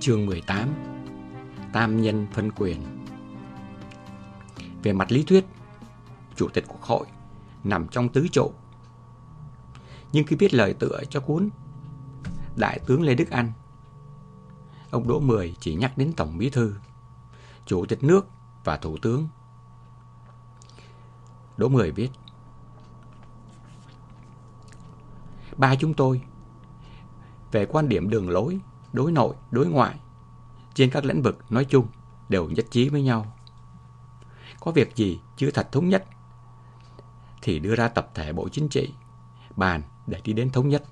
Chương 18 Tam nhân phân quyền Về mặt lý thuyết, Chủ tịch Quốc hội nằm trong tứ trụ. Nhưng khi biết lời tựa cho cuốn Đại tướng Lê Đức Anh, ông Đỗ Mười chỉ nhắc đến Tổng Bí Thư, Chủ tịch nước và Thủ tướng. Đỗ Mười viết Ba chúng tôi về quan điểm đường lối, đối nội, đối ngoại trên các lĩnh vực nói chung đều nhất trí với nhau. Có việc gì chưa thật thống nhất thì đưa ra tập thể Bộ Chính trị bàn để đi đến thống nhất.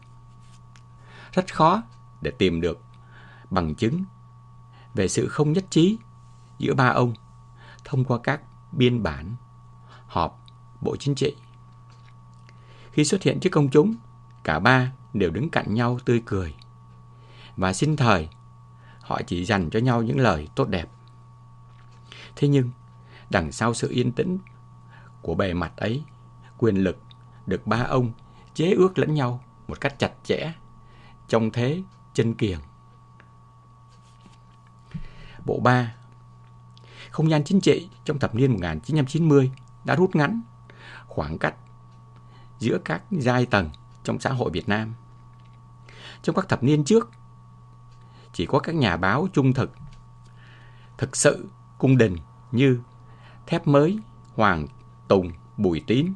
Rất khó để tìm được bằng chứng về sự không nhất trí giữa ba ông thông qua các biên bản họp Bộ Chính trị. Khi xuất hiện trước công chúng, cả ba đều đứng cạnh nhau tươi cười. Và sinh thời, họ chỉ dành cho nhau những lời tốt đẹp. Thế nhưng, đằng sau sự yên tĩnh của bề mặt ấy, quyền lực được ba ông chế ước lẫn nhau một cách chặt chẽ, trong thế chân kiềng. Bộ 3 Không gian chính trị trong thập niên 1990 đã rút ngắn khoảng cách giữa các giai tầng trong xã hội Việt Nam. Trong các thập niên trước, chỉ có các nhà báo trung thực, thực sự cung đình như Thép Mới, Hoàng Tùng, Bùi Tín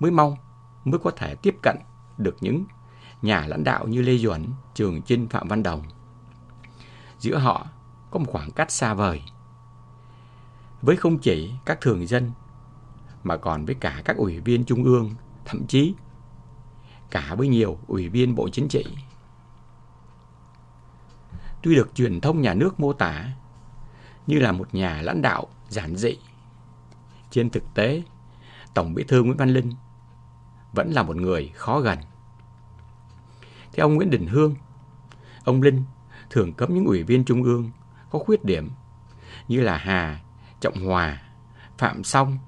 mới mong mới có thể tiếp cận được những nhà lãnh đạo như Lê Duẩn, Trường Chinh, Phạm Văn Đồng. Giữa họ có một khoảng cách xa vời. Với không chỉ các thường dân mà còn với cả các ủy viên trung ương, thậm chí cả với nhiều ủy viên Bộ Chính trị. Tuy được truyền thông nhà nước mô tả như là một nhà lãnh đạo giản dị, trên thực tế, Tổng Bí thư Nguyễn Văn Linh vẫn là một người khó gần. Theo ông Nguyễn Đình Hương, ông Linh thường cấm những ủy viên trung ương có khuyết điểm như là Hà, Trọng Hòa, Phạm Song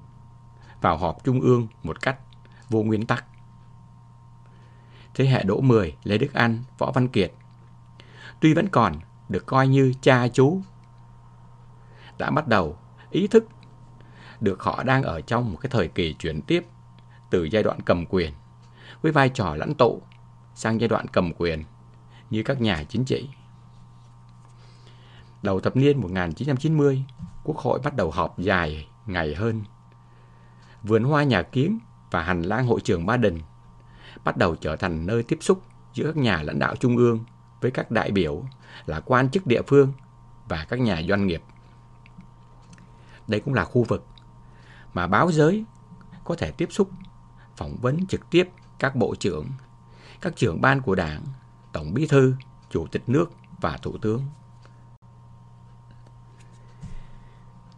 vào họp trung ương một cách vô nguyên tắc. Thế hệ Đỗ Mười, Lê Đức an Võ Văn Kiệt tuy vẫn còn được coi như cha chú đã bắt đầu ý thức được họ đang ở trong một cái thời kỳ chuyển tiếp từ giai đoạn cầm quyền với vai trò lãnh tụ sang giai đoạn cầm quyền như các nhà chính trị. Đầu thập niên 1990, Quốc hội bắt đầu họp dài ngày hơn. Vườn hoa nhà kiến và hành lang hội trường Ba Đình bắt đầu trở thành nơi tiếp xúc giữa các nhà lãnh đạo trung ương với các đại biểu là quan chức địa phương và các nhà doanh nghiệp. Đây cũng là khu vực mà báo giới có thể tiếp xúc, phỏng vấn trực tiếp các bộ trưởng, các trưởng ban của đảng, tổng bí thư, chủ tịch nước và thủ tướng.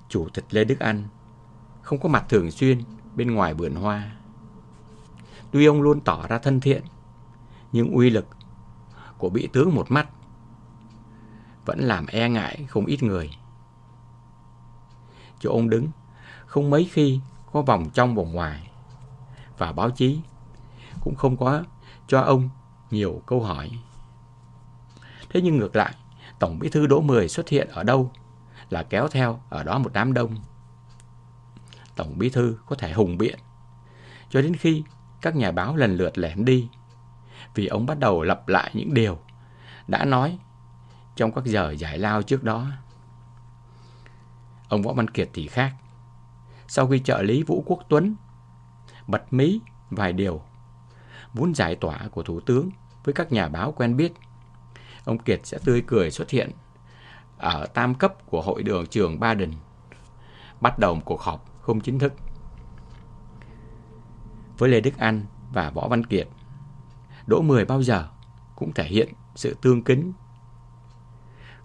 Chủ tịch Lê Đức Anh không có mặt thường xuyên bên ngoài vườn hoa. Tuy ông luôn tỏ ra thân thiện, nhưng uy lực của bị tướng một mắt vẫn làm e ngại không ít người. Chỗ ông đứng không mấy khi có vòng trong vòng ngoài và báo chí cũng không có cho ông nhiều câu hỏi. Thế nhưng ngược lại, Tổng bí thư Đỗ Mười xuất hiện ở đâu là kéo theo ở đó một đám đông. Tổng bí thư có thể hùng biện cho đến khi các nhà báo lần lượt lẻn đi vì ông bắt đầu lặp lại những điều đã nói trong các giờ giải lao trước đó. Ông Võ Văn Kiệt thì khác. Sau khi trợ lý Vũ Quốc Tuấn bật mí vài điều muốn giải tỏa của Thủ tướng với các nhà báo quen biết, ông Kiệt sẽ tươi cười xuất hiện ở tam cấp của hội đường trường Ba Đình, bắt đầu một cuộc họp không chính thức. Với Lê Đức Anh và Võ Văn Kiệt, Đỗ Mười bao giờ cũng thể hiện sự tương kính.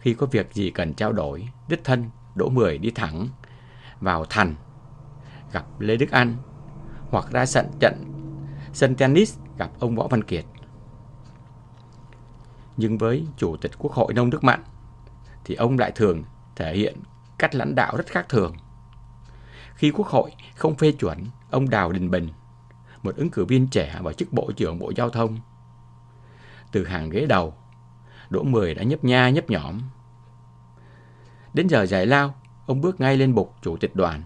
Khi có việc gì cần trao đổi, đích thân Đỗ Mười đi thẳng vào thành gặp Lê Đức Anh hoặc ra sân trận sân tennis gặp ông Võ Văn Kiệt. Nhưng với Chủ tịch Quốc hội Nông Đức Mạnh thì ông lại thường thể hiện cách lãnh đạo rất khác thường. Khi Quốc hội không phê chuẩn ông Đào Đình Bình, một ứng cử viên trẻ vào chức Bộ trưởng Bộ Giao thông, từ hàng ghế đầu, Đỗ Mười đã nhấp nha nhấp nhõm, Đến giờ giải lao, ông bước ngay lên bục chủ tịch đoàn.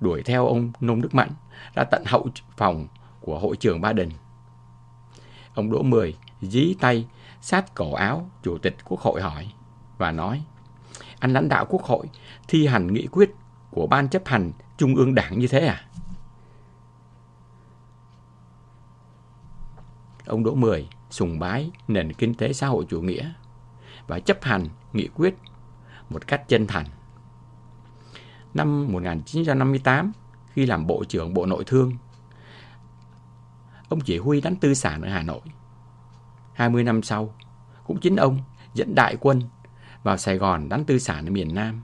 Đuổi theo ông Nông Đức Mạnh ra tận hậu phòng của hội trưởng Ba Đình. Ông Đỗ Mười dí tay sát cổ áo chủ tịch quốc hội hỏi và nói anh lãnh đạo quốc hội thi hành nghị quyết của ban chấp hành trung ương đảng như thế à? Ông Đỗ Mười sùng bái nền kinh tế xã hội chủ nghĩa và chấp hành nghị quyết một cách chân thành. Năm 1958, khi làm Bộ trưởng Bộ Nội thương, ông chỉ huy đánh tư sản ở Hà Nội. 20 năm sau, cũng chính ông dẫn đại quân vào Sài Gòn đánh tư sản ở miền Nam.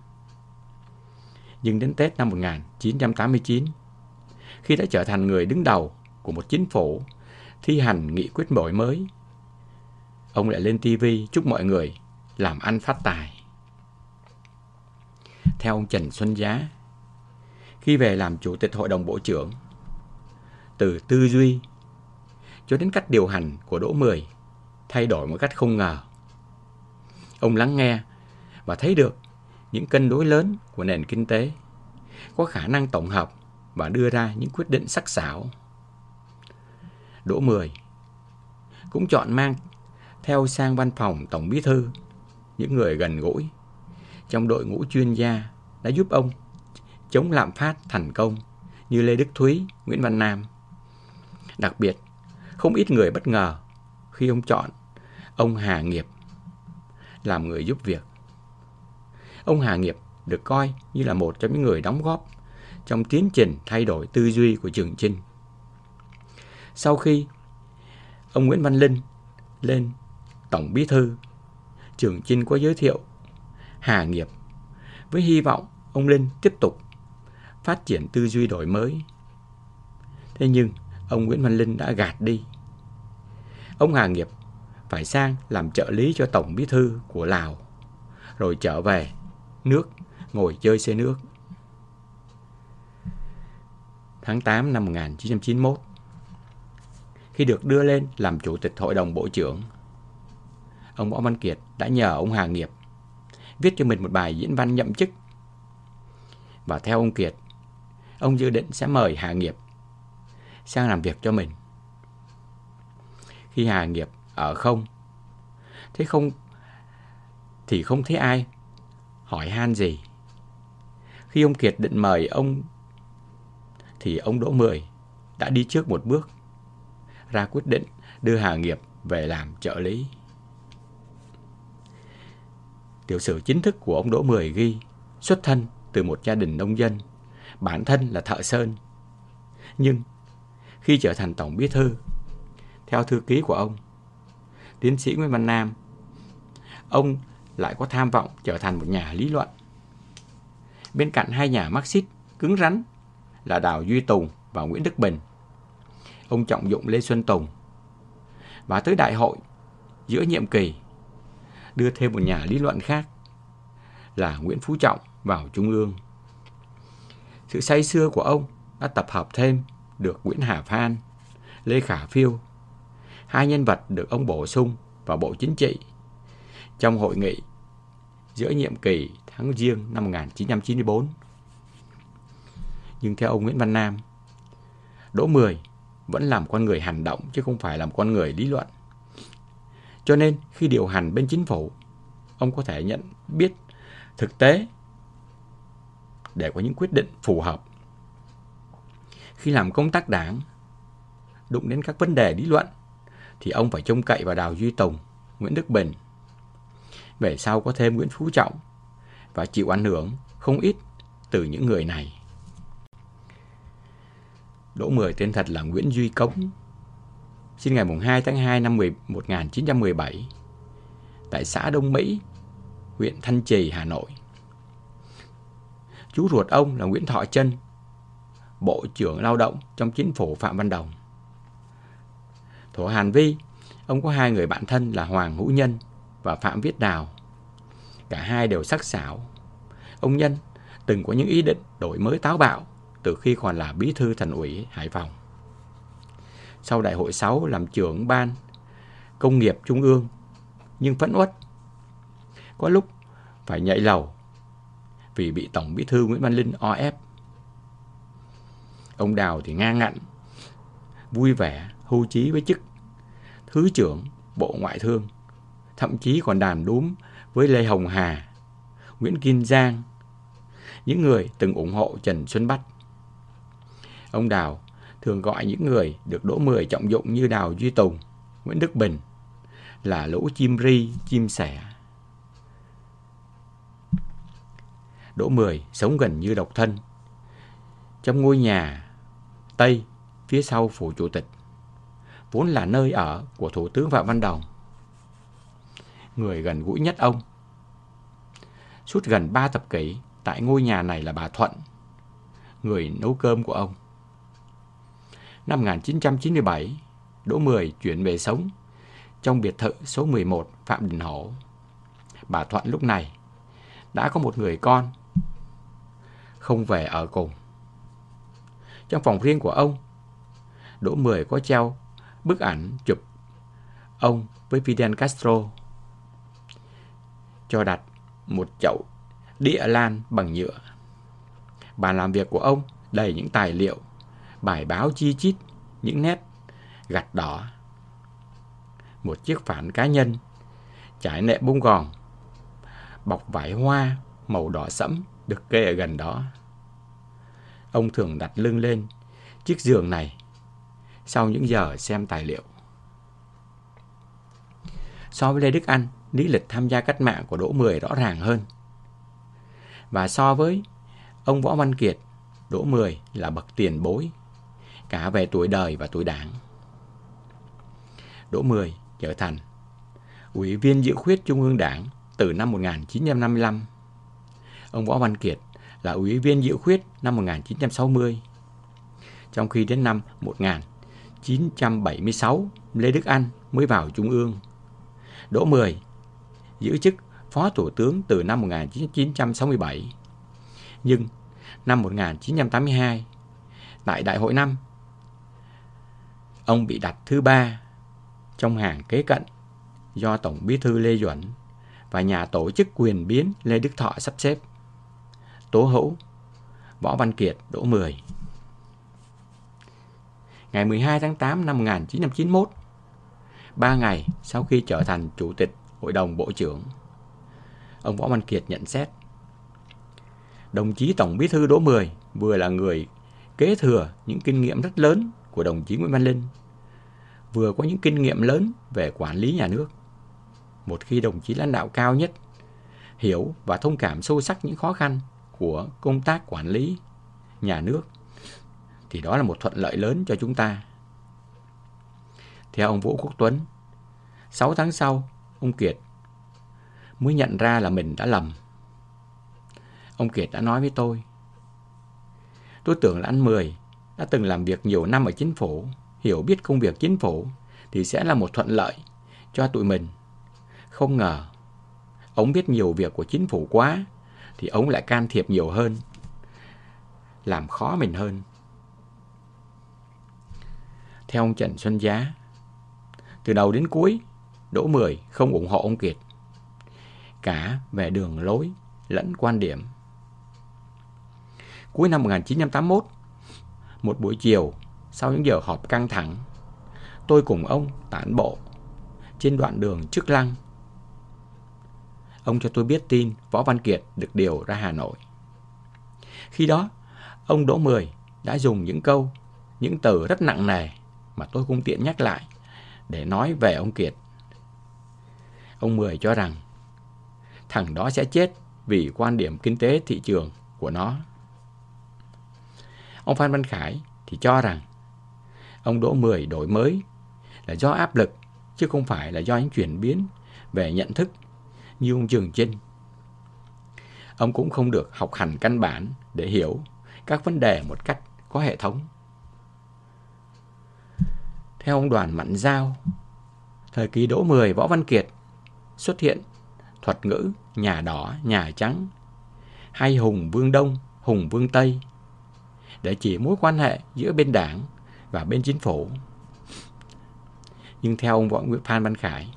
Nhưng đến Tết năm 1989, khi đã trở thành người đứng đầu của một chính phủ thi hành nghị quyết đổi mới, ông lại lên TV chúc mọi người làm ăn phát tài. Theo ông Trần Xuân Giá, khi về làm chủ tịch hội đồng bộ trưởng, từ tư duy cho đến cách điều hành của Đỗ Mười thay đổi một cách không ngờ. Ông lắng nghe và thấy được những cân đối lớn của nền kinh tế, có khả năng tổng hợp và đưa ra những quyết định sắc sảo. Đỗ Mười cũng chọn mang theo sang văn phòng Tổng Bí Thư những người gần gũi trong đội ngũ chuyên gia đã giúp ông chống lạm phát thành công như Lê Đức Thúy, Nguyễn Văn Nam. Đặc biệt, không ít người bất ngờ khi ông chọn ông Hà Nghiệp làm người giúp việc. Ông Hà Nghiệp được coi như là một trong những người đóng góp trong tiến trình thay đổi tư duy của Trường Trinh. Sau khi ông Nguyễn Văn Linh lên Tổng Bí Thư, Trường Chinh có giới thiệu Hà Nghiệp với hy vọng ông Linh tiếp tục phát triển tư duy đổi mới. Thế nhưng ông Nguyễn Văn Linh đã gạt đi. Ông Hà Nghiệp phải sang làm trợ lý cho Tổng Bí Thư của Lào, rồi trở về nước ngồi chơi xe nước. Tháng 8 năm 1991, khi được đưa lên làm Chủ tịch Hội đồng Bộ trưởng, ông Võ Văn Kiệt đã nhờ ông Hà Nghiệp viết cho mình một bài diễn văn nhậm chức. Và theo ông Kiệt, ông dự định sẽ mời Hà Nghiệp sang làm việc cho mình. Khi Hà Nghiệp ở không, thế không thì không thấy ai hỏi han gì. Khi ông Kiệt định mời ông thì ông Đỗ Mười đã đi trước một bước, ra quyết định đưa Hà Nghiệp về làm trợ lý. Tiểu sử chính thức của ông Đỗ Mười ghi xuất thân từ một gia đình nông dân, bản thân là thợ sơn. Nhưng khi trở thành tổng bí thư, theo thư ký của ông, tiến sĩ Nguyễn Văn Nam, ông lại có tham vọng trở thành một nhà lý luận. Bên cạnh hai nhà Marxist cứng rắn là Đào Duy Tùng và Nguyễn Đức Bình, ông trọng dụng Lê Xuân Tùng. Và tới đại hội giữa nhiệm kỳ đưa thêm một nhà lý luận khác là Nguyễn Phú Trọng vào Trung ương. Sự say xưa của ông đã tập hợp thêm được Nguyễn Hà Phan, Lê Khả Phiêu, hai nhân vật được ông bổ sung vào Bộ Chính trị trong hội nghị giữa nhiệm kỳ tháng Giêng năm 1994. Nhưng theo ông Nguyễn Văn Nam, Đỗ Mười vẫn làm con người hành động chứ không phải làm con người lý luận. Cho nên khi điều hành bên chính phủ, ông có thể nhận biết thực tế để có những quyết định phù hợp. Khi làm công tác đảng, đụng đến các vấn đề lý luận, thì ông phải trông cậy vào Đào Duy Tùng, Nguyễn Đức Bình. Về sau có thêm Nguyễn Phú Trọng và chịu ảnh hưởng không ít từ những người này. Đỗ Mười tên thật là Nguyễn Duy Cống, sinh ngày 2 tháng 2 năm 1917 tại xã Đông Mỹ, huyện Thanh Trì, Hà Nội. Chú ruột ông là Nguyễn Thọ Trân, Bộ trưởng Lao động trong chính phủ Phạm Văn Đồng. Thổ Hàn Vi, ông có hai người bạn thân là Hoàng Hữu Nhân và Phạm Viết Đào. Cả hai đều sắc sảo. Ông Nhân từng có những ý định đổi mới táo bạo từ khi còn là bí thư thành ủy Hải Phòng. Sau đại hội 6 làm trưởng ban công nghiệp trung ương, nhưng phẫn uất. Có lúc phải nhảy lầu vì bị Tổng Bí thư Nguyễn Văn Linh o ép. Ông Đào thì ngang ngạnh, vui vẻ, hưu trí với chức Thứ trưởng Bộ Ngoại thương, thậm chí còn đàm đúm với Lê Hồng Hà, Nguyễn Kim Giang, những người từng ủng hộ Trần Xuân Bách. Ông Đào thường gọi những người được đỗ mười trọng dụng như Đào Duy Tùng, Nguyễn Đức Bình là lũ chim ri, chim sẻ. Đỗ Mười sống gần như độc thân. Trong ngôi nhà Tây phía sau phủ chủ tịch, vốn là nơi ở của Thủ tướng Phạm Văn Đồng. Người gần gũi nhất ông. Suốt gần ba thập kỷ tại ngôi nhà này là bà Thuận, người nấu cơm của ông. Năm 1997, Đỗ Mười chuyển về sống trong biệt thự số 11 Phạm Đình Hổ. Bà Thuận lúc này đã có một người con không về ở cùng. Trong phòng riêng của ông, Đỗ Mười có treo bức ảnh chụp ông với Fidel Castro cho đặt một chậu địa lan bằng nhựa. Bàn làm việc của ông đầy những tài liệu, bài báo chi chít, những nét gạch đỏ. Một chiếc phản cá nhân trải nệm bông gòn, bọc vải hoa màu đỏ sẫm được kê ở gần đó. Ông thường đặt lưng lên chiếc giường này sau những giờ xem tài liệu. So với Lê Đức Anh, lý lịch tham gia cách mạng của Đỗ Mười rõ ràng hơn. Và so với ông Võ Văn Kiệt, Đỗ Mười là bậc tiền bối, cả về tuổi đời và tuổi đảng. Đỗ Mười trở thành Ủy viên dự khuyết Trung ương Đảng từ năm 1955. Ông Võ Văn Kiệt là Ủy viên dự khuyết năm 1960. Trong khi đến năm 1976, Lê Đức Anh mới vào Trung ương. Đỗ Mười giữ chức Phó Thủ tướng từ năm 1967. Nhưng năm 1982, tại Đại hội năm, ông bị đặt thứ ba trong hàng kế cận do Tổng Bí thư Lê Duẩn và nhà tổ chức quyền biến Lê Đức Thọ sắp xếp. Tố Hữu, Võ Văn Kiệt, Đỗ Mười. Ngày 12 tháng 8 năm 1991, ba ngày sau khi trở thành Chủ tịch Hội đồng Bộ trưởng, ông Võ Văn Kiệt nhận xét. Đồng chí Tổng Bí thư Đỗ Mười vừa là người kế thừa những kinh nghiệm rất lớn của đồng chí Nguyễn Văn Linh, vừa có những kinh nghiệm lớn về quản lý nhà nước. Một khi đồng chí lãnh đạo cao nhất hiểu và thông cảm sâu sắc những khó khăn của công tác quản lý nhà nước thì đó là một thuận lợi lớn cho chúng ta. Theo ông Vũ Quốc Tuấn, 6 tháng sau, ông Kiệt mới nhận ra là mình đã lầm. Ông Kiệt đã nói với tôi, tôi tưởng là anh Mười đã từng làm việc nhiều năm ở chính phủ, hiểu biết công việc chính phủ thì sẽ là một thuận lợi cho tụi mình. Không ngờ, ông biết nhiều việc của chính phủ quá, thì ông lại can thiệp nhiều hơn, làm khó mình hơn. Theo ông Trần Xuân Giá, từ đầu đến cuối, Đỗ Mười không ủng hộ ông Kiệt cả về đường lối lẫn quan điểm. Cuối năm 1981, một buổi chiều sau những giờ họp căng thẳng, tôi cùng ông tản bộ trên đoạn đường trước lăng. Ông cho tôi biết tin Võ Văn Kiệt được điều ra Hà Nội. Khi đó, ông Đỗ Mười đã dùng những câu, những từ rất nặng nề mà tôi không tiện nhắc lại để nói về ông Kiệt. Ông Mười cho rằng thằng đó sẽ chết vì quan điểm kinh tế thị trường của nó. Ông Phan Văn Khải thì cho rằng ông Đỗ Mười đổi mới là do áp lực chứ không phải là do những chuyển biến về nhận thức như ông Trường Trinh. Ông cũng không được học hành căn bản để hiểu các vấn đề một cách có hệ thống. Theo ông Đoàn Mạnh Giao, thời kỳ Đỗ Mười Võ Văn Kiệt xuất hiện thuật ngữ nhà đỏ, nhà trắng hay Hùng Vương Đông, Hùng Vương Tây để chỉ mối quan hệ giữa bên đảng và bên chính phủ. Nhưng theo ông Võ Nguyễn Phan Văn Khải,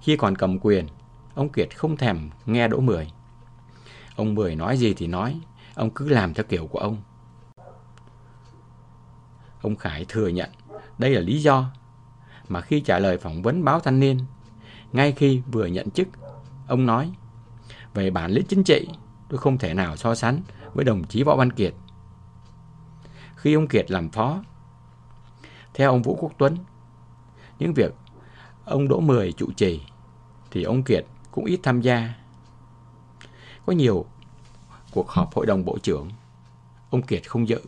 khi còn cầm quyền, ông Kiệt không thèm nghe Đỗ Mười. Ông Mười nói gì thì nói, ông cứ làm theo kiểu của ông. Ông Khải thừa nhận đây là lý do mà khi trả lời phỏng vấn báo thanh niên, ngay khi vừa nhận chức, ông nói về bản lĩnh chính trị, tôi không thể nào so sánh với đồng chí Võ Văn Kiệt. Khi ông Kiệt làm phó, theo ông Vũ Quốc Tuấn, những việc ông Đỗ Mười trụ trì thì ông Kiệt cũng ít tham gia. Có nhiều cuộc họp hội đồng bộ trưởng, ông Kiệt không dự.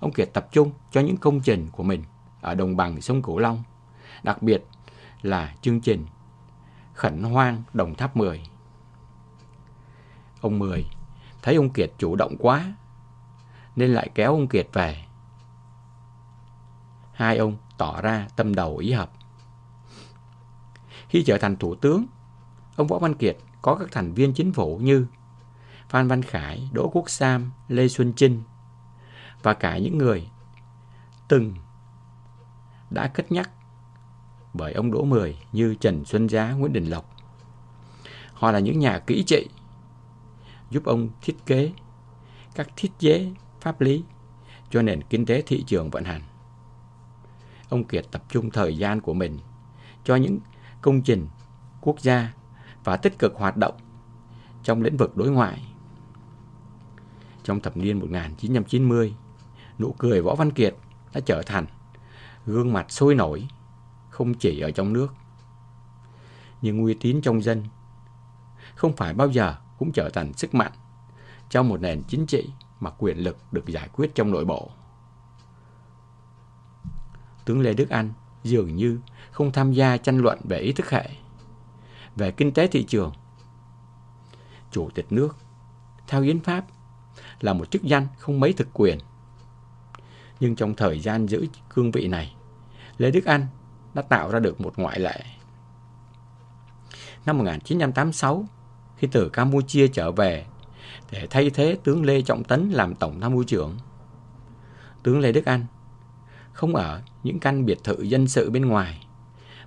Ông Kiệt tập trung cho những công trình của mình ở đồng bằng sông Cửu Long, đặc biệt là chương trình Khẩn Hoang Đồng Tháp 10. Ông Mười thấy ông Kiệt chủ động quá nên lại kéo ông Kiệt về. Hai ông tỏ ra tâm đầu ý hợp. Khi trở thành thủ tướng, ông Võ Văn Kiệt có các thành viên chính phủ như Phan Văn Khải, Đỗ Quốc Sam, Lê Xuân Trinh và cả những người từng đã cất nhắc bởi ông Đỗ Mười như Trần Xuân Giá, Nguyễn Đình Lộc. Họ là những nhà kỹ trị, giúp ông thiết kế các thiết chế pháp lý cho nền kinh tế thị trường vận hành. Ông Kiệt tập trung thời gian của mình cho những công trình quốc gia và tích cực hoạt động trong lĩnh vực đối ngoại. Trong thập niên 1990, nụ cười Võ Văn Kiệt đã trở thành gương mặt sôi nổi, không chỉ ở trong nước. Nhưng uy tín trong dân không phải bao giờ cũng trở thành sức mạnh trong một nền chính trị mà quyền lực được giải quyết trong nội bộ. Tướng Lê Đức Anh dường như không tham gia tranh luận về ý thức hệ, về kinh tế thị trường. Chủ tịch nước, theo hiến pháp, là một chức danh không mấy thực quyền. Nhưng trong thời gian giữ cương vị này, Lê Đức Anh đã tạo ra được một ngoại lệ. Năm 1986, khi từ Campuchia trở về để thay thế tướng Lê Trọng Tấn làm tổng tham mưu trưởng, tướng Lê Đức Anh không ở những căn biệt thự dân sự bên ngoài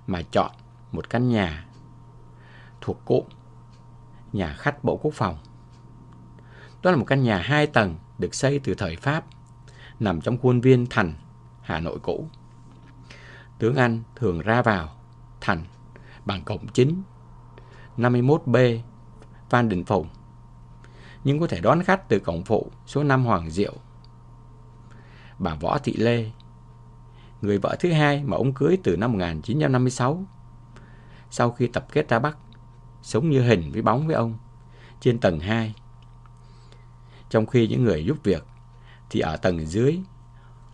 mà chọn một căn nhà thuộc cụm nhà khách Bộ Quốc phòng. Đó là một căn nhà hai tầng được xây từ thời Pháp, nằm trong khuôn viên Thành, Hà Nội cũ. Tướng Anh thường ra vào Thành bằng cổng chính 51B Phan Đình Phùng, nhưng có thể đón khách từ cổng phụ số 5 Hoàng Diệu. Bà Võ Thị Lê, người vợ thứ hai mà ông cưới từ năm 1956, sau khi tập kết ra Bắc, sống như hình với bóng với ông trên tầng 2. Trong khi những người giúp việc thì ở tầng dưới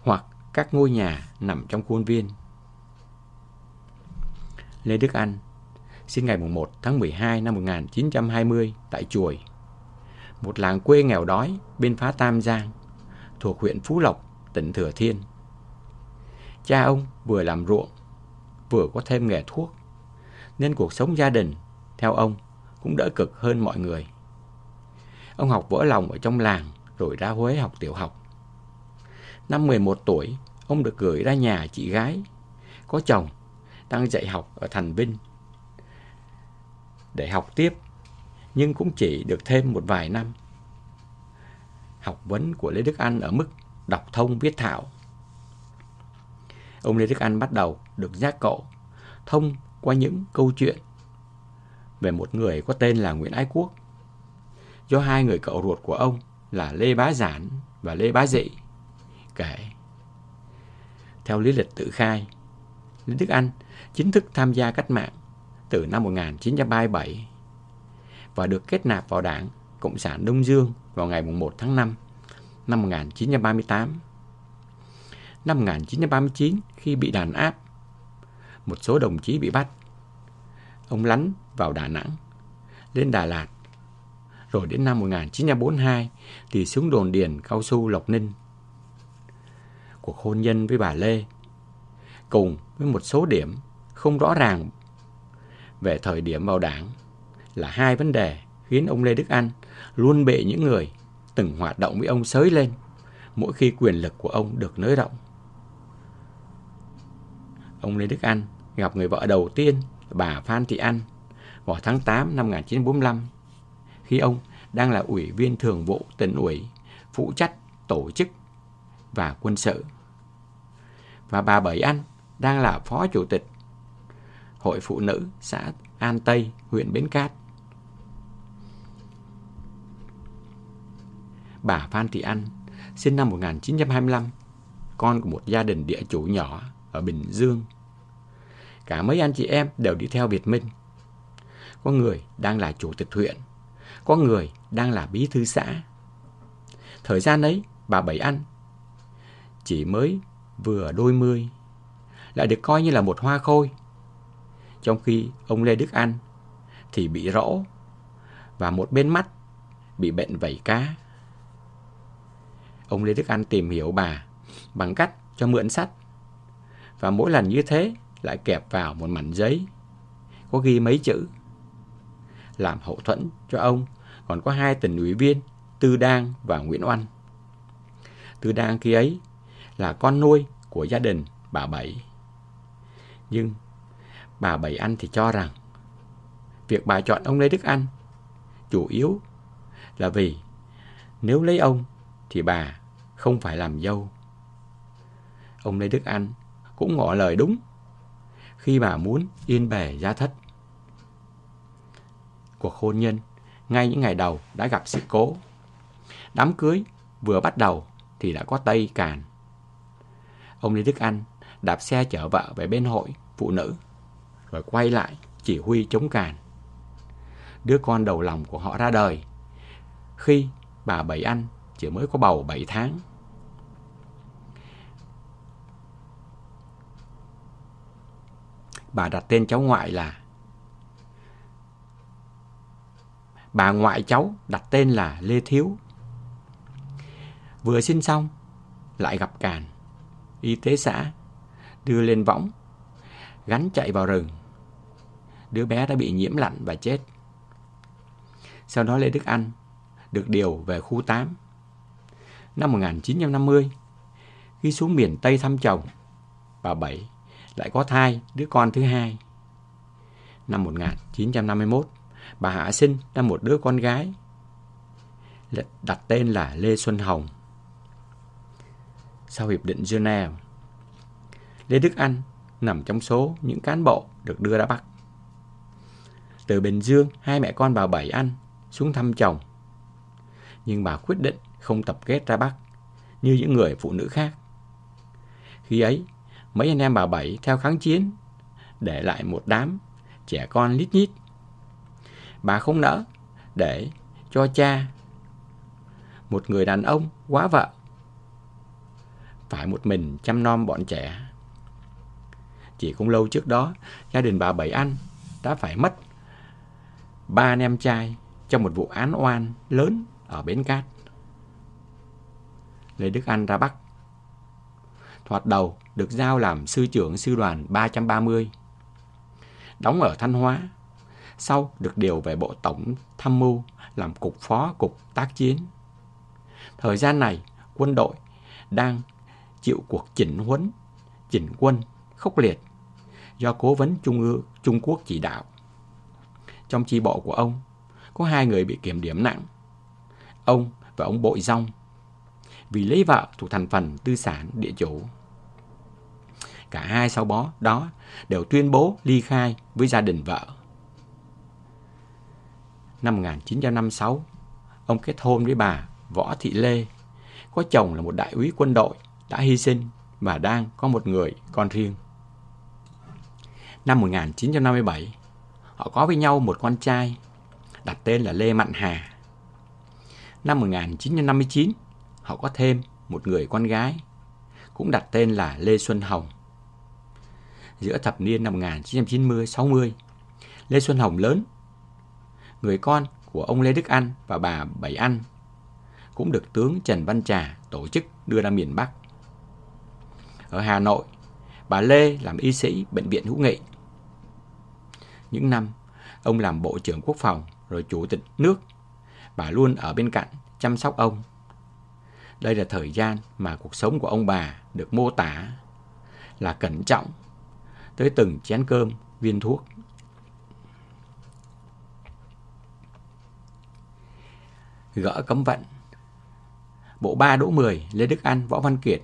hoặc các ngôi nhà nằm trong khuôn viên. Lê Đức Anh sinh ngày 1 tháng 12 năm 1920 tại Chuồi, một làng quê nghèo đói bên phá Tam Giang, thuộc huyện Phú Lộc, tỉnh Thừa Thiên. Cha ông vừa làm ruộng, vừa có thêm nghề thuốc, nên cuộc sống gia đình, theo ông, cũng đỡ cực hơn mọi người. Ông học vỡ lòng ở trong làng, rồi ra Huế học tiểu học. Năm 11 tuổi, ông được gửi ra nhà chị gái, có chồng, đang dạy học ở Thành Vinh. Để học tiếp, nhưng cũng chỉ được thêm một vài năm. Học vấn của Lê Đức Anh ở mức đọc thông viết thạo. Ông Lê Đức Anh bắt đầu được giác cộ thông qua những câu chuyện về một người có tên là Nguyễn Ái Quốc do hai người cậu ruột của ông là Lê Bá Giản và Lê Bá Dị kể. Theo lý lịch tự khai, Lê Đức Anh chính thức tham gia cách mạng từ năm 1937 và được kết nạp vào đảng Cộng sản Đông Dương vào ngày 1 tháng 5 năm 1938. Năm 1939, khi bị đàn áp, một số đồng chí bị bắt. Ông lánh vào Đà Nẵng, lên Đà Lạt. Rồi đến năm 1942 thì xuống đồn điền cao su Lộc Ninh. Cuộc hôn nhân với bà Lê cùng với một số điểm không rõ ràng về thời điểm vào đảng là hai vấn đề khiến ông Lê Đức Anh luôn bệ những người từng hoạt động với ông sới lên mỗi khi quyền lực của ông được nới rộng. Ông Lê Đức Anh gặp người vợ đầu tiên, bà Phan Thị Anh, vào tháng 8 năm 1945, khi ông đang là ủy viên thường vụ tỉnh ủy, phụ trách tổ chức và quân sự. Và bà Bảy Anh đang là phó chủ tịch Hội Phụ Nữ xã An Tây, huyện Bến Cát. Bà Phan Thị Anh, sinh năm 1925, con của một gia đình địa chủ nhỏ ở Bình Dương. Cả mấy anh chị em đều đi theo Việt Minh. Có người đang là chủ tịch huyện, có người đang là bí thư xã. Thời gian ấy, bà Bảy Anh chỉ mới vừa đôi mươi, lại được coi như là một hoa khôi. Trong khi ông Lê Đức An thì bị rỗ và một bên mắt bị bệnh vẩy cá. Ông Lê Đức An tìm hiểu bà bằng cách cho mượn sách. Và mỗi lần như thế lại kẹp vào một mảnh giấy có ghi mấy chữ. Làm hậu thuẫn cho ông, còn có hai tỉnh ủy viên, Tư Đang và Nguyễn Oanh. Tư Đang khi ấy là con nuôi của gia đình bà Bảy. Nhưng bà Bảy Anh thì cho rằng việc bà chọn ông Lê Đức Anh chủ yếu là vì nếu lấy ông thì bà không phải làm dâu. Ông Lê Đức Anh cũng ngỏ lời đúng khi bà muốn yên bề gia thất. Cuộc hôn nhân ngay những ngày đầu đã gặp sự cố. Đám cưới vừa bắt đầu thì đã có Tây Càn. Ông Lê Đức Anh đạp xe chở vợ về bên hội phụ nữ, rồi quay lại chỉ huy chống Càn. Đứa con đầu lòng của họ ra đời khi bà Bảy Anh chỉ mới có bầu 7 tháng. Bà đặt tên cháu ngoại là Bà ngoại cháu đặt tên là Lê Thiếu. Vừa sinh xong, lại gặp càn. Y tế xã đưa lên võng, gắn chạy vào rừng. Đứa bé đã bị nhiễm lạnh và chết. Sau đó Lê Đức Anh được điều về khu 8. Năm 1950, khi xuống miền Tây thăm chồng, bà Bảy lại có thai đứa con thứ hai. Năm 1951, bà Hạ sinh ra một đứa con gái đặt tên là Lê Xuân Hồng. Sau Hiệp định Geneva, Lê Đức Anh nằm trong số những cán bộ được đưa ra Bắc. Từ Bình Dương, hai mẹ con bà Bảy Anh xuống thăm chồng. Nhưng bà quyết định không tập kết ra Bắc như những người phụ nữ khác. Khi ấy, mấy anh em bà Bảy theo kháng chiến, để lại một đám trẻ con lít nhít bà không nỡ để cho cha một người đàn ông quá vợ phải một mình chăm nom bọn trẻ. Chỉ không lâu trước đó, gia đình bà Bảy Anh đã phải mất ba anh em trai trong một vụ án oan lớn ở Bến Cát. Lê Đức Anh ra Bắc. Thoạt đầu được giao làm sư trưởng sư đoàn 330. Đóng ở Thanh Hóa sau được điều về Bộ Tổng Tham mưu làm cục phó cục tác chiến. Thời gian này, quân đội đang chịu cuộc chỉnh huấn, chỉnh quân khốc liệt do cố vấn Trung ương Trung Quốc chỉ đạo. Trong chi bộ của ông, có hai người bị kiểm điểm nặng. Ông và ông Bội Dông vì lấy vợ thuộc thành phần tư sản địa chủ. Cả hai sau bó đó đều tuyên bố ly khai với gia đình vợ năm 1956, ông kết hôn với bà Võ Thị Lê, có chồng là một đại úy quân đội đã hy sinh và đang có một người con riêng. Năm 1957, họ có với nhau một con trai đặt tên là Lê Mặn Hà. Năm 1959, họ có thêm một người con gái cũng đặt tên là Lê Xuân Hồng. Giữa thập niên năm 1990-60, Lê Xuân Hồng lớn người con của ông Lê Đức Anh và bà Bảy Anh, cũng được tướng Trần Văn Trà tổ chức đưa ra miền Bắc. Ở Hà Nội, bà Lê làm y sĩ Bệnh viện Hữu Nghị. Những năm, ông làm Bộ trưởng Quốc phòng rồi Chủ tịch nước, bà luôn ở bên cạnh chăm sóc ông. Đây là thời gian mà cuộc sống của ông bà được mô tả là cẩn trọng tới từng chén cơm, viên thuốc gỡ cấm vận. Bộ ba đỗ 10 Lê Đức an Võ Văn Kiệt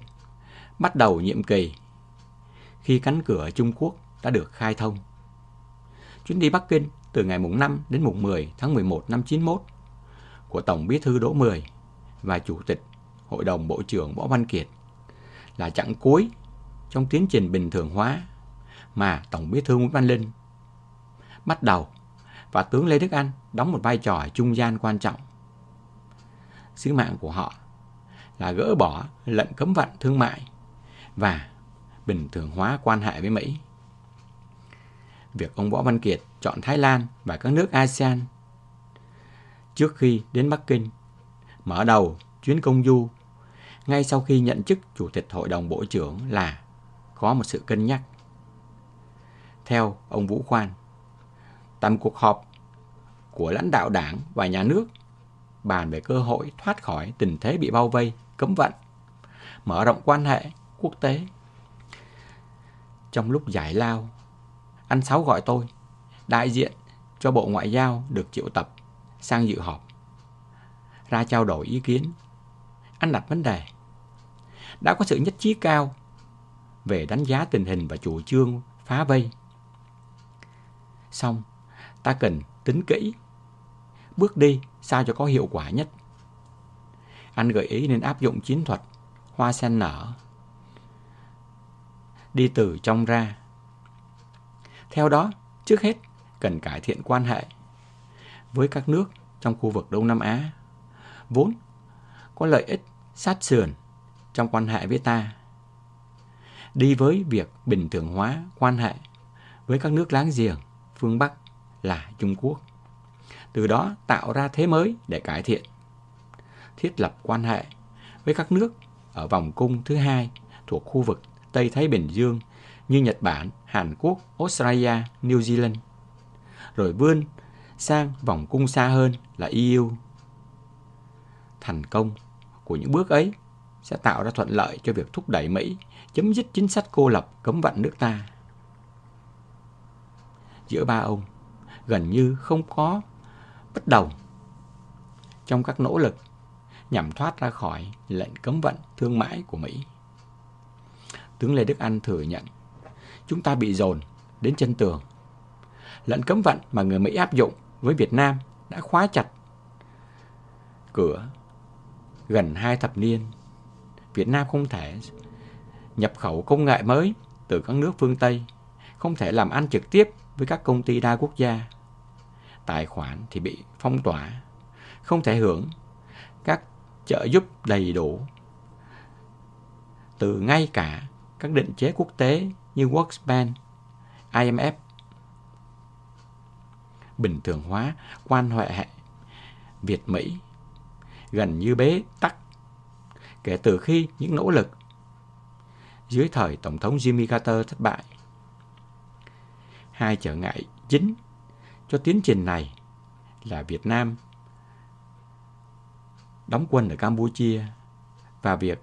bắt đầu nhiệm kỳ khi cánh cửa Trung Quốc đã được khai thông. Chuyến đi Bắc Kinh từ ngày mùng 5 đến mùng 10 tháng 11 năm 91 của Tổng Bí thư Đỗ Mười và Chủ tịch Hội đồng Bộ trưởng Võ Văn Kiệt là chặng cuối trong tiến trình bình thường hóa mà Tổng Bí thư Nguyễn Văn Linh bắt đầu và tướng Lê Đức Anh đóng một vai trò trung gian quan trọng. Sứ mạng của họ là gỡ bỏ lệnh cấm vận thương mại và bình thường hóa quan hệ với Mỹ. Việc ông Võ Văn Kiệt chọn Thái Lan và các nước ASEAN trước khi đến Bắc Kinh mở đầu chuyến công du ngay sau khi nhận chức Chủ tịch Hội đồng Bộ trưởng là có một sự cân nhắc. Theo ông Vũ Khoan, tại cuộc họp của lãnh đạo đảng và nhà nước bàn về cơ hội thoát khỏi tình thế bị bao vây, cấm vận, mở rộng quan hệ quốc tế. Trong lúc giải lao, anh Sáu gọi tôi, đại diện cho Bộ Ngoại giao được triệu tập sang dự họp. Ra trao đổi ý kiến, anh đặt vấn đề. Đã có sự nhất trí cao về đánh giá tình hình và chủ trương phá vây. Xong, ta cần tính kỹ, bước đi sao cho có hiệu quả nhất. Anh gợi ý nên áp dụng chiến thuật hoa sen nở, đi từ trong ra. Theo đó, trước hết cần cải thiện quan hệ với các nước trong khu vực Đông Nam Á, vốn có lợi ích sát sườn trong quan hệ với ta. Đi với việc bình thường hóa quan hệ với các nước láng giềng phương Bắc là Trung Quốc. Từ đó tạo ra thế mới để cải thiện. Thiết lập quan hệ với các nước ở vòng cung thứ hai thuộc khu vực Tây Thái Bình Dương như Nhật Bản, Hàn Quốc, Australia, New Zealand. Rồi vươn sang vòng cung xa hơn là EU. Thành công của những bước ấy sẽ tạo ra thuận lợi cho việc thúc đẩy Mỹ chấm dứt chính sách cô lập cấm vận nước ta. Giữa ba ông gần như không có bất đồng trong các nỗ lực nhằm thoát ra khỏi lệnh cấm vận thương mại của Mỹ. Tướng Lê Đức Anh thừa nhận chúng ta bị dồn đến chân tường. Lệnh cấm vận mà người Mỹ áp dụng với Việt Nam đã khóa chặt cửa gần hai thập niên. Việt Nam không thể nhập khẩu công nghệ mới từ các nước phương Tây, không thể làm ăn trực tiếp với các công ty đa quốc gia. Tài khoản thì bị phong tỏa, không thể hưởng các trợ giúp đầy đủ từ ngay cả các định chế quốc tế như World Bank, IMF bình thường hóa quan hệ Việt-Mỹ gần như bế tắc kể từ khi những nỗ lực dưới thời Tổng thống Jimmy Carter thất bại. Hai trở ngại chính cho tiến trình này là Việt Nam đóng quân ở Campuchia và việc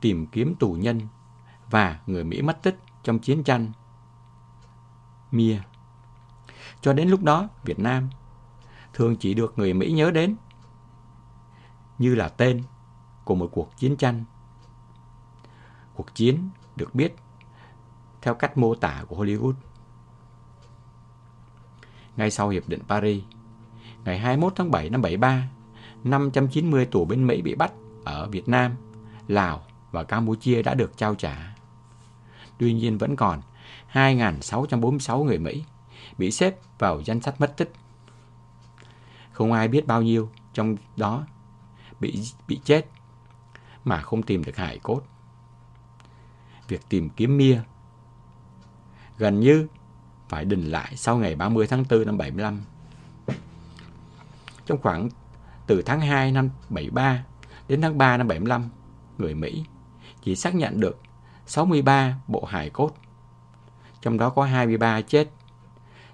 tìm kiếm tù nhân và người Mỹ mất tích trong chiến tranh Mia. Cho đến lúc đó, Việt Nam thường chỉ được người Mỹ nhớ đến như là tên của một cuộc chiến tranh. Cuộc chiến được biết theo cách mô tả của Hollywood. Ngay sau Hiệp định Paris, ngày 21 tháng 7 năm 73, 590 tù binh Mỹ bị bắt ở Việt Nam, Lào và Campuchia đã được trao trả. Tuy nhiên vẫn còn 2.646 người Mỹ bị xếp vào danh sách mất tích. Không ai biết bao nhiêu trong đó bị bị chết mà không tìm được hải cốt. Việc tìm kiếm Mia gần như phải đình lại sau ngày 30 tháng 4 năm 75. Trong khoảng từ tháng 2 năm 73 đến tháng 3 năm 75, người Mỹ chỉ xác nhận được 63 bộ hài cốt, trong đó có 23 chết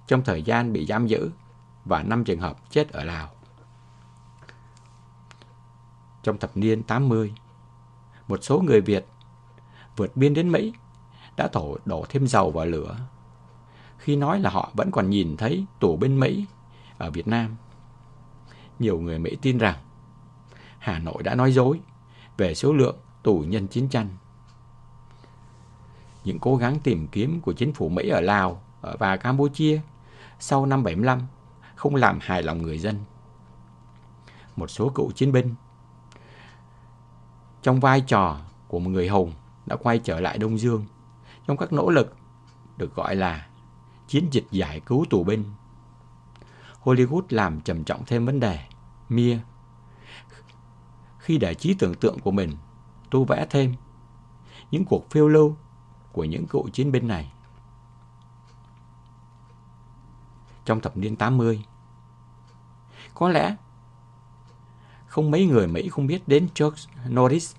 trong thời gian bị giam giữ và 5 trường hợp chết ở Lào. Trong thập niên 80, một số người Việt vượt biên đến Mỹ đã thổ đổ thêm dầu vào lửa khi nói là họ vẫn còn nhìn thấy tù bên Mỹ ở Việt Nam. Nhiều người Mỹ tin rằng Hà Nội đã nói dối về số lượng tù nhân chiến tranh. Những cố gắng tìm kiếm của chính phủ Mỹ ở Lào và Campuchia sau năm 75 không làm hài lòng người dân. Một số cựu chiến binh trong vai trò của một người hùng đã quay trở lại Đông Dương trong các nỗ lực được gọi là chiến dịch giải cứu tù binh. Hollywood làm trầm trọng thêm vấn đề Mia khi để trí tưởng tượng của mình tu vẽ thêm những cuộc phiêu lưu của những cựu chiến binh này. Trong thập niên 80, có lẽ không mấy người Mỹ không biết đến George Norris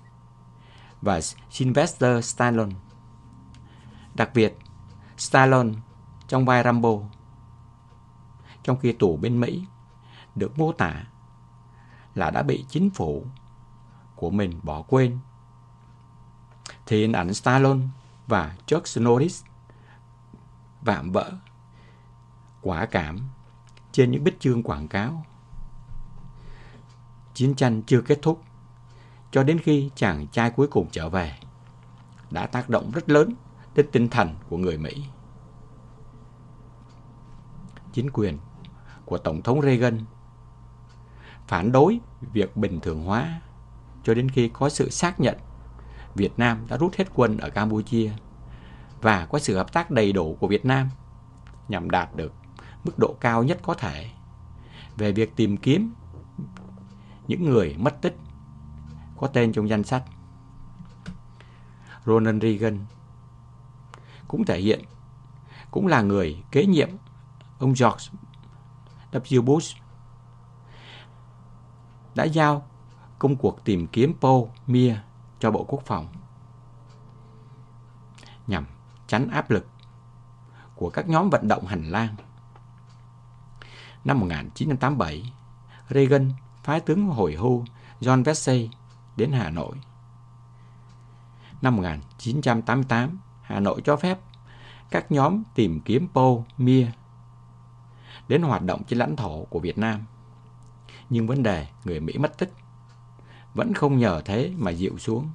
và Sylvester Stallone. Đặc biệt, Stallone trong vai Rambo. Trong khi tù bên Mỹ được mô tả là đã bị chính phủ của mình bỏ quên. Thì hình ảnh Stallone và Chuck Norris vạm vỡ, quả cảm trên những bích chương quảng cáo. Chiến tranh chưa kết thúc, cho đến khi chàng trai cuối cùng trở về, đã tác động rất lớn đến tinh thần của người Mỹ. Chính quyền của Tổng thống Reagan phản đối việc bình thường hóa cho đến khi có sự xác nhận Việt Nam đã rút hết quân ở Campuchia và có sự hợp tác đầy đủ của Việt Nam nhằm đạt được mức độ cao nhất có thể về việc tìm kiếm những người mất tích có tên trong danh sách. Ronald Reagan cũng thể hiện, cũng là người kế nhiệm ông George W. Bush đã giao công cuộc tìm kiếm Paul Mia cho Bộ Quốc phòng nhằm tránh áp lực của các nhóm vận động hành lang. Năm 1987, Reagan phái tướng hồi hưu John Vesey đến Hà Nội. Năm 1988, Hà Nội cho phép các nhóm tìm kiếm Paul Mia đến hoạt động trên lãnh thổ của Việt Nam. Nhưng vấn đề người Mỹ mất tích vẫn không nhờ thế mà dịu xuống.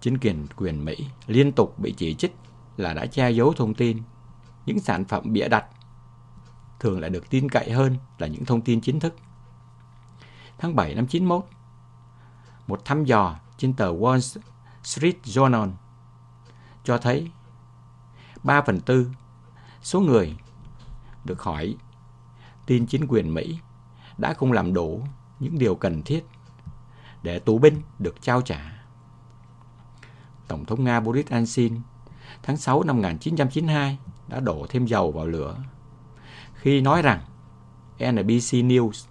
Chính quyền quyền Mỹ liên tục bị chỉ trích là đã che giấu thông tin, những sản phẩm bịa đặt thường lại được tin cậy hơn là những thông tin chính thức. Tháng 7 năm 91, một thăm dò trên tờ Wall Street Journal cho thấy 3 phần tư số người được hỏi, tin chính quyền Mỹ đã không làm đủ những điều cần thiết để tù binh được trao trả. Tổng thống Nga Boris Yeltsin tháng 6 năm 1992 đã đổ thêm dầu vào lửa khi nói rằng NBC News,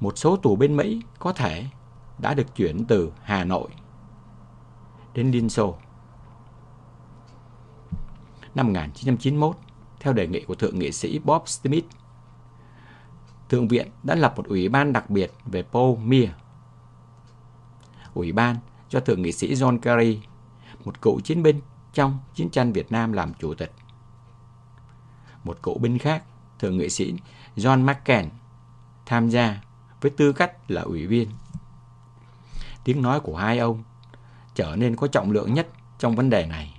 một số tù binh Mỹ có thể đã được chuyển từ Hà Nội đến Liên Xô. Năm 1991, theo đề nghị của Thượng nghị sĩ Bob Smith, Thượng viện đã lập một ủy ban đặc biệt về Paul Meir. Ủy ban cho Thượng nghị sĩ John Kerry, một cựu chiến binh trong chiến tranh Việt Nam làm chủ tịch. Một cựu binh khác, Thượng nghị sĩ John McCain, tham gia với tư cách là ủy viên. Tiếng nói của hai ông trở nên có trọng lượng nhất trong vấn đề này.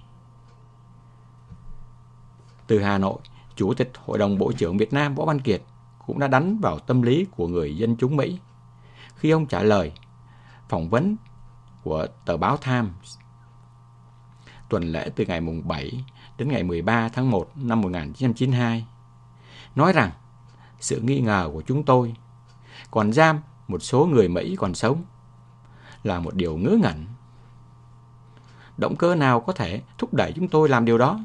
Từ Hà Nội, Chủ tịch Hội đồng Bộ trưởng Việt Nam Võ Văn Kiệt cũng đã đánh vào tâm lý của người dân chúng Mỹ khi ông trả lời phỏng vấn của tờ báo Times tuần lễ từ ngày mùng 7 đến ngày 13 tháng 1 năm 1992 nói rằng sự nghi ngờ của chúng tôi còn giam một số người Mỹ còn sống là một điều ngớ ngẩn. Động cơ nào có thể thúc đẩy chúng tôi làm điều đó?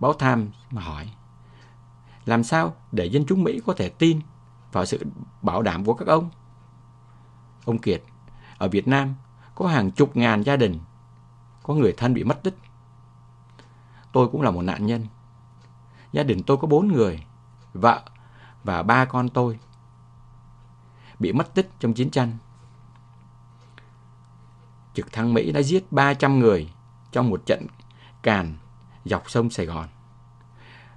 Báo Tham mà hỏi, làm sao để dân chúng Mỹ có thể tin vào sự bảo đảm của các ông? Ông Kiệt, ở Việt Nam có hàng chục ngàn gia đình, có người thân bị mất tích. Tôi cũng là một nạn nhân. Gia đình tôi có bốn người, vợ và ba con tôi bị mất tích trong chiến tranh. Trực thăng Mỹ đã giết 300 người trong một trận càn dọc sông Sài Gòn.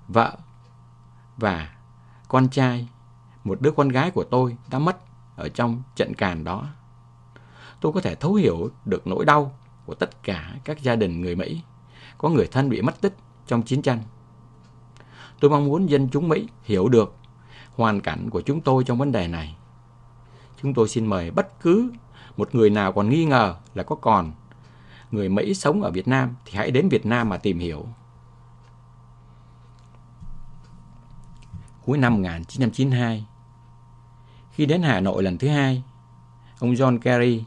Vợ và con trai, một đứa con gái của tôi đã mất ở trong trận càn đó. Tôi có thể thấu hiểu được nỗi đau của tất cả các gia đình người Mỹ có người thân bị mất tích trong chiến tranh. Tôi mong muốn dân chúng Mỹ hiểu được hoàn cảnh của chúng tôi trong vấn đề này. Chúng tôi xin mời bất cứ một người nào còn nghi ngờ là có còn người Mỹ sống ở Việt Nam thì hãy đến Việt Nam mà tìm hiểu. Cuối năm 1992, khi đến Hà Nội lần thứ hai, ông John Kerry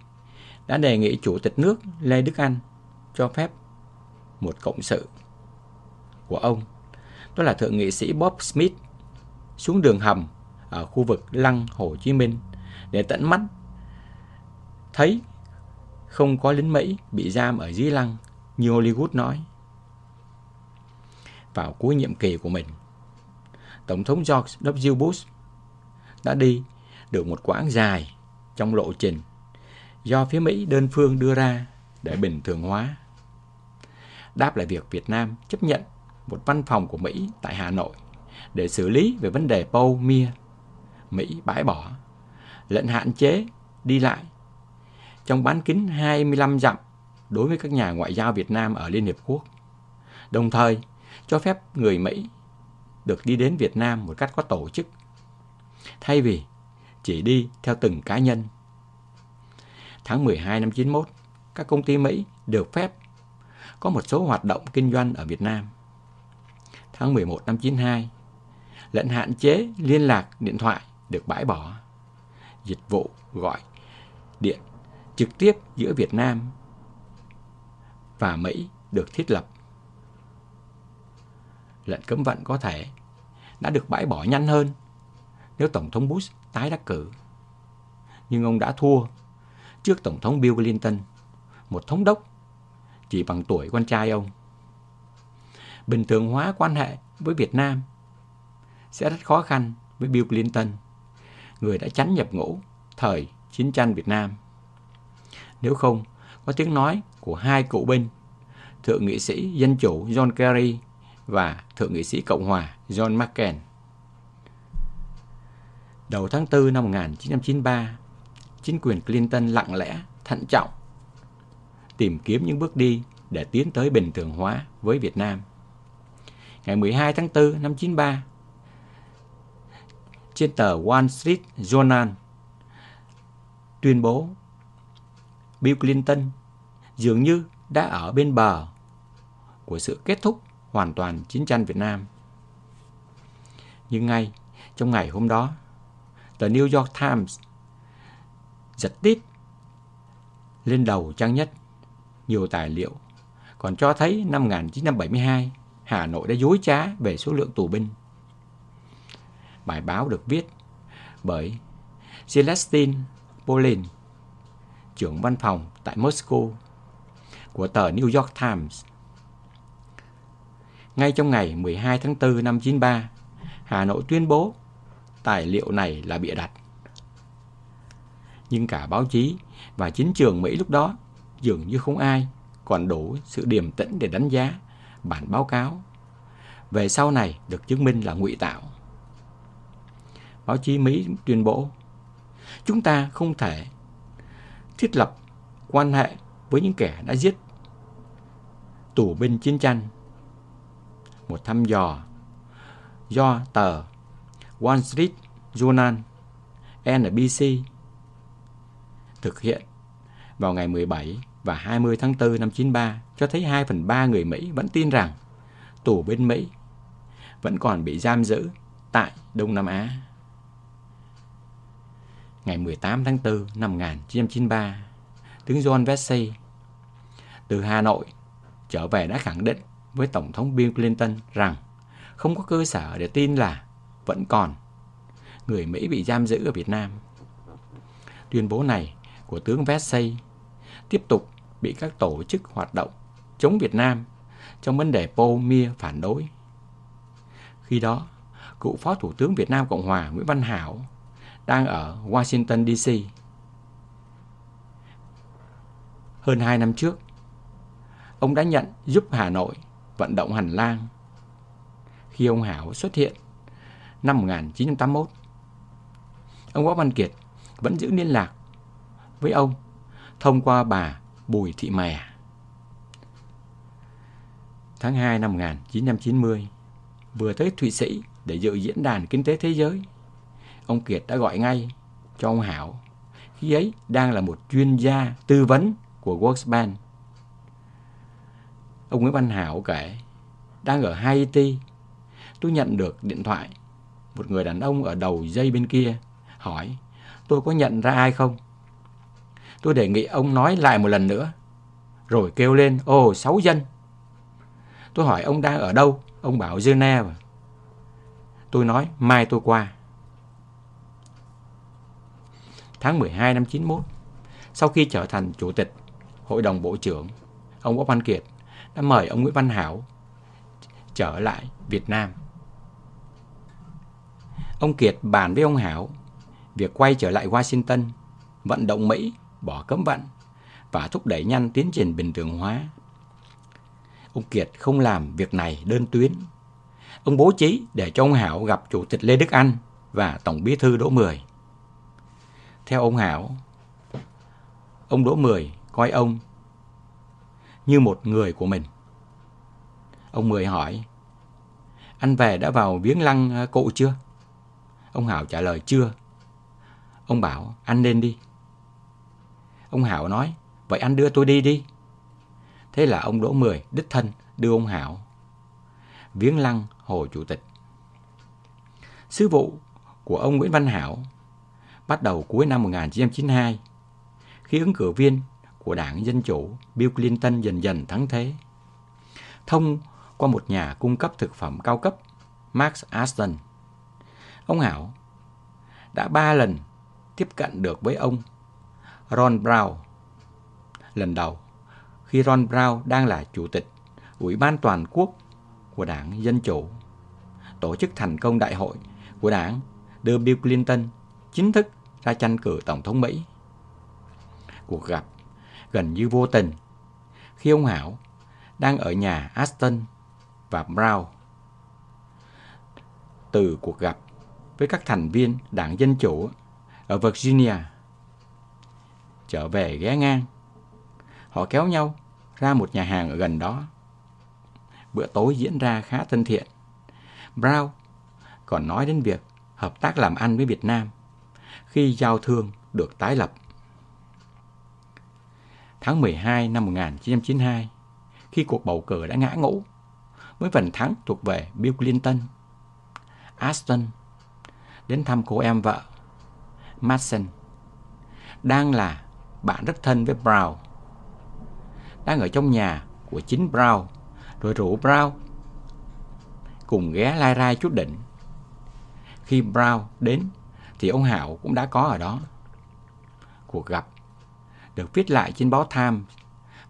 đã đề nghị Chủ tịch nước Lê Đức Anh cho phép một cộng sự của ông, đó là Thượng nghị sĩ Bob Smith, xuống đường hầm ở khu vực Lăng Hồ Chí Minh để tận mắt thấy không có lính Mỹ bị giam ở dưới lăng như Hollywood nói. Vào cuối nhiệm kỳ của mình, Tổng thống George W. Bush đã đi được một quãng dài trong lộ trình do phía Mỹ đơn phương đưa ra để bình thường hóa. Đáp lại việc Việt Nam chấp nhận một văn phòng của Mỹ tại Hà Nội để xử lý về vấn đề Paul Mia, Mỹ bãi bỏ lệnh hạn chế đi lại trong bán kính 25 dặm đối với các nhà ngoại giao Việt Nam ở Liên Hiệp Quốc, đồng thời cho phép người Mỹ được đi đến Việt Nam một cách có tổ chức, thay vì chỉ đi theo từng cá nhân. Tháng 12 năm 91, các công ty Mỹ được phép có một số hoạt động kinh doanh ở Việt Nam. Tháng 11 năm 92, lệnh hạn chế liên lạc điện thoại được bãi bỏ. Dịch vụ gọi điện trực tiếp giữa Việt Nam và Mỹ được thiết lập. Lệnh cấm vận có thể đã được bãi bỏ nhanh hơn nếu Tổng thống Bush tái đắc cử. Nhưng ông đã thua trước Tổng thống Bill Clinton, một thống đốc chỉ bằng tuổi con trai ông. Bình thường hóa quan hệ với Việt Nam sẽ rất khó khăn với Bill Clinton, người đã tránh nhập ngũ thời chiến tranh Việt Nam. Nếu không, có tiếng nói của hai cựu binh, Thượng nghị sĩ Dân Chủ John Kerry và Thượng nghị sĩ Cộng Hòa John McCain. Đầu tháng 4 năm 1993, chính quyền Clinton lặng lẽ, thận trọng, tìm kiếm những bước đi để tiến tới bình thường hóa với Việt Nam. Ngày 12 tháng 4 năm 93, trên tờ Wall Street Journal tuyên bố Bill Clinton dường như đã ở bên bờ của sự kết thúc hoàn toàn chiến tranh Việt Nam. Nhưng ngay trong ngày hôm đó, tờ New York Times giật tít lên đầu trang nhất nhiều tài liệu còn cho thấy năm 1972 Hà Nội đã dối trá về số lượng tù binh. Bài báo được viết bởi Celestine Polin trưởng văn phòng tại Moscow của tờ New York Times. Ngay trong ngày 12 tháng 4 năm 93, Hà Nội tuyên bố tài liệu này là bịa đặt. Nhưng cả báo chí và chính trường Mỹ lúc đó dường như không ai còn đủ sự điềm tĩnh để đánh giá bản báo cáo về sau này được chứng minh là ngụy tạo. Báo chí Mỹ tuyên bố chúng ta không thể thiết lập quan hệ với những kẻ đã giết tù binh chiến tranh. Một thăm dò do tờ Wall Street Journal NBC thực hiện vào ngày 17 và 20 tháng 4 năm 93 cho thấy 2 phần 3 người Mỹ vẫn tin rằng tù binh Mỹ vẫn còn bị giam giữ tại Đông Nam Á ngày 18 tháng 4 năm 1993, tướng John Vesey từ Hà Nội trở về đã khẳng định với Tổng thống Bill Clinton rằng không có cơ sở để tin là vẫn còn người Mỹ bị giam giữ ở Việt Nam. Tuyên bố này của tướng Vesey tiếp tục bị các tổ chức hoạt động chống Việt Nam trong vấn đề Paul Mia phản đối. Khi đó, cựu Phó Thủ tướng Việt Nam Cộng Hòa Nguyễn Văn Hảo đang ở Washington DC. Hơn 2 năm trước, ông đã nhận giúp Hà Nội vận động hành lang. Khi ông Hảo xuất hiện năm 1981. Ông Võ Văn Kiệt vẫn giữ liên lạc với ông thông qua bà Bùi Thị Mè. Tháng 2 năm 1990, vừa tới Thụy Sĩ để dự diễn đàn kinh tế thế giới, ông Kiệt đã gọi ngay cho ông Hảo, khi ấy đang là một chuyên gia tư vấn của Workspan. Ông Nguyễn Văn Hảo kể, đang ở Haiti, tôi nhận được điện thoại. Một người đàn ông ở đầu dây bên kia hỏi tôi có nhận ra ai không? Tôi đề nghị ông nói lại một lần nữa. Rồi kêu lên, ồ, sáu dân. Tôi hỏi ông đang ở đâu? Ông bảo Geneva. Tôi nói, mai tôi qua. Tháng 12 năm 91, sau khi trở thành chủ tịch Hội đồng Bộ trưởng, ông Võ Văn Kiệt đã mời ông Nguyễn Văn Hảo trở lại Việt Nam. Ông Kiệt bàn với ông Hảo việc quay trở lại Washington, vận động Mỹ bỏ cấm vận và thúc đẩy nhanh tiến trình bình thường hóa. Ông Kiệt không làm việc này đơn tuyến. Ông bố trí để cho ông Hảo gặp Chủ tịch Lê Đức Anh và Tổng bí thư Đỗ Mười. Theo ông Hảo, ông Đỗ Mười coi ông như một người của mình. Ông Mười hỏi, anh về đã vào viếng lăng à, cụ chưa? Ông Hảo trả lời chưa. Ông bảo, anh nên đi. Ông Hảo nói, vậy anh đưa tôi đi đi. Thế là ông Đỗ Mười đích thân đưa ông Hảo viếng lăng Hồ Chủ tịch. Sứ vụ của ông Nguyễn Văn Hảo bắt đầu cuối năm 1992 khi ứng cử viên của đảng Dân Chủ Bill Clinton dần dần thắng thế. Thông qua một nhà cung cấp thực phẩm cao cấp Max Aston. Ông Hảo đã ba lần tiếp cận được với ông Ron Brown. Lần đầu, khi Ron Brown đang là chủ tịch Ủy ban Toàn quốc của Đảng Dân Chủ, tổ chức thành công đại hội của đảng đưa Bill Clinton chính thức ra tranh cử Tổng thống Mỹ. Cuộc gặp gần như vô tình khi ông Hảo đang ở nhà Aston và Brown. Từ cuộc gặp với các thành viên Đảng Dân Chủ ở Virginia trở về ghé ngang. Họ kéo nhau ra một nhà hàng ở gần đó. Bữa tối diễn ra khá thân thiện. Brown còn nói đến việc hợp tác làm ăn với Việt Nam khi giao thương được tái lập. Tháng 12 năm 1992, khi cuộc bầu cử đã ngã ngũ, với phần thắng thuộc về Bill Clinton, Aston đến thăm cô em vợ, Madsen, đang là bạn rất thân với Brown. Đang ở trong nhà của chính Brown, rồi rủ Brown cùng ghé lai rai chút đỉnh. Khi Brown đến thì ông Hảo cũng đã có ở đó. Cuộc gặp được viết lại trên báo Time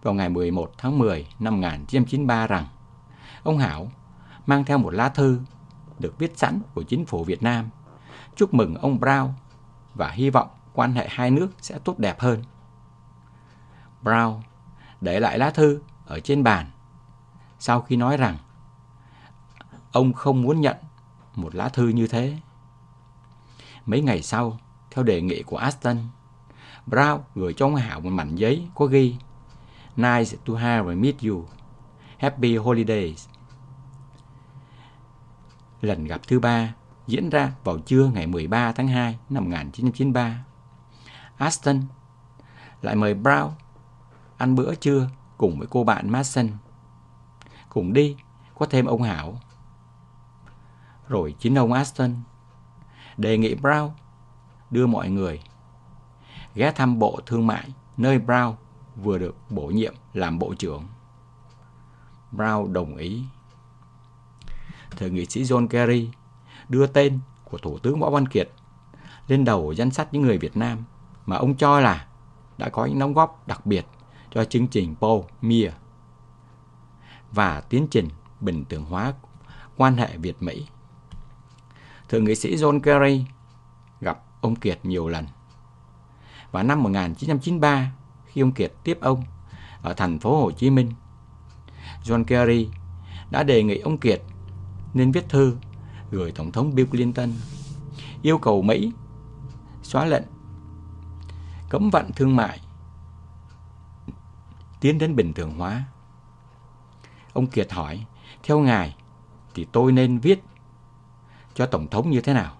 vào ngày 11 tháng 10 năm 1993 rằng ông Hảo mang theo một lá thư được viết sẵn của chính phủ Việt Nam chúc mừng ông Brown và hy vọng quan hệ hai nước sẽ tốt đẹp hơn. Brown để lại lá thư ở trên bàn sau khi nói rằng ông không muốn nhận một lá thư như thế. Mấy ngày sau, theo đề nghị của Aston, Brown gửi cho ông Hảo một mảnh giấy có ghi Nice to have meet you. Happy holidays. Lần gặp thứ ba diễn ra vào trưa ngày 13 tháng 2 năm 1993. Aston lại mời Brown ăn bữa trưa cùng với cô bạn Mason. Cùng đi có thêm ông Hảo. Rồi chính ông Aston đề nghị Brown đưa mọi người ghé thăm bộ thương mại nơi Brown vừa được bổ nhiệm làm bộ trưởng. Brown đồng ý. Thượng nghị sĩ John Kerry đưa tên của Thủ tướng Võ Văn Kiệt lên đầu danh sách những người Việt Nam mà ông cho là đã có những đóng góp đặc biệt cho chương trình Paul Mia và tiến trình bình thường hóa quan hệ Việt-Mỹ. Thượng nghị sĩ John Kerry gặp ông Kiệt nhiều lần. Và năm 1993, khi ông Kiệt tiếp ông ở thành phố Hồ Chí Minh, John Kerry đã đề nghị ông Kiệt nên viết thư gửi Tổng thống Bill Clinton yêu cầu Mỹ xóa lệnh cấm vận thương mại tiến đến bình thường hóa. Ông Kiệt hỏi, theo ngài thì tôi nên viết cho Tổng thống như thế nào?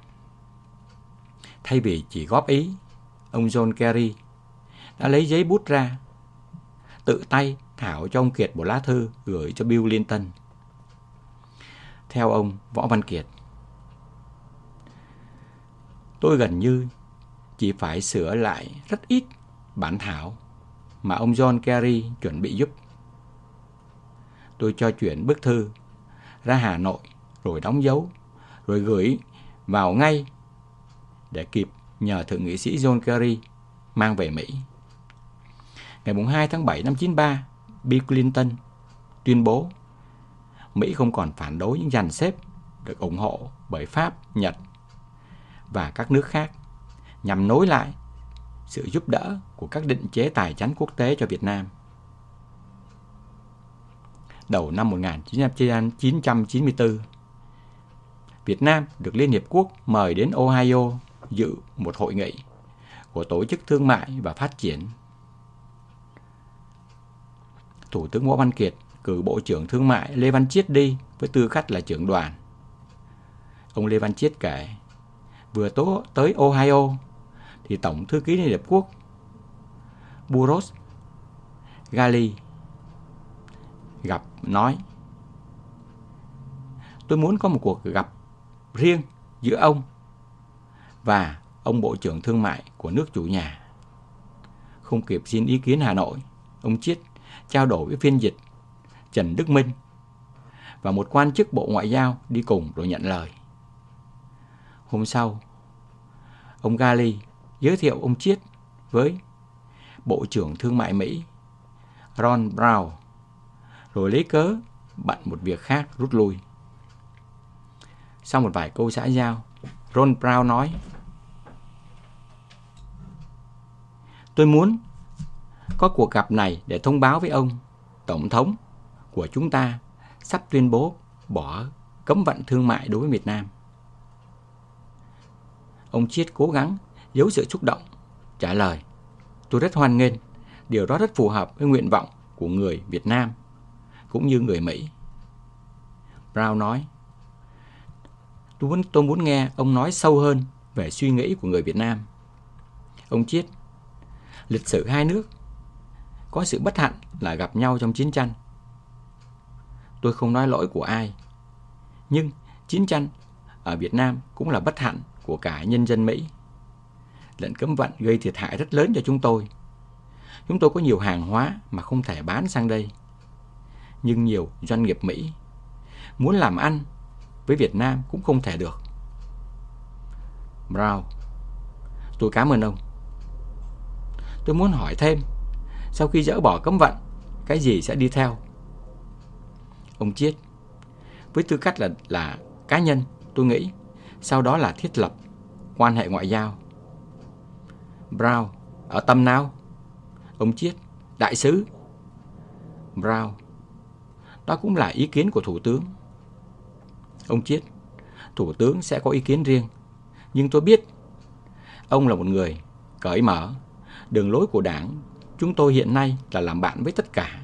Thay vì chỉ góp ý, ông John Kerry đã lấy giấy bút ra, tự tay thảo cho ông Kiệt một lá thư gửi cho Bill Clinton. Theo ông Võ Văn Kiệt, tôi gần như chỉ phải sửa lại rất ít bản thảo mà ông John Kerry chuẩn bị giúp. Tôi cho chuyển bức thư ra Hà Nội rồi đóng dấu rồi gửi vào ngay để kịp nhờ Thượng nghị sĩ John Kerry mang về Mỹ. Ngày 2 tháng 7 năm 93, Bill Clinton tuyên bố Mỹ không còn phản đối những dàn xếp được ủng hộ bởi Pháp, Nhật và các nước khác nhằm nối lại sự giúp đỡ của các định chế tài chánh quốc tế cho Việt Nam. Đầu năm 1994, Việt Nam được Liên Hiệp Quốc mời đến Ohio dự một hội nghị của Tổ chức Thương mại và Phát triển. Thủ tướng Võ Văn Kiệt cử Bộ trưởng Thương mại Lê Văn Chiết đi với tư cách là trưởng đoàn. Ông Lê Văn Chiết kể, vừa tố tới Ohio thì Tổng Thư ký Liên Hiệp Quốc Buros Gali gặp nói Tôi muốn có một cuộc gặp riêng giữa ông và ông Bộ trưởng Thương mại của nước chủ nhà. Không kịp xin ý kiến Hà Nội, ông Chiết trao đổi với phiên dịch Trần Đức Minh và một quan chức Bộ Ngoại giao đi cùng rồi nhận lời. Hôm sau, ông Gali giới thiệu ông Chiết với Bộ trưởng Thương mại Mỹ Ron Brown, rồi lấy cớ bận một việc khác rút lui. Sau một vài câu xã giao, Ron Brown nói Tôi muốn có cuộc gặp này để thông báo với ông, Tổng thống của chúng ta sắp tuyên bố bỏ cấm vận thương mại đối với Việt Nam. Ông Chiết cố gắng giấu sự xúc động, trả lời. Tôi rất hoan nghênh, điều đó rất phù hợp với nguyện vọng của người Việt Nam, cũng như người Mỹ. Brown nói, tôi muốn, tôi muốn nghe ông nói sâu hơn về suy nghĩ của người Việt Nam. Ông Chiết, lịch sử hai nước có sự bất hạnh là gặp nhau trong chiến tranh. Tôi không nói lỗi của ai, nhưng chiến tranh ở Việt Nam cũng là bất hạnh của cả nhân dân Mỹ lệnh cấm vận gây thiệt hại rất lớn cho chúng tôi. Chúng tôi có nhiều hàng hóa mà không thể bán sang đây. Nhưng nhiều doanh nghiệp Mỹ muốn làm ăn với Việt Nam cũng không thể được. Brown, tôi cảm ơn ông. Tôi muốn hỏi thêm, sau khi dỡ bỏ cấm vận, cái gì sẽ đi theo? Ông Chiết, với tư cách là là cá nhân, tôi nghĩ sau đó là thiết lập quan hệ ngoại giao Brown, ở tâm nào? Ông Chiết, đại sứ. Brown, đó cũng là ý kiến của Thủ tướng. Ông Chiết, Thủ tướng sẽ có ý kiến riêng. Nhưng tôi biết, ông là một người cởi mở. Đường lối của đảng chúng tôi hiện nay là làm bạn với tất cả.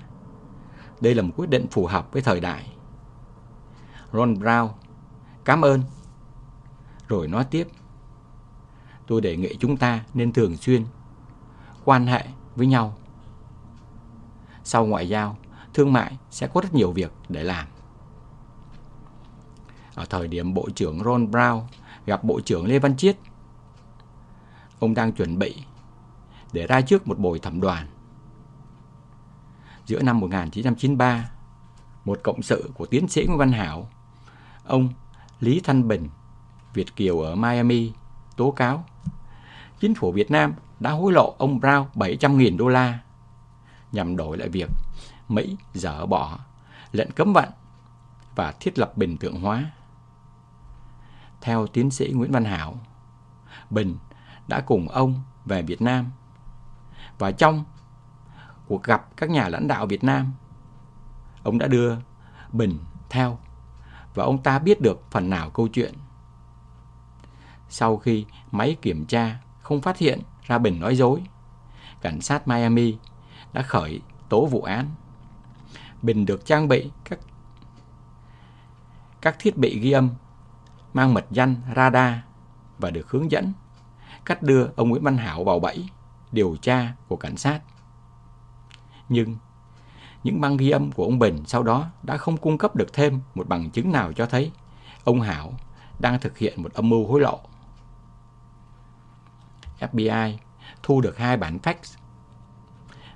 Đây là một quyết định phù hợp với thời đại. Ron Brown, cảm ơn. Rồi nói tiếp tôi đề nghị chúng ta nên thường xuyên quan hệ với nhau. Sau ngoại giao, thương mại sẽ có rất nhiều việc để làm. Ở thời điểm Bộ trưởng Ron Brown gặp Bộ trưởng Lê Văn Chiết, ông đang chuẩn bị để ra trước một buổi thẩm đoàn. Giữa năm 1993, một cộng sự của tiến sĩ Nguyễn Văn Hảo, ông Lý Thanh Bình, Việt Kiều ở Miami, tố cáo chính phủ Việt Nam đã hối lộ ông Brown 700.000 đô la nhằm đổi lại việc Mỹ dỡ bỏ lệnh cấm vận và thiết lập bình thường hóa. Theo tiến sĩ Nguyễn Văn Hảo, Bình đã cùng ông về Việt Nam và trong cuộc gặp các nhà lãnh đạo Việt Nam, ông đã đưa Bình theo và ông ta biết được phần nào câu chuyện. Sau khi máy kiểm tra không phát hiện ra Bình nói dối, cảnh sát Miami đã khởi tố vụ án. Bình được trang bị các các thiết bị ghi âm mang mật danh radar và được hướng dẫn cách đưa ông Nguyễn Văn Hảo vào bẫy điều tra của cảnh sát. Nhưng những băng ghi âm của ông Bình sau đó đã không cung cấp được thêm một bằng chứng nào cho thấy ông Hảo đang thực hiện một âm mưu hối lộ. FBI thu được hai bản fax.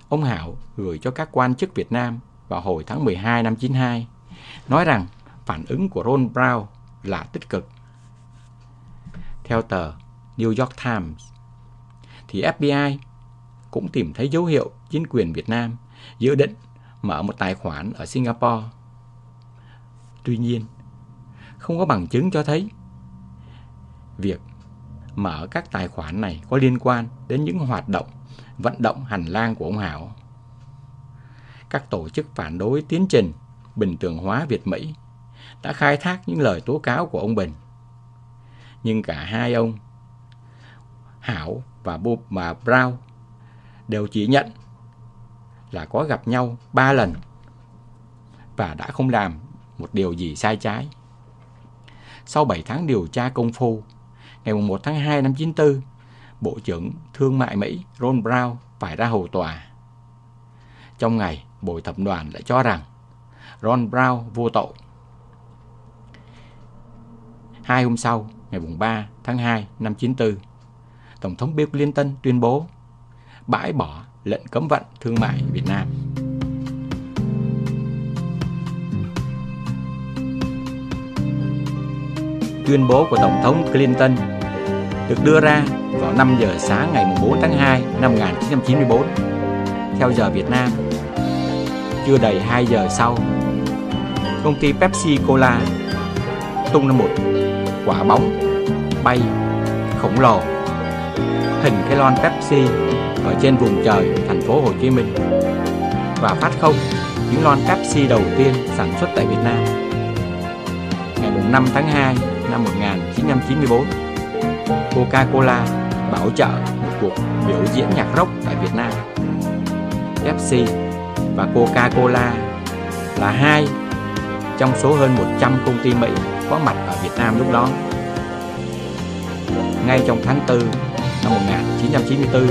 Ông Hảo gửi cho các quan chức Việt Nam vào hồi tháng 12 năm 92, nói rằng phản ứng của Ron Brown là tích cực. Theo tờ New York Times, thì FBI cũng tìm thấy dấu hiệu chính quyền Việt Nam dự định mở một tài khoản ở Singapore. Tuy nhiên, không có bằng chứng cho thấy việc mở các tài khoản này có liên quan đến những hoạt động vận động hành lang của ông Hảo. Các tổ chức phản đối tiến trình bình thường hóa Việt Mỹ đã khai thác những lời tố cáo của ông Bình. Nhưng cả hai ông Hảo và Bob và Brown đều chỉ nhận là có gặp nhau ba lần và đã không làm một điều gì sai trái. Sau 7 tháng điều tra công phu, ngày 1 tháng 2 năm 94, Bộ trưởng Thương mại Mỹ Ron Brown phải ra hầu tòa. Trong ngày, Bồi thẩm đoàn lại cho rằng Ron Brown vô tội. Hai hôm sau, ngày 3 tháng 2 năm 94, Tổng thống Bill Clinton tuyên bố bãi bỏ lệnh cấm vận thương mại Việt Nam. Tuyên bố của Tổng thống Clinton được đưa ra vào 5 giờ sáng ngày 4 tháng 2 năm 1994 theo giờ Việt Nam. Chưa đầy 2 giờ sau, công ty Pepsi Cola tung ra một quả bóng bay khổng lồ hình cái lon Pepsi ở trên vùng trời thành phố Hồ Chí Minh và phát không những lon Pepsi đầu tiên sản xuất tại Việt Nam. Ngày 5 tháng 2 năm 1994, Coca-Cola bảo trợ một cuộc biểu diễn nhạc rock tại Việt Nam. Pepsi và Coca-Cola là hai trong số hơn 100 công ty Mỹ có mặt ở Việt Nam lúc đó. Ngay trong tháng 4 năm 1994,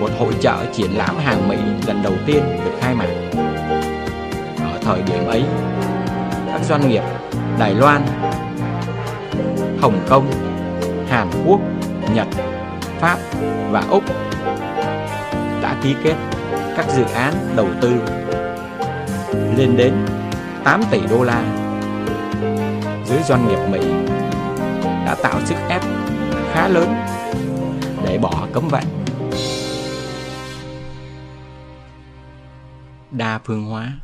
một hội trợ triển lãm hàng Mỹ lần đầu tiên được khai mạc. Ở thời điểm ấy, các doanh nghiệp Đài Loan, Hồng Kông, Hàn Quốc, Nhật, Pháp và Úc đã ký kết các dự án đầu tư lên đến 8 tỷ đô la dưới doanh nghiệp Mỹ đã tạo sức ép khá lớn để bỏ cấm vận. Đa phương hóa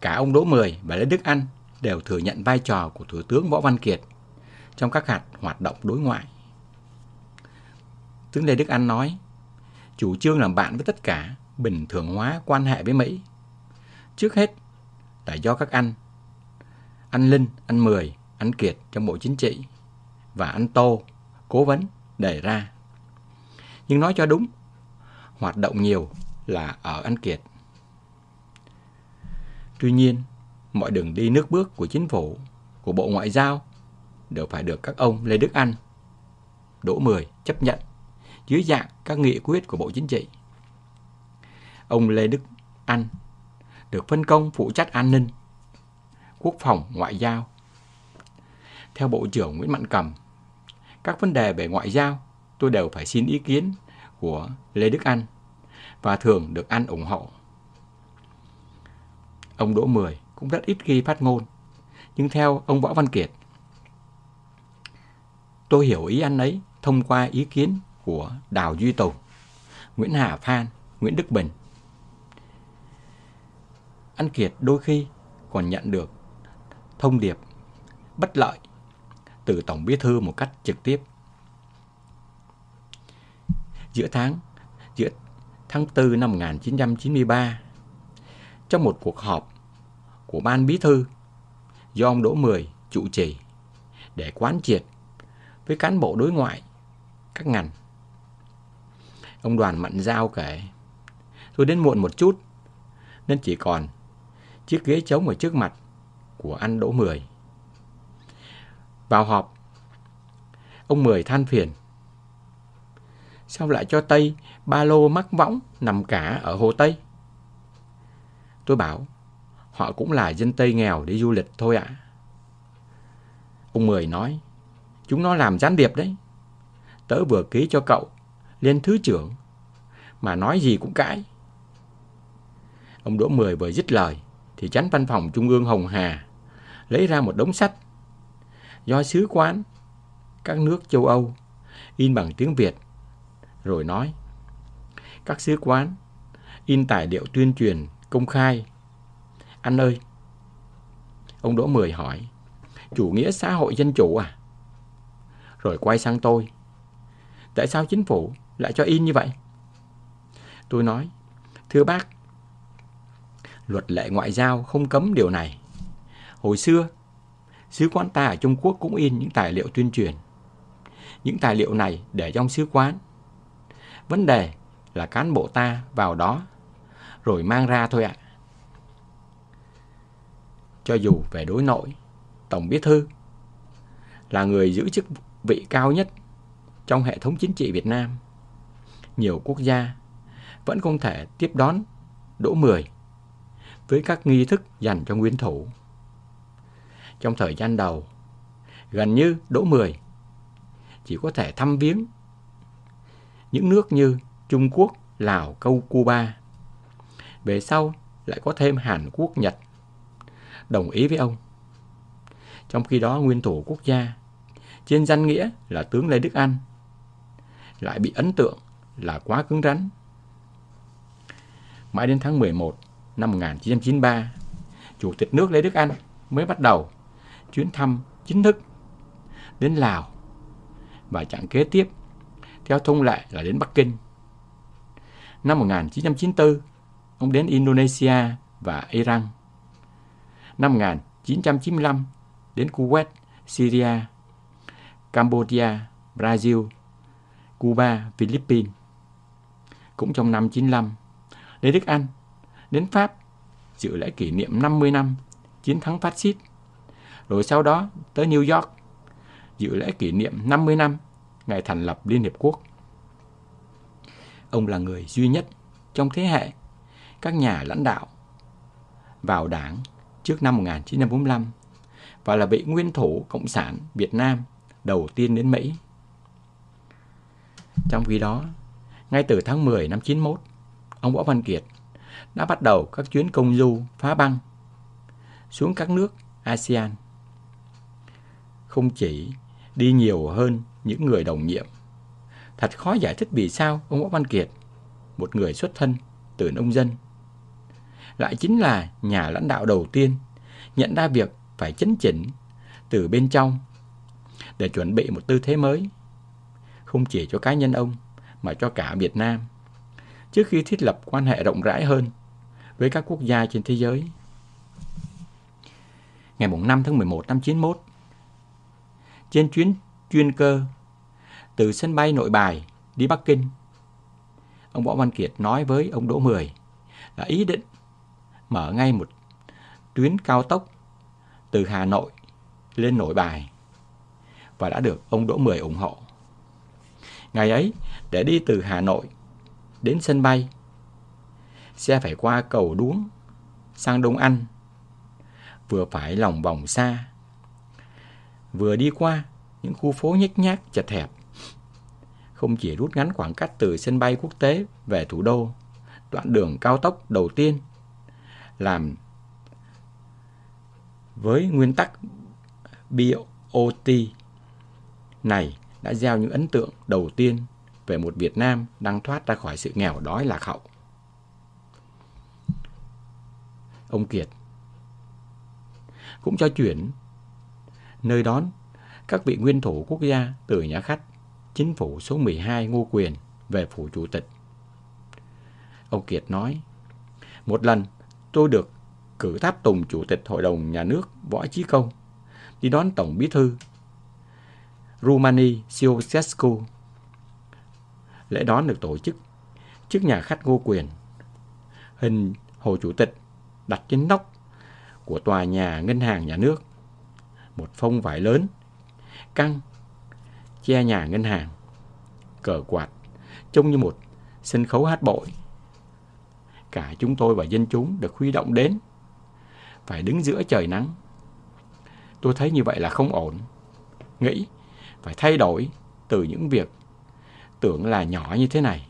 Cả ông Đỗ Mười và Lê Đức Anh đều thừa nhận vai trò của Thủ tướng Võ Văn Kiệt trong các hạt hoạt động đối ngoại. Tướng Lê Đức Anh nói, chủ trương làm bạn với tất cả, bình thường hóa quan hệ với Mỹ. Trước hết là do các anh, anh Linh, anh Mười, anh Kiệt trong Bộ Chính trị và anh Tô, cố vấn, đề ra. Nhưng nói cho đúng, hoạt động nhiều là ở anh Kiệt. Tuy nhiên, mọi đường đi nước bước của chính phủ, của Bộ Ngoại giao đều phải được các ông Lê Đức Anh, Đỗ Mười chấp nhận dưới dạng các nghị quyết của Bộ Chính trị. Ông Lê Đức Anh được phân công phụ trách an ninh, quốc phòng, ngoại giao. Theo Bộ trưởng Nguyễn Mạnh Cầm, các vấn đề về ngoại giao tôi đều phải xin ý kiến của Lê Đức Anh và thường được Anh ủng hộ. Ông Đỗ Mười cũng rất ít khi phát ngôn, nhưng theo ông Võ Văn Kiệt, tôi hiểu ý anh ấy thông qua ý kiến của Đào Duy Tùng, Nguyễn Hà Phan, Nguyễn Đức Bình. Anh Kiệt đôi khi còn nhận được thông điệp bất lợi từ Tổng Bí thư một cách trực tiếp. Giữa tháng giữa tháng 4 năm 1993, trong một cuộc họp của ban bí thư do ông Đỗ Mười chủ trì để quán triệt với cán bộ đối ngoại các ngành. Ông Đoàn Mận Giao kể, tôi đến muộn một chút nên chỉ còn chiếc ghế trống ở trước mặt của anh Đỗ Mười. Vào họp, ông Mười than phiền. Sao lại cho Tây ba lô mắc võng nằm cả ở Hồ Tây? Tôi bảo, họ cũng là dân Tây nghèo đi du lịch thôi ạ. Ông Mười nói, chúng nó làm gián điệp đấy. Tớ vừa ký cho cậu lên thứ trưởng, mà nói gì cũng cãi. Ông Đỗ Mười vừa dứt lời, thì chánh văn phòng Trung ương Hồng Hà lấy ra một đống sách do sứ quán các nước châu Âu in bằng tiếng Việt, rồi nói các sứ quán in tài liệu tuyên truyền công khai. Anh ơi, ông Đỗ Mười hỏi, chủ nghĩa xã hội dân chủ à? Rồi quay sang tôi, tại sao chính phủ lại cho in như vậy? Tôi nói, thưa bác, luật lệ ngoại giao không cấm điều này. Hồi xưa, sứ quán ta ở Trung Quốc cũng in những tài liệu tuyên truyền. Những tài liệu này để trong sứ quán. Vấn đề là cán bộ ta vào đó rồi mang ra thôi ạ. Cho dù về đối nội, Tổng Bí Thư là người giữ chức vị cao nhất trong hệ thống chính trị Việt Nam. Nhiều quốc gia vẫn không thể tiếp đón Đỗ Mười với các nghi thức dành cho nguyên thủ. Trong thời gian đầu, gần như Đỗ Mười chỉ có thể thăm viếng những nước như Trung Quốc, Lào, Câu, Cuba. Về sau lại có thêm Hàn Quốc, Nhật đồng ý với ông. Trong khi đó nguyên thủ quốc gia trên danh nghĩa là tướng Lê Đức Anh lại bị ấn tượng là quá cứng rắn. Mãi đến tháng 11 năm 1993, Chủ tịch nước Lê Đức Anh mới bắt đầu chuyến thăm chính thức đến Lào và chặng kế tiếp theo thông lệ là đến Bắc Kinh. Năm 1994, ông đến Indonesia và Iran. Năm 1995, đến Kuwait, Syria, Cambodia, Brazil, Cuba, Philippines. Cũng trong năm 95, Lê Đức Anh đến Pháp dự lễ kỷ niệm 50 năm chiến thắng phát xít. Rồi sau đó tới New York dự lễ kỷ niệm 50 năm ngày thành lập Liên Hiệp Quốc. Ông là người duy nhất trong thế hệ các nhà lãnh đạo vào đảng trước năm 1945 và là vị nguyên thủ Cộng sản Việt Nam đầu tiên đến Mỹ. Trong khi đó, ngay từ tháng 10 năm 91, ông Võ Văn Kiệt đã bắt đầu các chuyến công du phá băng xuống các nước ASEAN. Không chỉ đi nhiều hơn những người đồng nhiệm. Thật khó giải thích vì sao ông Võ Văn Kiệt, một người xuất thân từ nông dân, lại chính là nhà lãnh đạo đầu tiên nhận ra việc phải chấn chỉnh từ bên trong để chuẩn bị một tư thế mới, không chỉ cho cá nhân ông mà cho cả Việt Nam, trước khi thiết lập quan hệ rộng rãi hơn với các quốc gia trên thế giới. Ngày 5 tháng 11 năm 91, trên chuyến chuyên cơ từ sân bay nội bài đi Bắc Kinh, ông Võ Văn Kiệt nói với ông Đỗ Mười là ý định mở ngay một tuyến cao tốc từ Hà Nội lên nội bài và đã được ông Đỗ Mười ủng hộ. Ngày ấy, để đi từ Hà Nội đến sân bay, xe phải qua cầu Đuống sang Đông Anh, vừa phải lòng vòng xa, vừa đi qua những khu phố nhếch nhác chật hẹp. Không chỉ rút ngắn khoảng cách từ sân bay quốc tế về thủ đô, đoạn đường cao tốc đầu tiên làm với nguyên tắc BOT này đã gieo những ấn tượng đầu tiên về một Việt Nam đang thoát ra khỏi sự nghèo đói lạc hậu. Ông Kiệt cũng cho chuyển nơi đón các vị nguyên thủ quốc gia từ nhà khách chính phủ số 12 Ngô Quyền về phủ chủ tịch. Ông Kiệt nói, một lần tôi được cử tháp tùng Chủ tịch Hội đồng Nhà nước Võ Chí Công đi đón Tổng Bí thư Rumani Ceausescu. Lễ đón được tổ chức trước nhà khách Ngô Quyền. Hình Hồ Chủ tịch đặt trên nóc của tòa nhà ngân hàng nhà nước. Một phông vải lớn, căng, che nhà ngân hàng, cờ quạt, trông như một sân khấu hát bội. Cả chúng tôi và dân chúng được huy động đến, phải đứng giữa trời nắng. Tôi thấy như vậy là không ổn. Nghĩ phải thay đổi từ những việc tưởng là nhỏ như thế này.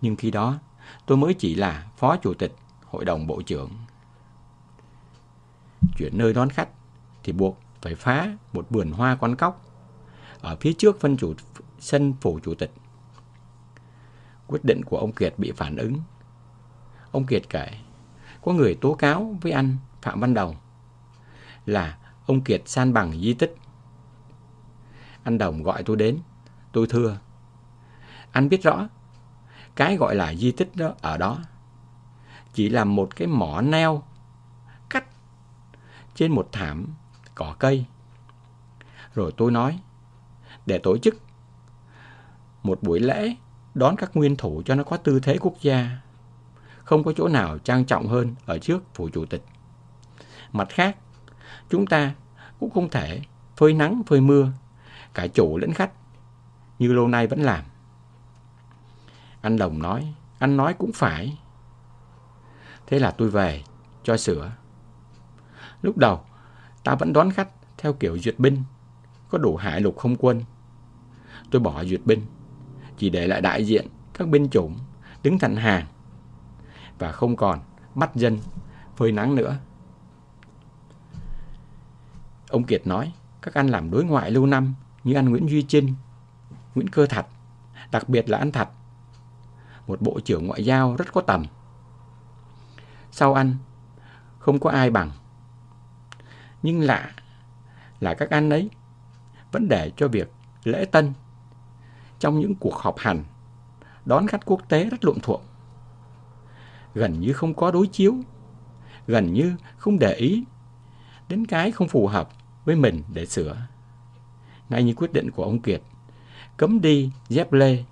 Nhưng khi đó, tôi mới chỉ là phó chủ tịch hội đồng bộ trưởng. Chuyển nơi đón khách thì buộc phải phá một vườn hoa quán cóc ở phía trước phân chủ sân phủ chủ tịch. Quyết định của ông Kiệt bị phản ứng. Ông Kiệt kể, có người tố cáo với anh Phạm Văn Đồng là ông Kiệt san bằng di tích. Anh Đồng gọi tôi đến, tôi thưa. Anh biết rõ, cái gọi là di tích đó ở đó chỉ là một cái mỏ neo cắt trên một thảm cỏ cây. Rồi tôi nói, để tổ chức một buổi lễ đón các nguyên thủ cho nó có tư thế quốc gia. Không có chỗ nào trang trọng hơn ở trước phủ chủ tịch. Mặt khác, chúng ta cũng không thể phơi nắng phơi mưa, cả chủ lẫn khách, như lâu nay vẫn làm. Anh Đồng nói, anh nói cũng phải. Thế là tôi về, cho sửa. Lúc đầu, ta vẫn đón khách theo kiểu duyệt binh, có đủ hải lục không quân. Tôi bỏ duyệt binh, chỉ để lại đại diện các binh chủng đứng thành hàng và không còn bắt dân phơi nắng nữa. Ông Kiệt nói, các anh làm đối ngoại lâu năm như anh Nguyễn Duy Trinh, Nguyễn Cơ Thạch, đặc biệt là anh Thạch, một bộ trưởng ngoại giao rất có tầm. Sau anh, không có ai bằng. Nhưng lạ là các anh ấy vẫn để cho việc lễ tân trong những cuộc họp hành đón khách quốc tế rất luộm thuộm. Gần như không có đối chiếu, gần như không để ý đến cái không phù hợp với mình để sửa. Ngay như quyết định của ông Kiệt, cấm đi dép lê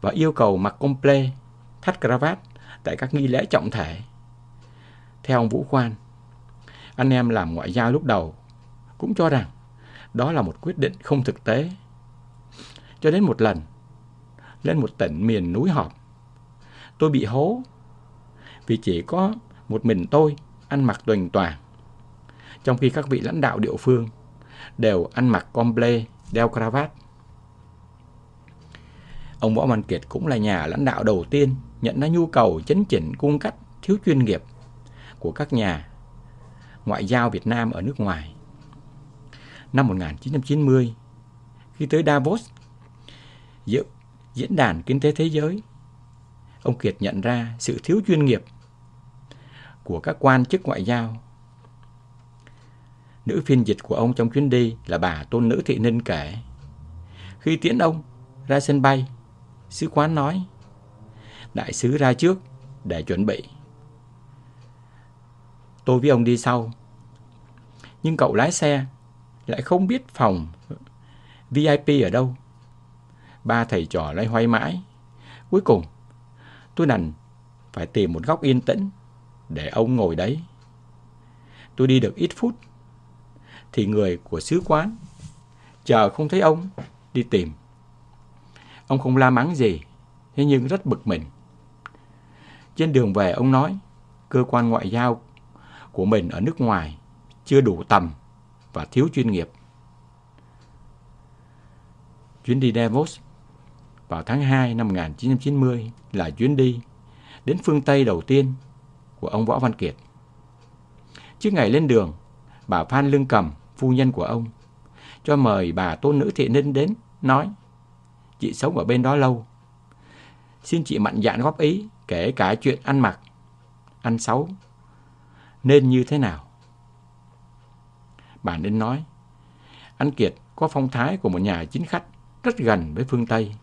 và yêu cầu mặc công comple, thắt cravat tại các nghi lễ trọng thể. Theo ông Vũ Khoan, anh em làm ngoại giao lúc đầu cũng cho rằng đó là một quyết định không thực tế. Cho đến một lần, lên một tỉnh miền núi họp, tôi bị hố vì chỉ có một mình tôi ăn mặc tuềnh toàn. Trong khi các vị lãnh đạo địa phương đều ăn mặc comple, đeo cravat. Ông Võ Văn Kiệt cũng là nhà lãnh đạo đầu tiên nhận ra nhu cầu chấn chỉnh cung cách thiếu chuyên nghiệp của các nhà ngoại giao Việt Nam ở nước ngoài. Năm 1990, khi tới Davos, dự diễn đàn kinh tế thế giới, ông Kiệt nhận ra sự thiếu chuyên nghiệp của các quan chức ngoại giao. Nữ phiên dịch của ông trong chuyến đi là bà Tôn Nữ Thị Ninh kể. Khi tiễn ông ra sân bay, sứ quán nói, đại sứ ra trước để chuẩn bị. Tôi với ông đi sau. Nhưng cậu lái xe lại không biết phòng VIP ở đâu. Ba thầy trò lay hoay mãi. Cuối cùng, tôi nành phải tìm một góc yên tĩnh để ông ngồi đấy. Tôi đi được ít phút, thì người của sứ quán chờ không thấy ông đi tìm. Ông không la mắng gì, thế nhưng rất bực mình. Trên đường về ông nói, cơ quan ngoại giao của mình ở nước ngoài chưa đủ tầm và thiếu chuyên nghiệp. Chuyến đi Davos vào tháng 2 năm 1990 là chuyến đi đến phương Tây đầu tiên của ông Võ Văn Kiệt. Trước ngày lên đường, bà Phan Lương Cầm, phu nhân của ông, cho mời bà Tôn Nữ Thị Ninh đến, nói Chị sống ở bên đó lâu. Xin chị mạnh dạn góp ý, kể cả chuyện ăn mặc, ăn xấu, nên như thế nào. Bà nên nói, anh Kiệt có phong thái của một nhà chính khách rất gần với phương Tây.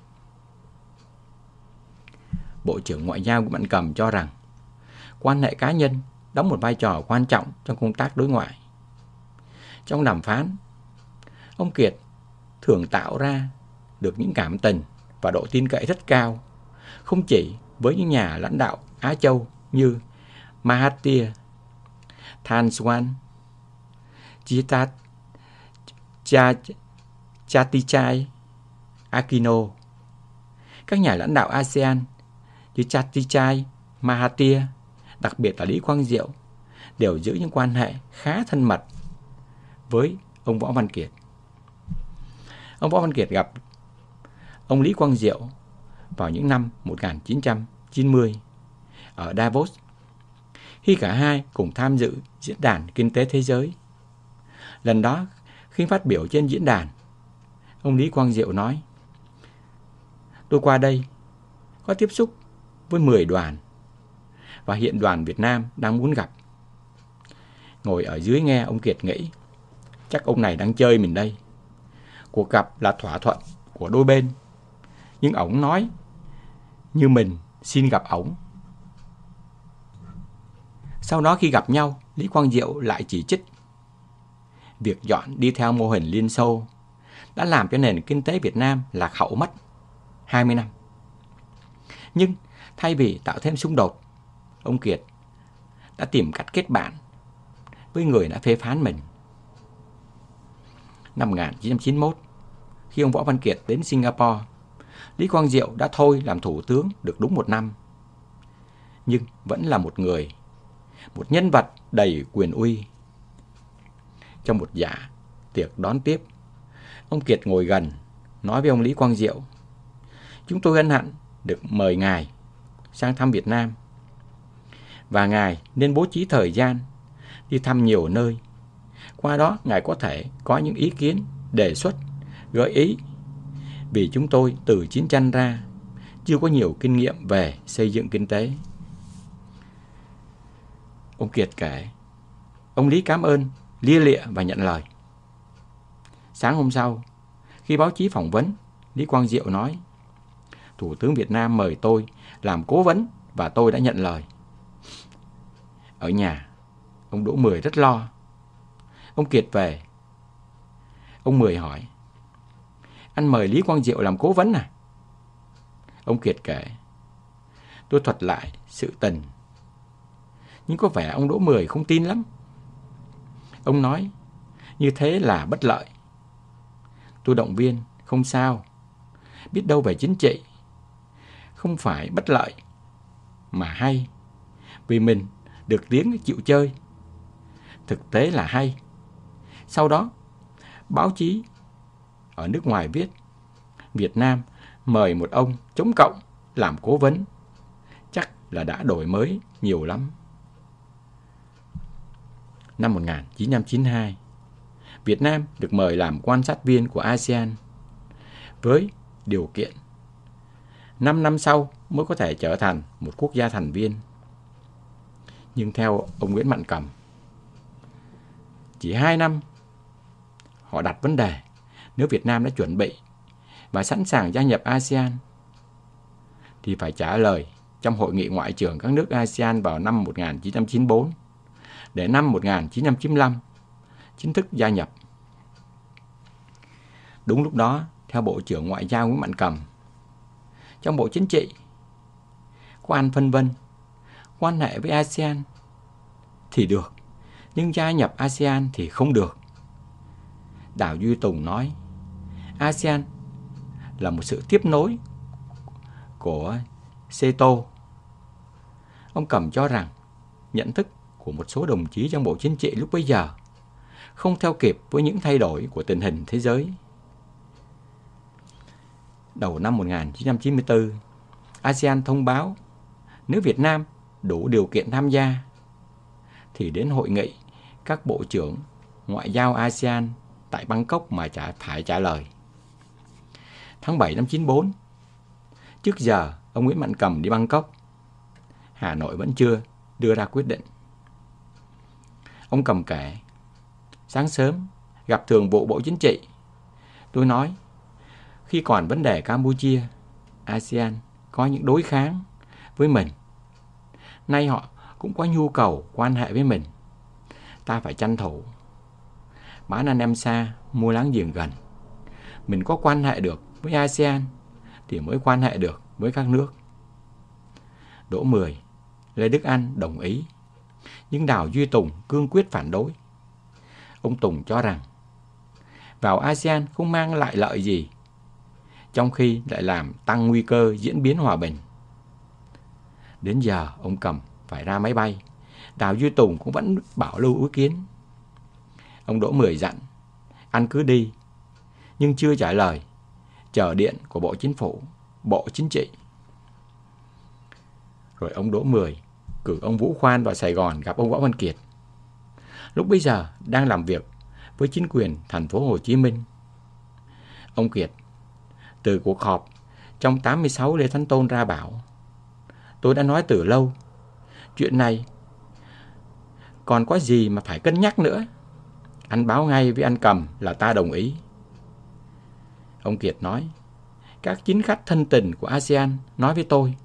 Bộ trưởng Ngoại giao của Mạnh Cầm cho rằng quan hệ cá nhân đóng một vai trò quan trọng trong công tác đối ngoại. Trong đàm phán, ông Kiệt thường tạo ra được những cảm tình và độ tin cậy rất cao, không chỉ với những nhà lãnh đạo Á Châu như Mahathir, Than Swan, Chitat, Chatichai, Aquino. Các nhà lãnh đạo ASEAN như Chatichai, Mahathir, đặc biệt là Lý Quang Diệu, đều giữ những quan hệ khá thân mật với ông Võ Văn Kiệt. Ông Võ Văn Kiệt gặp ông Lý Quang Diệu vào những năm 1990 ở Davos khi cả hai cùng tham dự diễn đàn kinh tế thế giới. Lần đó, khi phát biểu trên diễn đàn, ông Lý Quang Diệu nói Tôi qua đây có tiếp xúc với 10 đoàn và hiện đoàn Việt Nam đang muốn gặp. Ngồi ở dưới nghe ông Kiệt nghĩ chắc ông này đang chơi mình đây. Cuộc gặp là thỏa thuận của đôi bên. Nhưng ổng nói như mình xin gặp ổng. Sau đó khi gặp nhau, Lý Quang Diệu lại chỉ trích. Việc dọn đi theo mô hình Liên Xô đã làm cho nền kinh tế Việt Nam lạc hậu mất 20 năm. Nhưng thay vì tạo thêm xung đột, ông Kiệt đã tìm cách kết bạn với người đã phê phán mình. Năm 1991, khi ông Võ Văn Kiệt đến Singapore, Lý Quang Diệu đã thôi làm thủ tướng được đúng một năm. Nhưng vẫn là một người, một nhân vật đầy quyền uy. Trong một dạ tiệc đón tiếp, ông Kiệt ngồi gần, nói với ông Lý Quang Diệu. Chúng tôi hân hạnh được mời ngài sang thăm Việt Nam. Và ngài nên bố trí thời gian đi thăm nhiều nơi. Qua đó ngài có thể có những ý kiến, đề xuất, gợi ý vì chúng tôi từ chiến tranh ra chưa có nhiều kinh nghiệm về xây dựng kinh tế. Ông Kiệt kể, ông Lý cảm ơn, lia lịa và nhận lời. Sáng hôm sau, khi báo chí phỏng vấn, Lý Quang Diệu nói, Thủ tướng Việt Nam mời tôi làm cố vấn và tôi đã nhận lời. Ở nhà, ông Đỗ Mười rất lo. Ông Kiệt về. Ông Mười hỏi, anh mời Lý Quang Diệu làm cố vấn à? Ông Kiệt kể, tôi thuật lại sự tình. Nhưng có vẻ ông Đỗ Mười không tin lắm. Ông nói, như thế là bất lợi. Tôi động viên, không sao. Biết đâu về chính trị. Không phải bất lợi, mà hay. Vì mình được tiếng chịu chơi. Thực tế là hay. Sau đó, báo chí ở nước ngoài viết Việt Nam mời một ông chống cộng làm cố vấn. Chắc là đã đổi mới nhiều lắm. Năm 1992, Việt Nam được mời làm quan sát viên của ASEAN với điều kiện 5 năm sau mới có thể trở thành một quốc gia thành viên. Nhưng theo ông Nguyễn Mạnh Cầm, chỉ 2 năm họ đặt vấn đề nếu Việt Nam đã chuẩn bị và sẵn sàng gia nhập ASEAN thì phải trả lời trong hội nghị ngoại trưởng các nước ASEAN vào năm 1994 để năm 1995 chính thức gia nhập. Đúng lúc đó, theo Bộ trưởng Ngoại giao Nguyễn Mạnh Cầm, trong Bộ Chính trị, quan phân vân, quan hệ với ASEAN thì được, nhưng gia nhập ASEAN thì không được. Đào Duy Tùng nói, ASEAN là một sự tiếp nối của CETO. Ông Cầm cho rằng nhận thức của một số đồng chí trong Bộ Chính trị lúc bấy giờ không theo kịp với những thay đổi của tình hình thế giới. Đầu năm 1994, ASEAN thông báo nếu Việt Nam đủ điều kiện tham gia thì đến hội nghị các bộ trưởng ngoại giao ASEAN tại Bangkok mà trả phải trả lời tháng 7 năm 94. Trước giờ, ông Nguyễn Mạnh Cầm đi Bangkok. Hà Nội vẫn chưa đưa ra quyết định. Ông Cầm kể, sáng sớm gặp thường vụ Bộ Chính trị. Tôi nói, khi còn vấn đề Campuchia, ASEAN có những đối kháng với mình. Nay họ cũng có nhu cầu quan hệ với mình. Ta phải tranh thủ. Bán anh em xa, mua láng giềng gần. Mình có quan hệ được với ASEAN thì mới quan hệ được với các nước. Đỗ 10, Lê Đức Anh đồng ý. Nhưng Đào Duy Tùng cương quyết phản đối. Ông Tùng cho rằng vào ASEAN không mang lại lợi gì, trong khi lại làm tăng nguy cơ diễn biến hòa bình. Đến giờ ông Cầm phải ra máy bay, Đào Duy Tùng cũng vẫn bảo lưu ý kiến. Ông Đỗ Mười dặn, anh cứ đi, nhưng chưa trả lời, chờ điện của Bộ Chính phủ, Bộ Chính trị. Rồi ông Đỗ Mười cử ông Vũ Khoan vào Sài Gòn gặp ông Võ Văn Kiệt. Lúc bây giờ đang làm việc với chính quyền thành phố Hồ Chí Minh. Ông Kiệt, từ cuộc họp trong 86 Lê Thánh Tôn ra bảo, Tôi đã nói từ lâu, Chuyện này còn có gì mà phải cân nhắc nữa Anh báo ngay với anh cầm là ta đồng ý Ông Kiệt nói, Các chính khách thân tình của ASEAN nói với tôi,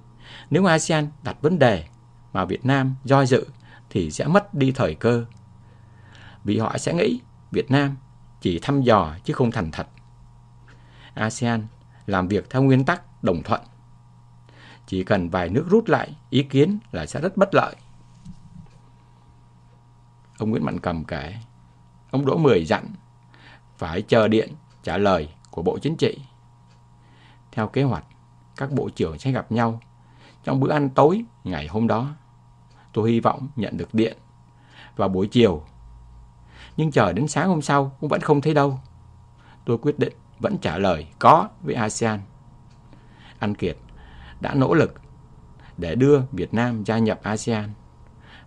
Nếu ASEAN đặt vấn đề mà Việt Nam do dự thì sẽ mất đi thời cơ. Vì họ sẽ nghĩ Việt Nam chỉ thăm dò chứ không thành thật. ASEAN làm việc theo nguyên tắc đồng thuận. Chỉ cần vài nước rút lại ý kiến là sẽ rất bất lợi. Ông Nguyễn Mạnh Cầm kể, ông Đỗ Mười dặn phải chờ điện trả lời của Bộ Chính trị. Theo kế hoạch, các bộ trưởng sẽ gặp nhau trong bữa ăn tối ngày hôm đó. Tôi hy vọng nhận được điện vào buổi chiều. Nhưng chờ đến sáng hôm sau cũng vẫn không thấy đâu. Tôi quyết định vẫn trả lời có với ASEAN. Anh Kiệt đã nỗ lực để đưa Việt Nam gia nhập ASEAN.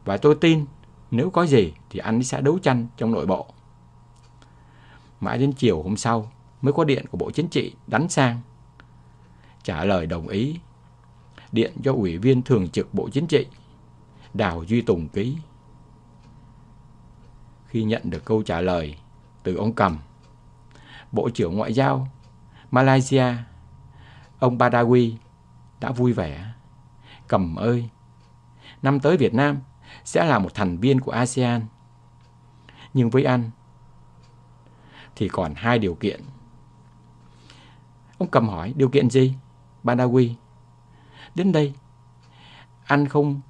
Và tôi tin nếu có gì thì anh sẽ đấu tranh trong nội bộ. Mãi đến chiều hôm sau mới có điện của Bộ Chính trị đánh sang. Trả lời đồng ý. Điện cho Ủy viên Thường trực Bộ Chính trị Đào Duy Tùng ký. Khi nhận được câu trả lời từ ông Cầm, Bộ trưởng Ngoại giao Malaysia, ông Badawi đã vui vẻ. Cầm ơi, năm tới Việt Nam sẽ là một thành viên của ASEAN. Nhưng với anh thì còn hai điều kiện. Ông cầm hỏi điều kiện gì? Badawi. Đến đây, anh không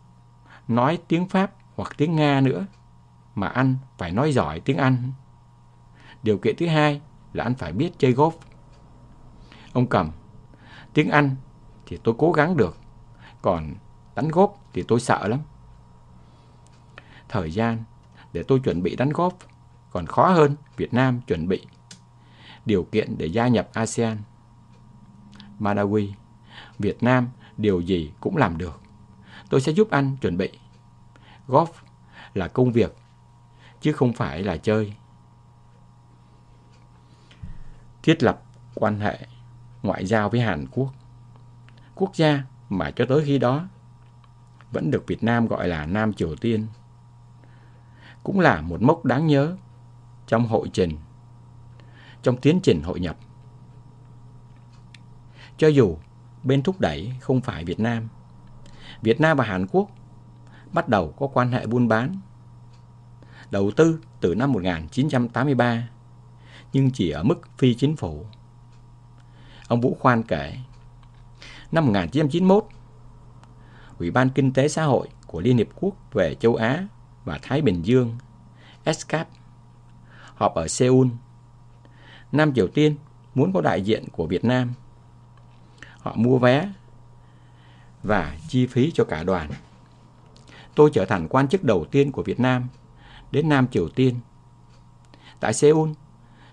nói tiếng Pháp hoặc tiếng Nga nữa, mà anh phải nói giỏi tiếng Anh. Điều kiện thứ hai là anh phải biết chơi golf. Ông cầm, tiếng Anh thì tôi cố gắng được, còn đánh golf thì tôi sợ lắm. Thời gian để tôi chuẩn bị đánh golf còn khó hơn Việt Nam chuẩn bị điều kiện để gia nhập ASEAN. Malawi, Việt Nam điều gì cũng làm được. Tôi sẽ giúp anh chuẩn bị. Golf là công việc, chứ không phải là chơi. Thiết lập quan hệ ngoại giao với Hàn Quốc. Quốc gia mà cho tới khi đó vẫn được Việt Nam gọi là Nam Triều Tiên. Cũng là một mốc đáng nhớ trong hội trình, trong tiến trình hội nhập. Cho dù bên thúc đẩy không phải Việt Nam, Việt Nam và Hàn Quốc bắt đầu có quan hệ buôn bán. Đầu tư từ năm 1983, nhưng chỉ ở mức phi chính phủ. Ông Vũ Khoan kể, năm 1991, Ủy ban Kinh tế Xã hội của Liên Hiệp Quốc về châu Á và Thái Bình Dương, ESCAP, họp ở Seoul. Nam Triều Tiên muốn có đại diện của Việt Nam. Họ mua vé và chi phí cho cả đoàn. Tôi trở thành quan chức đầu tiên của Việt Nam đến Nam Triều Tiên. Tại Seoul,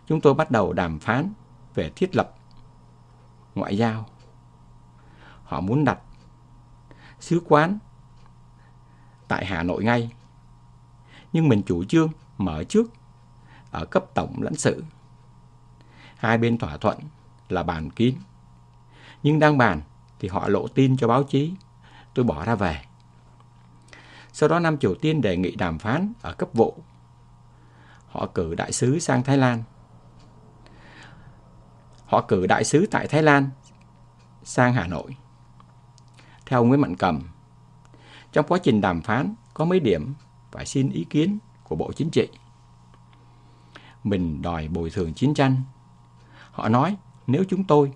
chúng tôi bắt đầu đàm phán về thiết lập ngoại giao. Họ muốn đặt sứ quán tại Hà Nội ngay. Nhưng mình chủ trương mở trước ở cấp tổng lãnh sự. Hai bên thỏa thuận là bàn kín. Nhưng đang bàn thì họ lộ tin cho báo chí. Tôi bỏ ra về. Sau đó Nam Triều Tiên đề nghị đàm phán ở cấp vụ. Họ cử đại sứ sang Thái Lan. Họ cử đại sứ tại Thái Lan sang Hà Nội. Theo Nguyễn Mạnh Cầm, trong quá trình đàm phán có mấy điểm phải xin ý kiến của Bộ Chính trị. Mình đòi bồi thường chiến tranh. Họ nói nếu chúng tôi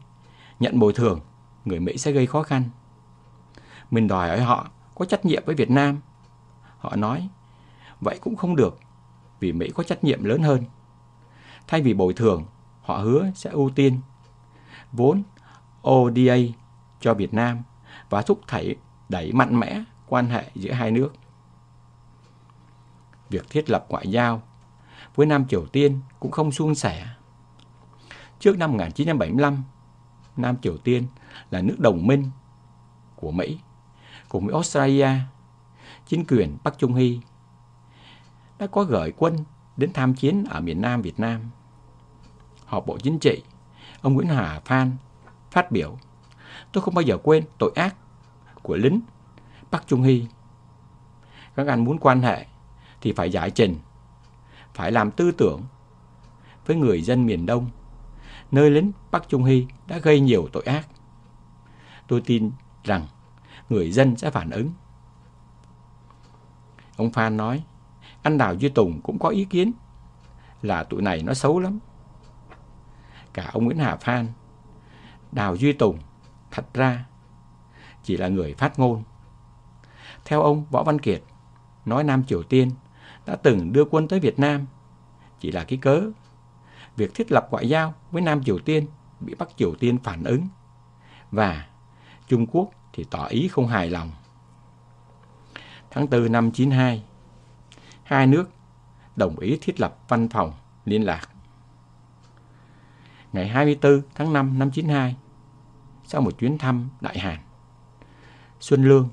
nhận bồi thường, người Mỹ sẽ gây khó khăn. Mình đòi hỏi họ có trách nhiệm với Việt Nam. Họ nói vậy cũng không được vì Mỹ có trách nhiệm lớn hơn. Thay vì bồi thường, họ hứa sẽ ưu tiên vốn ODA cho Việt Nam và thúc đẩy đẩy mạnh mẽ quan hệ giữa hai nước. Việc thiết lập ngoại giao với Nam Triều Tiên cũng không suôn sẻ. Trước năm 1975, Nam Triều Tiên là nước đồng minh của Mỹ cùng với Australia. Chính quyền Bắc Trung Hy đã có gửi quân đến tham chiến ở miền Nam Việt Nam. Họp Bộ Chính trị, ông Nguyễn Hà Phan phát biểu Tôi không bao giờ quên tội ác của lính Bắc Trung Hy. Các anh muốn quan hệ thì phải giải trình, phải làm tư tưởng với người dân miền Đông, nơi lính Bắc Trung Hy đã gây nhiều tội ác. Tôi tin rằng người dân sẽ phản ứng. Ông Phan nói, anh Đào Duy Tùng cũng có ý kiến là tụi này nó xấu lắm. Cả ông Nguyễn Hà Phan, Đào Duy Tùng thật ra chỉ là người phát ngôn. Theo ông Võ Văn Kiệt, nói Nam Triều Tiên đã từng đưa quân tới Việt Nam chỉ là cái cớ. Việc thiết lập ngoại giao với Nam Triều Tiên bị Bắc Triều Tiên phản ứng và Trung Quốc thì tỏ ý không hài lòng. Tháng 4 năm 92, hai nước đồng ý thiết lập văn phòng liên lạc. Ngày 24 tháng 5 năm 92, sau một chuyến thăm Đại Hàn. Xuân Lương,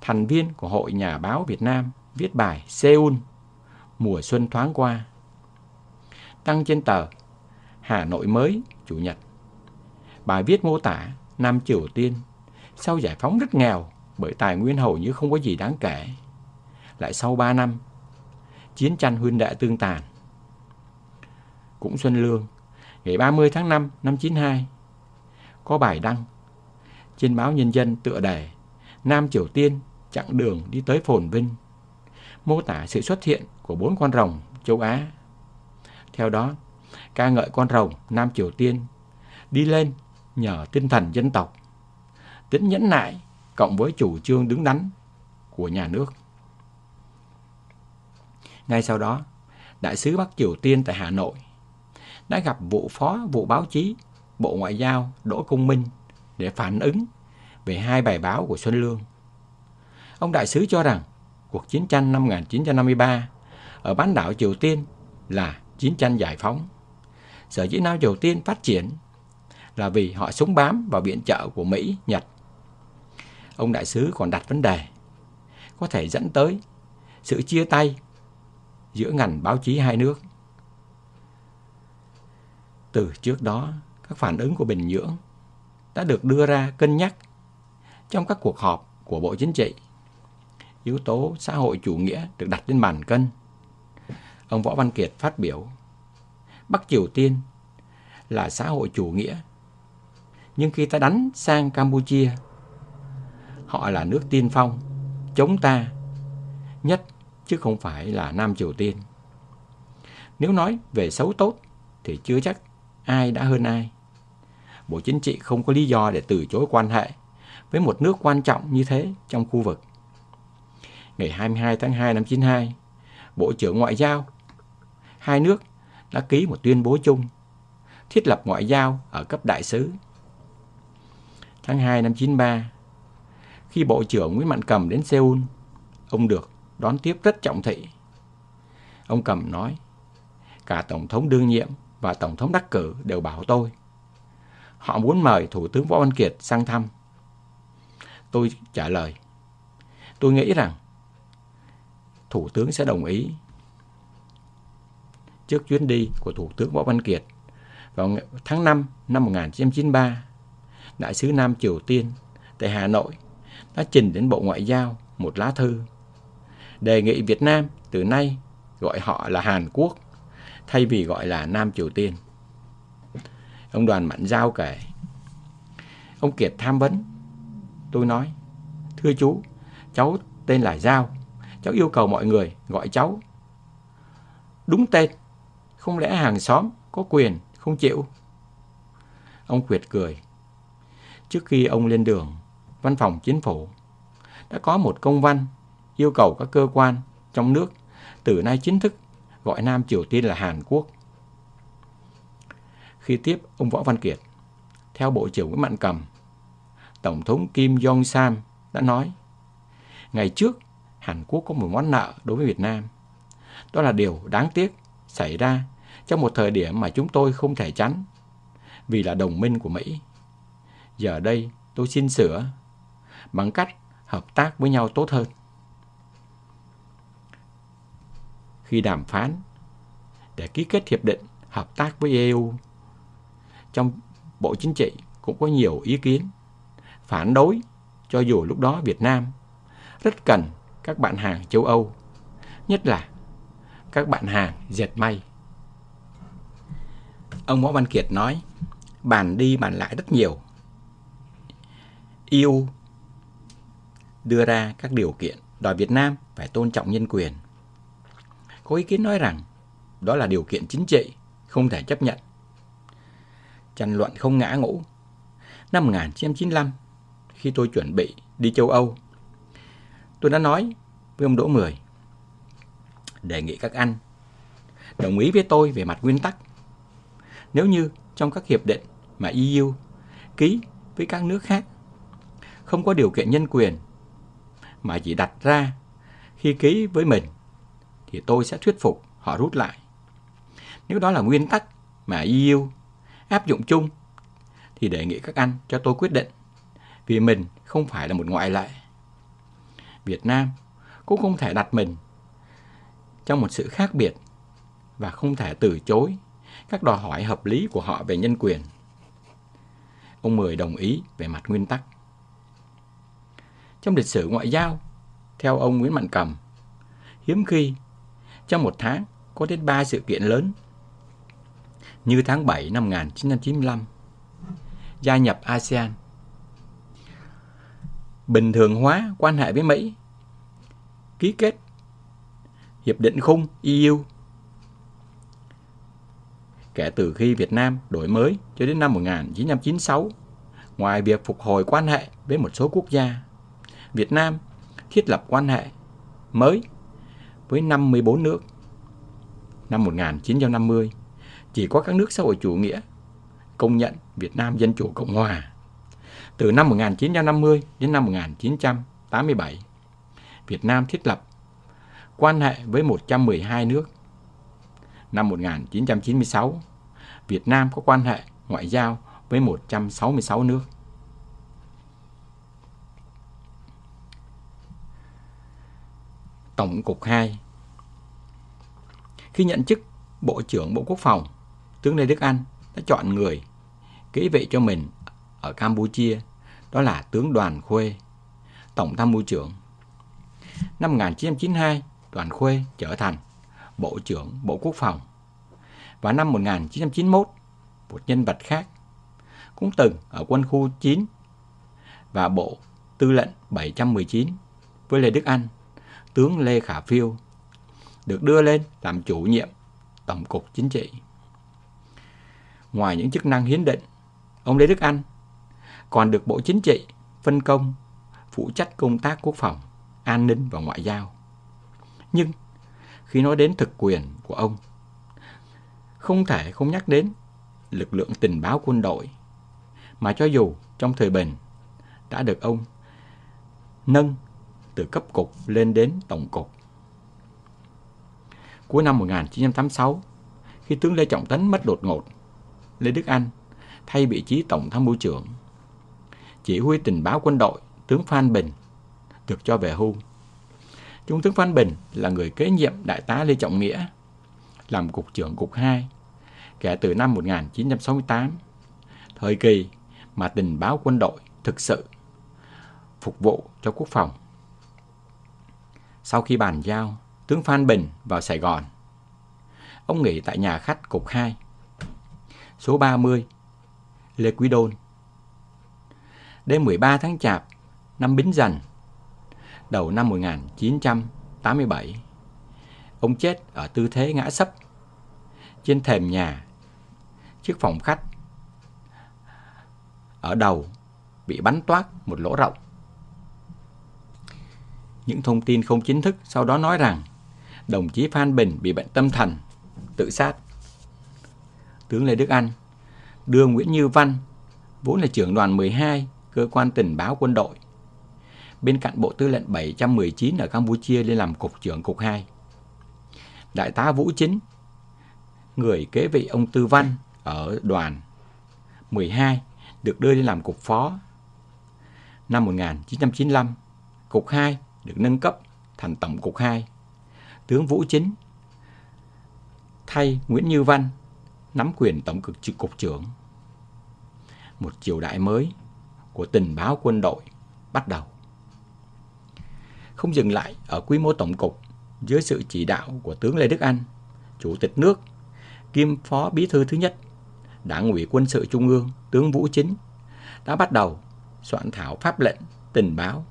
thành viên của Hội Nhà báo Việt Nam, viết bài Seoul, mùa xuân thoáng qua. Đăng trên tờ Hà Nội mới, Chủ nhật. Bài viết mô tả Nam Triều Tiên sau giải phóng rất nghèo bởi tài nguyên hầu như không có gì đáng kể. Lại sau 3 năm, chiến tranh huynh đệ tương tàn. Cũng Xuân Lương, ngày 30 tháng 5 năm 92, có bài đăng trên báo Nhân dân tựa đề Nam Triều Tiên chặng đường đi tới phồn vinh, mô tả sự xuất hiện của bốn con rồng châu Á. Theo đó, ca ngợi con rồng Nam Triều Tiên đi lên nhờ tinh thần dân tộc, tính nhẫn nại cộng với chủ trương đứng đắn của nhà nước. Ngay sau đó, Đại sứ Bắc Triều Tiên tại Hà Nội đã gặp vụ phó vụ báo chí Bộ Ngoại giao Đỗ Công Minh để phản ứng về hai bài báo của Xuân Lương. Ông đại sứ cho rằng cuộc chiến tranh năm 1953 ở bán đảo Triều Tiên là chiến tranh giải phóng. Sở dĩ Nam Triều Tiên phát triển là vì họ sống bám vào viện trợ của Mỹ, Nhật. Ông đại sứ còn đặt vấn đề có thể dẫn tới sự chia tay giữa ngành báo chí hai nước. Từ trước đó, các phản ứng của Bình Nhưỡng đã được đưa ra cân nhắc trong các cuộc họp của Bộ Chính trị. Yếu tố xã hội chủ nghĩa được đặt lên bàn cân. Ông Võ Văn Kiệt phát biểu, Bắc Triều Tiên là xã hội chủ nghĩa. Nhưng khi ta đánh sang Campuchia, họ là nước tiên phong, chống ta nhất chứ không phải là Nam Triều Tiên. Nếu nói về xấu tốt thì chưa chắc ai đã hơn ai. Bộ Chính trị không có lý do để từ chối quan hệ với một nước quan trọng như thế trong khu vực. Ngày 22 tháng 2 năm 92, Bộ trưởng Ngoại giao hai nước đã ký một tuyên bố chung thiết lập ngoại giao ở cấp đại sứ. Tháng 2 năm 93, khi Bộ trưởng Nguyễn Mạnh Cầm đến Seoul, ông được đón tiếp rất trọng thị. Ông Cầm nói, cả Tổng thống đương nhiệm và Tổng thống đắc cử đều bảo tôi. Họ muốn mời Thủ tướng Võ Văn Kiệt sang thăm. Tôi trả lời, tôi nghĩ rằng Thủ tướng sẽ đồng ý. Trước chuyến đi của Thủ tướng Võ Văn Kiệt vào tháng 5 năm 1993, Đại sứ Nam Triều Tiên tại Hà Nội đã trình đến Bộ Ngoại giao một lá thư đề nghị Việt Nam từ nay gọi họ là Hàn Quốc thay vì gọi là Nam Triều Tiên. Ông đoàn Mạnh Giao kể. Ông Kiệt tham vấn. Tôi nói, thưa chú, cháu tên là Giao, cháu yêu cầu mọi người gọi cháu đúng tên. Không lẽ hàng xóm có quyền không chịu? Ông Quyệt cười. Trước khi ông lên đường, văn phòng chính phủ đã có một công văn yêu cầu các cơ quan trong nước từ nay chính thức gọi Nam Triều Tiên là Hàn Quốc. Khi tiếp ông Võ Văn Kiệt, theo Bộ trưởng Nguyễn Mạn Cầm, Tổng thống Kim Jong-sam đã nói, ngày trước Hàn Quốc có một món nợ đối với Việt Nam. Đó là điều đáng tiếc xảy ra trong một thời điểm mà chúng tôi không thể tránh, vì là đồng minh của Mỹ. Giờ đây tôi xin sửa bằng cách hợp tác với nhau tốt hơn. Khi đàm phán để ký kết hiệp định hợp tác với EU, trong Bộ Chính trị cũng có nhiều ý kiến phản đối cho dù lúc đó Việt Nam rất cần các bạn hàng châu Âu, nhất là các bạn hàng dệt may. Ông Võ Văn Kiệt nói, bàn đi bàn lại rất nhiều. EU đưa ra các điều kiện đòi Việt Nam phải tôn trọng nhân quyền. Có ý kiến nói rằng đó là điều kiện chính trị, không thể chấp nhận. Tranh luận không ngã ngũ. Năm 1995, khi tôi chuẩn bị đi châu Âu, tôi đã nói với ông Đỗ Mười, đề nghị các anh đồng ý với tôi về mặt nguyên tắc. Nếu như trong các hiệp định mà EU ký với các nước khác không có điều kiện nhân quyền, mà chỉ đặt ra khi ký với mình thì tôi sẽ thuyết phục họ rút lại. Nếu đó là nguyên tắc mà EU áp dụng chung thì đề nghị các anh cho tôi quyết định, vì mình không phải là một ngoại lệ. Việt Nam cũng không thể đặt mình trong một sự khác biệt và không thể từ chối các đòi hỏi hợp lý của họ về nhân quyền. Ông Mười đồng ý về mặt nguyên tắc. Trong lịch sử ngoại giao, theo ông Nguyễn Mạnh Cầm, hiếm khi trong một tháng có đến ba sự kiện lớn. Như tháng 7 năm 1995, gia nhập ASEAN, bình thường hóa quan hệ với Mỹ, ký kết Hiệp định khung EU. Kể từ khi Việt Nam đổi mới cho đến năm 1996, ngoài việc phục hồi quan hệ với một số quốc gia, Việt Nam thiết lập quan hệ mới với 54 nước. Năm 1950, chỉ có các nước xã hội chủ nghĩa công nhận Việt Nam Dân Chủ Cộng Hòa. Từ năm 1950 đến năm 1987, Việt Nam thiết lập quan hệ với 112 nước. Năm 1996, Việt Nam có quan hệ ngoại giao với 166 nước. Tổng cục 2 Khi nhận chức Bộ trưởng Bộ Quốc phòng, tướng Lê Đức Anh đã chọn người kế vệ cho mình ở Campuchia, đó là tướng Đoàn Khuê, Tổng tham mưu trưởng. Năm 1992, Đoàn Khuê trở thành Bộ trưởng Bộ Quốc phòng. Và năm 1991, một nhân vật khác cũng từng ở quân khu 9 và Bộ Tư lệnh 719 với Lê Đức Anh, tướng Lê Khả Phiêu, được đưa lên làm chủ nhiệm Tổng cục Chính trị. Ngoài những chức năng hiến định, ông Lê Đức Anh còn được Bộ Chính trị phân công phụ trách công tác quốc phòng, an ninh và ngoại giao. Nhưng khi nói đến thực quyền của ông, không thể không nhắc đến lực lượng tình báo quân đội, mà cho dù trong thời bình đã được ông nâng từ cấp cục lên đến tổng cục. Cuối năm 1986, khi tướng Lê Trọng Tấn mất đột ngột, Lê Đức Anh thay vị trí tổng tham mưu trưởng. Chỉ huy tình báo quân đội, tướng Phan Bình được cho về hưu. Trung tướng Phan Bình là người kế nhiệm Đại tá Lê Trọng Nghĩa, làm Cục trưởng Cục 2, kể từ năm 1968, thời kỳ mà tình báo quân đội thực sự phục vụ cho quốc phòng. Sau khi bàn giao, tướng Phan Bình vào Sài Gòn, ông nghỉ tại nhà khách Cục 2, số 30, Lê Quý Đôn. Đêm 13 tháng Chạp, năm Bính Dần, đầu năm 1987, Ông chết ở tư thế ngã sấp trên thềm nhà, chiếc phòng khách. Ở đầu bị bắn toát một lỗ rộng. Những thông tin không chính thức sau đó nói rằng đồng chí Phan Bình bị bệnh tâm thần, tự sát. Tướng Lê Đức Anh đưa Nguyễn Như Văn, vốn là trưởng đoàn 12, cơ quan tình báo quân đội, bên cạnh Bộ Tư lệnh 719 ở Campuchia lên làm cục trưởng cục 2. Đại tá Vũ Chính, người kế vị ông Tư Văn ở đoàn 12, được đưa lên làm cục phó. Năm 1995, cục 2 được nâng cấp thành tổng cục 2. Tướng Vũ Chính thay Nguyễn Như Văn nắm quyền tổng cực cục trưởng. Một triều đại mới của tình báo quân đội bắt đầu. Không dừng lại ở quy mô tổng cục dưới sự chỉ đạo của tướng Lê Đức Anh, Chủ tịch nước, kiêm Phó Bí thư thứ nhất, Đảng ủy quân sự Trung ương, tướng Vũ Chính đã bắt đầu soạn thảo pháp lệnh tình báo.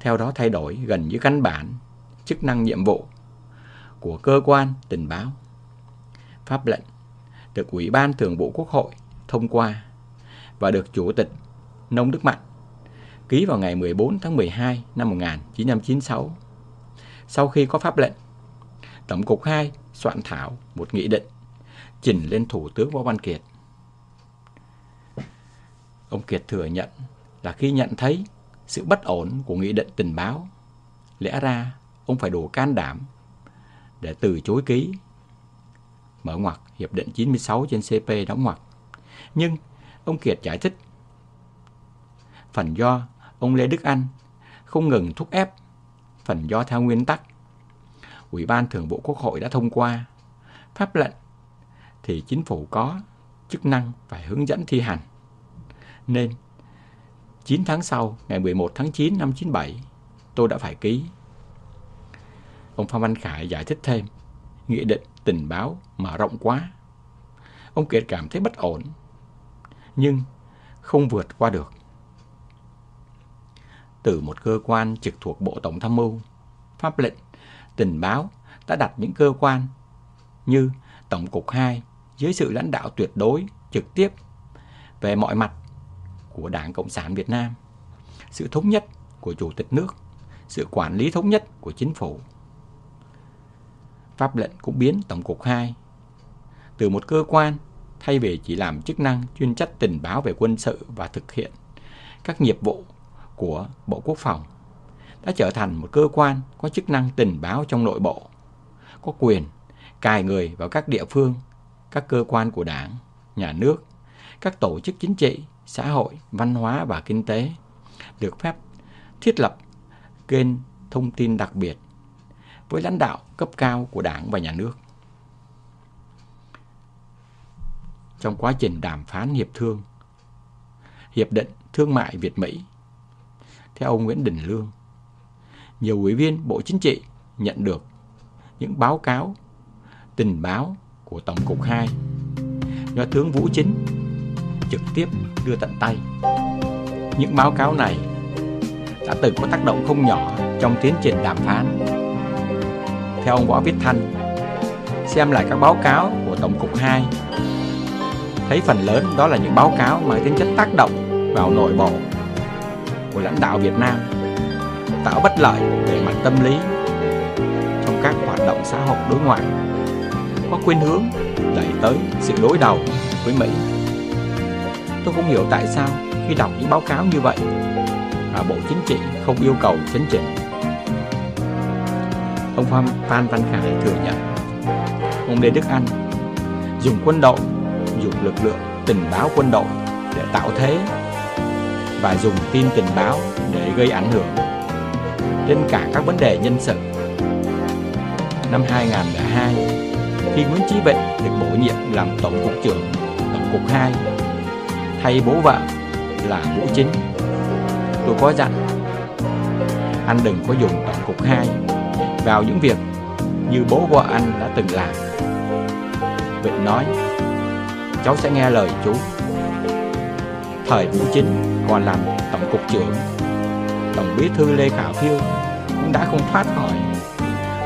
Theo đó thay đổi gần như căn bản chức năng nhiệm vụ của cơ quan tình báo. Pháp lệnh được Ủy ban Thường vụ Quốc hội thông qua và được Chủ tịch Nông Đức Mạnh ký vào ngày 14 tháng 12 năm 1996. Sau khi có pháp lệnh, Tổng cục 2 soạn thảo một nghị định trình lên Thủ tướng Võ Văn Kiệt. Ông Kiệt thừa nhận là khi nhận thấy sự bất ổn của nghị định tình báo, lẽ ra ông phải đủ can đảm để từ chối ký. Mở ngoặc Hiệp định 96 trên CP đóng ngoặc. Nhưng ông Kiệt giải thích phần do ông Lê Đức Anh không ngừng thúc ép, phần do theo nguyên tắc. Ủy ban Thường vụ Quốc hội đã thông qua pháp lệnh thì chính phủ có chức năng phải hướng dẫn thi hành. Nên 9 tháng sau, ngày 11 tháng 9 năm 97, tôi đã phải ký. Ông Phan Văn Khải giải thích thêm, nghị định tình báo mở rộng quá. Ông Kiệt cảm thấy bất ổn, nhưng không vượt qua được. Từ một cơ quan trực thuộc Bộ Tổng tham mưu, pháp lệnh, tình báo đã đặt những cơ quan như Tổng cục 2 dưới sự lãnh đạo tuyệt đối, trực tiếp về mọi mặt của Đảng Cộng sản Việt Nam, sự thống nhất của Chủ tịch nước, sự quản lý thống nhất của chính phủ. Pháp lệnh cũng biến Tổng cục 2 từ một cơ quan thay vì chỉ làm chức năng chuyên trách tình báo về quân sự và thực hiện các nhiệm vụ của Bộ Quốc phòng đã trở thành một cơ quan có chức năng tình báo trong nội bộ, có quyền cài người vào các địa phương, các cơ quan của đảng, nhà nước, các tổ chức chính trị, xã hội, văn hóa và kinh tế, được phép thiết lập kênh thông tin đặc biệt với lãnh đạo cấp cao của đảng và nhà nước. Trong quá trình đàm phán hiệp thương, Hiệp định Thương mại Việt-Mỹ, theo ông Nguyễn Đình Lương, nhiều ủy viên Bộ Chính trị nhận được những báo cáo tình báo của Tổng cục 2 do tướng Vũ Chính trực tiếp đưa tận tay. Những báo cáo này đã từng có tác động không nhỏ trong tiến trình đàm phán. Theo ông Võ Viết Thanh, xem lại các báo cáo của Tổng cục 2, thấy phần lớn đó là những báo cáo mang tính chất tác động vào nội bộ của lãnh đạo Việt Nam, tạo bất lợi về mặt tâm lý trong các hoạt động xã hội đối ngoại có khuynh hướng đẩy tới sự đối đầu với Mỹ. Tôi không hiểu tại sao khi đọc những báo cáo như vậy mà Bộ Chính trị không yêu cầu chấn chỉnh. Ông Phan, Phan Văn Khải thừa nhận ông Lê Đức Anh dùng quân đội, dùng lực lượng tình báo quân đội để tạo thế và dùng tin tình báo để gây ảnh hưởng trên cả các vấn đề nhân sự. Năm 2002, khi Nguyễn Chí Vịnh được bổ nhiệm làm Tổng cục trưởng Tổng cục 2 thay bố vợ là Vũ Chính. Tôi có dặn anh đừng có dùng Tổng cục 2 vào những việc như bố vợ anh đã từng làm. Vịnh nói, cháu sẽ nghe lời chú. Thời Vũ Chính còn làm Tổng cục trưởng, Tổng bí thư Lê Khả Phiêu cũng đã không thoát khỏi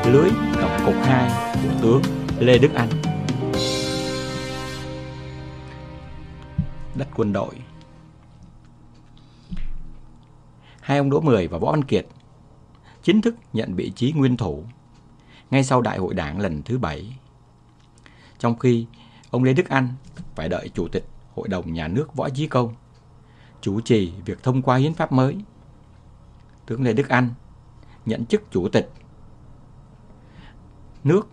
lưới tổng cục 2 của tướng Lê Đức Anh. Quân đội Hai ông Đỗ Mười và Võ Văn Kiệt chính thức nhận vị trí nguyên thủ ngay sau đại hội đảng lần thứ bảy. Trong khi ông Lê Đức Anh phải đợi Chủ tịch Hội đồng Nhà nước Võ Chí Công chủ trì việc thông qua hiến pháp mới. Tướng Lê Đức Anh nhận chức chủ tịch nước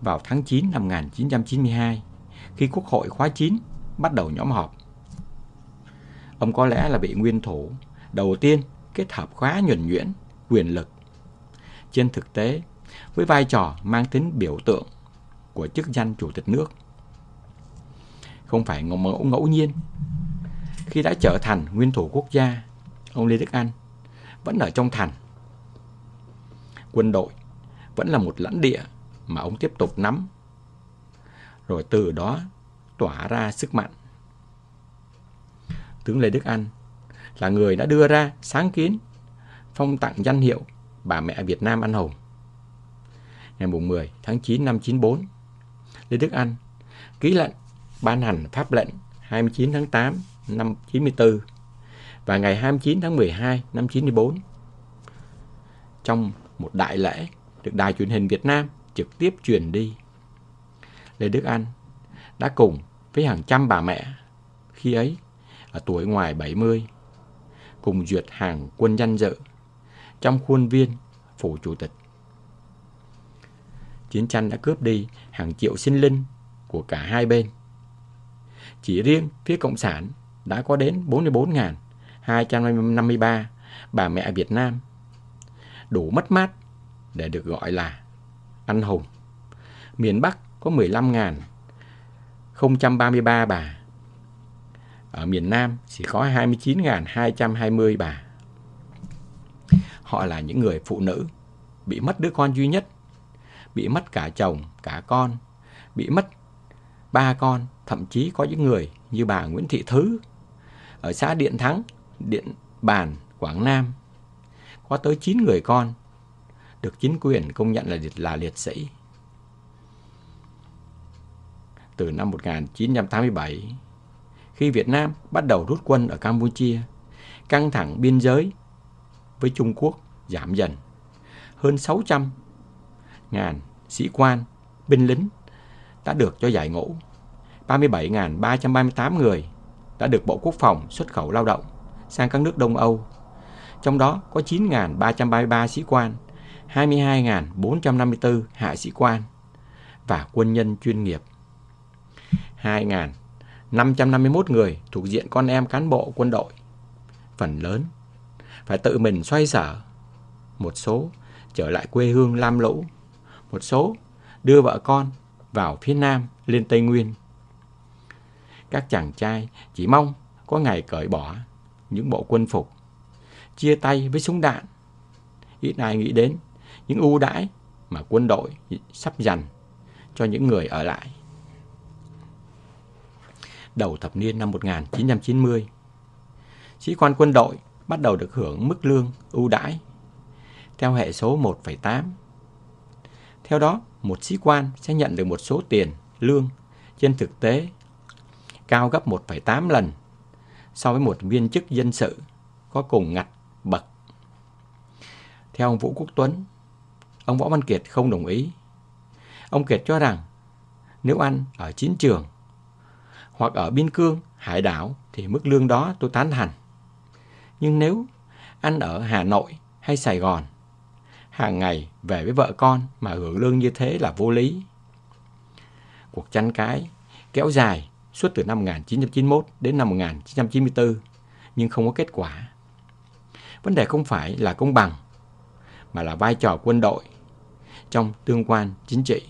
vào tháng 9 năm 1992 khi Quốc hội khóa 9 bắt đầu nhóm họp. Ông có lẽ là vị nguyên thủ đầu tiên kết hợp khóa nhuần nhuyễn, quyền lực. Trên thực tế, với vai trò mang tính biểu tượng của chức danh chủ tịch nước. Không phải ngẫu, ngẫu, ngẫu nhiên, khi đã trở thành nguyên thủ quốc gia, ông Lê Đức Anh vẫn ở trong thành. Quân đội vẫn là một lãnh địa mà ông tiếp tục nắm, rồi từ đó tỏa ra sức mạnh. Tướng Lê Đức Anh là người đã đưa ra sáng kiến phong tặng danh hiệu bà mẹ Việt Nam anh hùng. Ngày 10 tháng 9 năm 94, Lê Đức Anh ký lệnh ban hành pháp lệnh 29 tháng 8 năm 94 và ngày 29 tháng 12 năm 94. Trong một đại lễ được Đài truyền hình Việt Nam trực tiếp truyền đi. Lê Đức Anh đã cùng với hàng trăm bà mẹ khi ấy ở tuổi ngoài 70 cùng duyệt hàng quân danh dự trong khuôn viên phủ chủ tịch. Chiến tranh đã cướp đi hàng triệu sinh linh của cả hai bên. Chỉ riêng phía Cộng sản đã có đến 44.253 bà mẹ Việt Nam đủ mất mát để được gọi là anh hùng. Miền Bắc có 15.033 bà. Ở miền Nam chỉ có 29.220 bà. Họ là những người phụ nữ bị mất đứa con duy nhất, bị mất cả chồng, cả con, bị mất ba con, thậm chí có những người như bà Nguyễn Thị Thứ ở xã Điện Thắng, Điện Bàn, Quảng Nam. Có tới 9 người con được chính quyền công nhận là liệt, là liệt sĩ. Từ năm 1987, khi Việt Nam bắt đầu rút quân ở Campuchia, căng thẳng biên giới với Trung Quốc giảm dần. Hơn 600 ngàn sĩ quan, binh lính đã được cho giải ngũ. 37.338 người đã được Bộ Quốc phòng xuất khẩu lao động sang các nước Đông Âu. Trong đó có 9.333 sĩ quan, 22.454 hạ sĩ quan và quân nhân chuyên nghiệp. 551 người thuộc diện con em cán bộ quân đội. Phần lớn phải tự mình xoay sở. Một số trở lại quê hương Lam Lũ. Một số đưa vợ con vào phía Nam lên Tây Nguyên. Các chàng trai chỉ mong có ngày cởi bỏ những bộ quân phục, chia tay với súng đạn. Ít ai nghĩ đến những ưu đãi mà quân đội sắp dành cho những người ở lại. Đầu thập niên năm 1990, sĩ quan quân đội bắt đầu được hưởng mức lương ưu đãi theo hệ số 1,8. Theo đó, một sĩ quan sẽ nhận được một số tiền lương trên thực tế cao gấp 1,8 lần so với một viên chức dân sự có cùng ngạch bậc. Theo ông Vũ Quốc Tuấn, ông Võ Văn Kiệt không đồng ý. Ông Kiệt cho rằng nếu ăn ở chiến trường hoặc ở biên cương, hải đảo thì mức lương đó tôi tán thành. Nhưng nếu anh ở Hà Nội hay Sài Gòn, hàng ngày về với vợ con mà hưởng lương như thế là vô lý. Cuộc tranh cãi kéo dài suốt từ năm 1991 đến năm 1994 nhưng không có kết quả. Vấn đề không phải là công bằng mà là vai trò quân đội trong tương quan chính trị.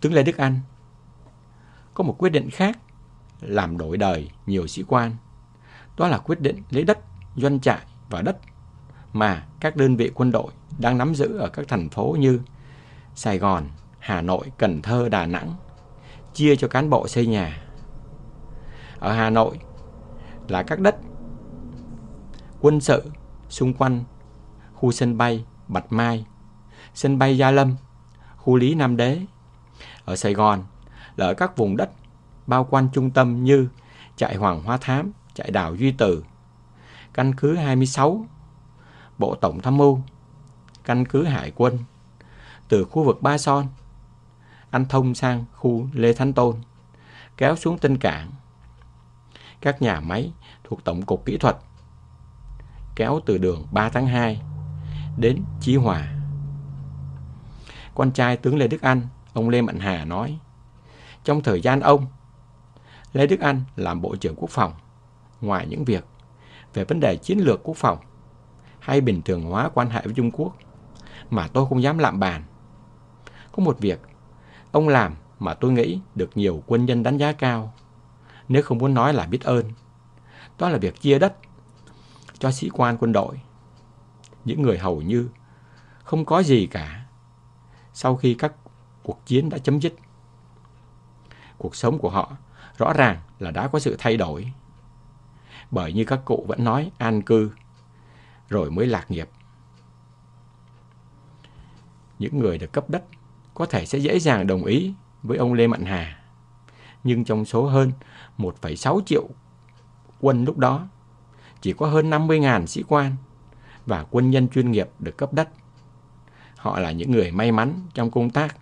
Tướng Lê Đức Anh có một quyết định khác làm đổi đời nhiều sĩ quan. Đó là quyết định lấy đất, doanh trại và đất mà các đơn vị quân đội đang nắm giữ ở các thành phố như Sài Gòn, Hà Nội, Cần Thơ, Đà Nẵng chia cho cán bộ xây nhà. Ở Hà Nội là các đất quân sự xung quanh khu sân bay Bạch Mai sân bay Gia Lâm, khu lý Nam Đế. Ở Sài Gòn là ở các vùng đất bao quanh trung tâm như trại Hoàng Hoa Thám, trại đảo Duy Từ, căn cứ 26, Bộ Tổng Tham mưu, căn cứ Hải quân, từ khu vực Ba Son, anh thông sang khu Lê Thánh Tôn, kéo xuống tinh Cảng. Các nhà máy thuộc Tổng cục Kỹ thuật kéo từ đường 3 tháng 2 đến Chí Hòa. Con trai tướng Lê Đức Anh, ông Lê Mạnh Hà nói, trong thời gian ông, Lê Đức Anh làm Bộ trưởng Quốc phòng, ngoài những việc về vấn đề chiến lược quốc phòng hay bình thường hóa quan hệ với Trung Quốc mà tôi không dám lạm bàn. Có một việc ông làm mà tôi nghĩ được nhiều quân nhân đánh giá cao, nếu không muốn nói là biết ơn. Đó là việc chia đất cho sĩ quan quân đội. Những người hầu như không có gì cả sau khi các cuộc chiến đã chấm dứt. Cuộc sống của họ rõ ràng là đã có sự thay đổi. Bởi như các cụ vẫn nói an cư, rồi mới lạc nghiệp. Những người được cấp đất có thể sẽ dễ dàng đồng ý với ông Lê Mạnh Hà. Nhưng trong số hơn 1,6 triệu quân lúc đó, chỉ có hơn 50.000 sĩ quan và quân nhân chuyên nghiệp được cấp đất. Họ là những người may mắn trong công tác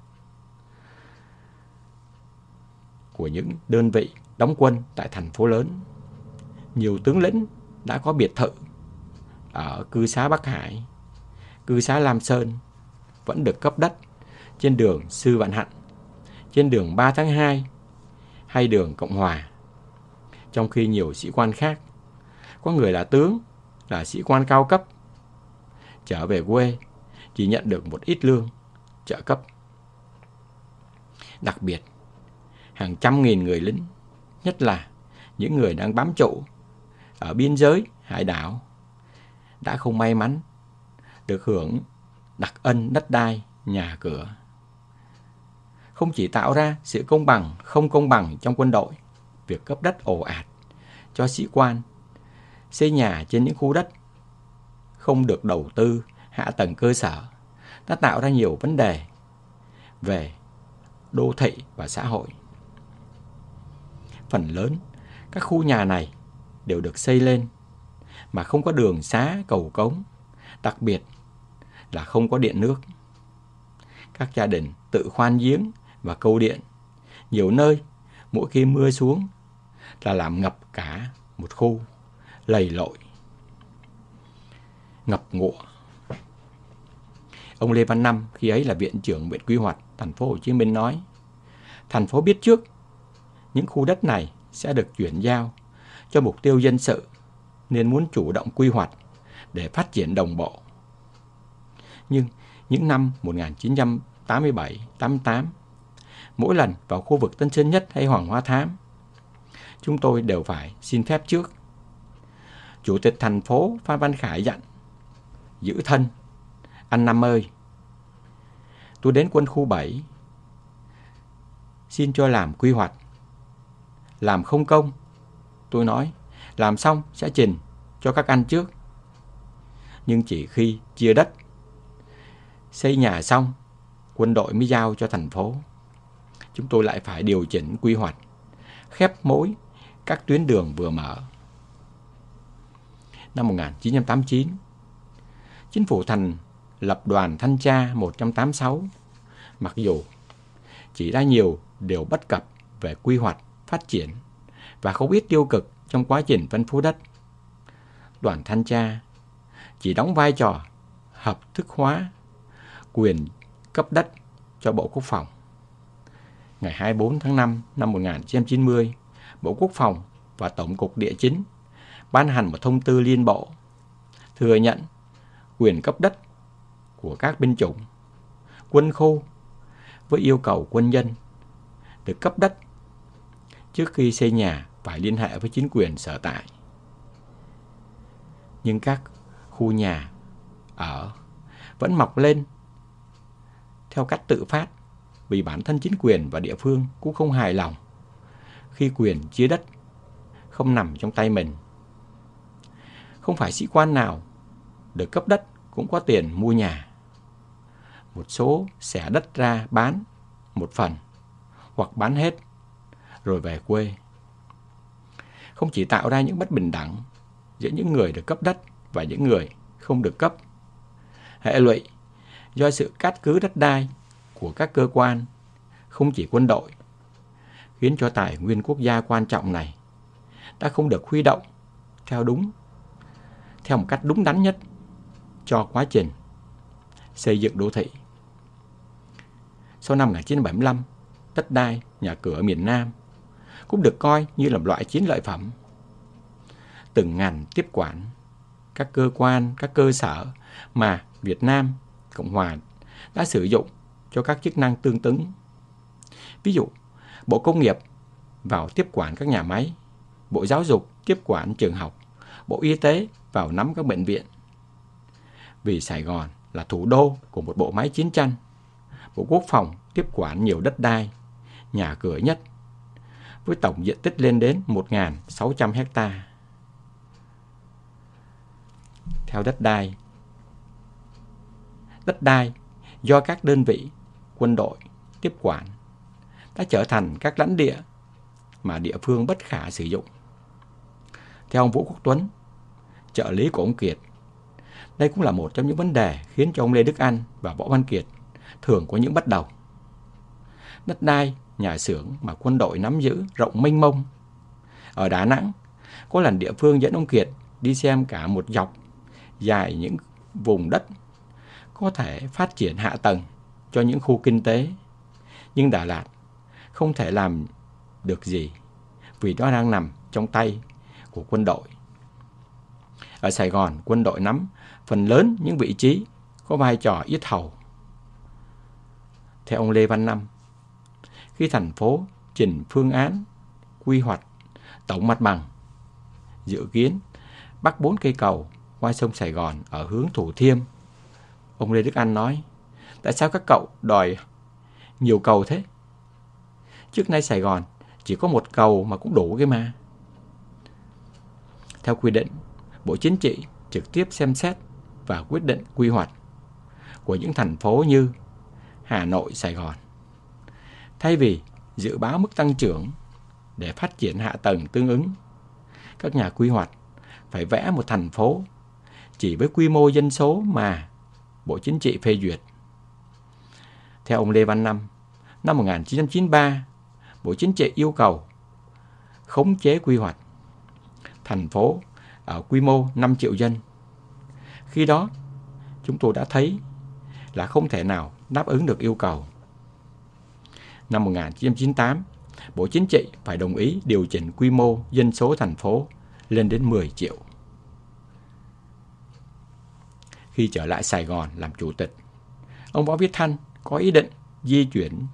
của những đơn vị đóng quân tại thành phố lớn. Nhiều tướng lĩnh đã có biệt thự ở cư xá Bắc Hải, cư xá Lam Sơn vẫn được cấp đất trên đường Sư Vạn Hạnh, trên đường 3 tháng 2 hay đường Cộng Hòa. Trong khi nhiều sĩ quan khác, có người là tướng, là sĩ quan cao cấp, trở về quê chỉ nhận được một ít lương, trợ cấp. Đặc biệt, hàng trăm nghìn người lính, nhất là những người đang bám trụ ở biên giới, hải đảo, đã không may mắn được hưởng đặc ân đất đai, nhà cửa. Không chỉ tạo ra sự công bằng, không công bằng trong quân đội, việc cấp đất ồ ạt cho sĩ quan, xây nhà trên những khu đất không được đầu tư hạ tầng cơ sở đã tạo ra nhiều vấn đề về đô thị và xã hội. Phần lớn các khu nhà này đều được xây lên mà không có đường xá cầu cống, đặc biệt là không có điện nước. Các gia đình tự khoan giếng và câu điện. Nhiều nơi, mỗi khi mưa xuống là làm ngập cả một khu, lầy lội. Ngập ngụa. Ông Lê Văn Năm khi ấy là viện trưởng viện quy hoạch thành phố Hồ Chí Minh nói: Thành phố biết trước những khu đất này sẽ được chuyển giao cho mục tiêu dân sự nên muốn chủ động quy hoạch để phát triển đồng bộ. Nhưng những năm 1987, 88, mỗi lần vào khu vực Tân Sơn Nhất hay Hoàng Hoa Thám, chúng tôi đều phải xin phép trước. Chủ tịch thành phố Phan Văn Khải dặn, giữ thân, anh Năm ơi, tôi đến quân khu 7, xin cho làm quy hoạch. Làm không công, tôi nói, làm xong sẽ trình cho các anh trước. Nhưng chỉ khi chia đất, xây nhà xong, quân đội mới giao cho thành phố. Chúng tôi lại phải điều chỉnh quy hoạch, khép mối các tuyến đường vừa mở. Năm 1989, Chính phủ thành lập đoàn thanh tra 186, mặc dù chỉ ra nhiều điều bất cập về quy hoạch, phát triển và không ít tiêu cực trong quá trình phân phối đất. Đoàn thanh tra chỉ đóng vai trò hợp thức hóa quyền cấp đất cho Bộ Quốc phòng. Ngày 24 tháng 5 năm 1990, Bộ Quốc phòng và Tổng cục Địa chính ban hành một thông tư liên bộ thừa nhận quyền cấp đất của các binh chủng, quân khu với yêu cầu quân nhân được cấp đất trước khi xây nhà phải liên hệ với chính quyền sở tại. Nhưng các khu nhà ở vẫn mọc lên theo cách tự phát vì bản thân chính quyền và địa phương cũng không hài lòng khi quyền chia đất không nằm trong tay mình. Không phải sĩ quan nào được cấp đất cũng có tiền mua nhà. một số xẻ đất ra bán một phần hoặc bán hết rồi về quê. Không chỉ tạo ra những bất bình đẳng giữa những người được cấp đất và những người không được cấp. Hệ lụy do sự cắt cứ đất đai của các cơ quan, không chỉ quân đội, khiến cho tài nguyên quốc gia quan trọng này đã không được huy động theo đúng, theo một cách đúng đắn nhất cho quá trình xây dựng đô thị. Sau năm 1975, đất đai, nhà cửa ở miền Nam cũng được coi như là một loại chiến lợi phẩm. Từng ngành tiếp quản các cơ quan, các cơ sở mà Việt Nam, Cộng Hòa đã sử dụng cho các chức năng tương ứng. Ví dụ, Bộ Công nghiệp vào tiếp quản các nhà máy, Bộ Giáo dục tiếp quản trường học, Bộ Y tế vào nắm các bệnh viện. Vì Sài Gòn là thủ đô của một bộ máy chiến tranh, Bộ Quốc phòng tiếp quản nhiều đất đai, nhà cửa nhất, với tổng diện tích lên đến 1.600 hecta. Theo đất đai, đất đai do các đơn vị quân đội tiếp quản đã trở thành các lãnh địa mà địa phương bất khả sử dụng. Theo ông Vũ Quốc Tuấn, trợ lý của ông Kiệt, đây cũng là một trong những vấn đề khiến cho ông Lê Đức Anh và Võ Văn Kiệt thường có những bất đồng. Đất đai, nhà xưởng mà quân đội nắm giữ rộng mênh mông. Ở Đà Nẵng, có lần địa phương dẫn ông Kiệt đi xem cả một dọc dài những vùng đất có thể phát triển hạ tầng cho những khu kinh tế. Nhưng Đà Lạt không thể làm được gì vì nó đang nằm trong tay của quân đội. Ở Sài Gòn, quân đội nắm phần lớn những vị trí có vai trò yết hầu. Theo ông Lê Văn Năm, khi thành phố trình phương án, quy hoạch, tổng mặt bằng, dự kiến bắt bốn cây cầu qua sông Sài Gòn ở hướng Thủ Thiêm. Ông Lê Đức Anh nói, tại sao các cậu đòi nhiều cầu thế? Trước nay Sài Gòn chỉ có một cầu mà cũng đủ cái mà. Theo quy định, Bộ Chính trị trực tiếp xem xét và quyết định quy hoạch của những thành phố như Hà Nội, Sài Gòn. Thay vì dự báo mức tăng trưởng để phát triển hạ tầng tương ứng, các nhà quy hoạch phải vẽ một thành phố chỉ với quy mô dân số mà Bộ Chính trị phê duyệt. Theo ông Lê Văn Năm, năm 1993, Bộ Chính trị yêu cầu khống chế quy hoạch thành phố ở quy mô 5 triệu dân. Khi đó, chúng tôi đã thấy là không thể nào đáp ứng được yêu cầu. Năm 1998, Bộ Chính trị phải đồng ý điều chỉnh quy mô dân số thành phố lên đến 10 triệu. Khi trở lại Sài Gòn làm chủ tịch, ông Võ Viết Thanh có ý định di chuyển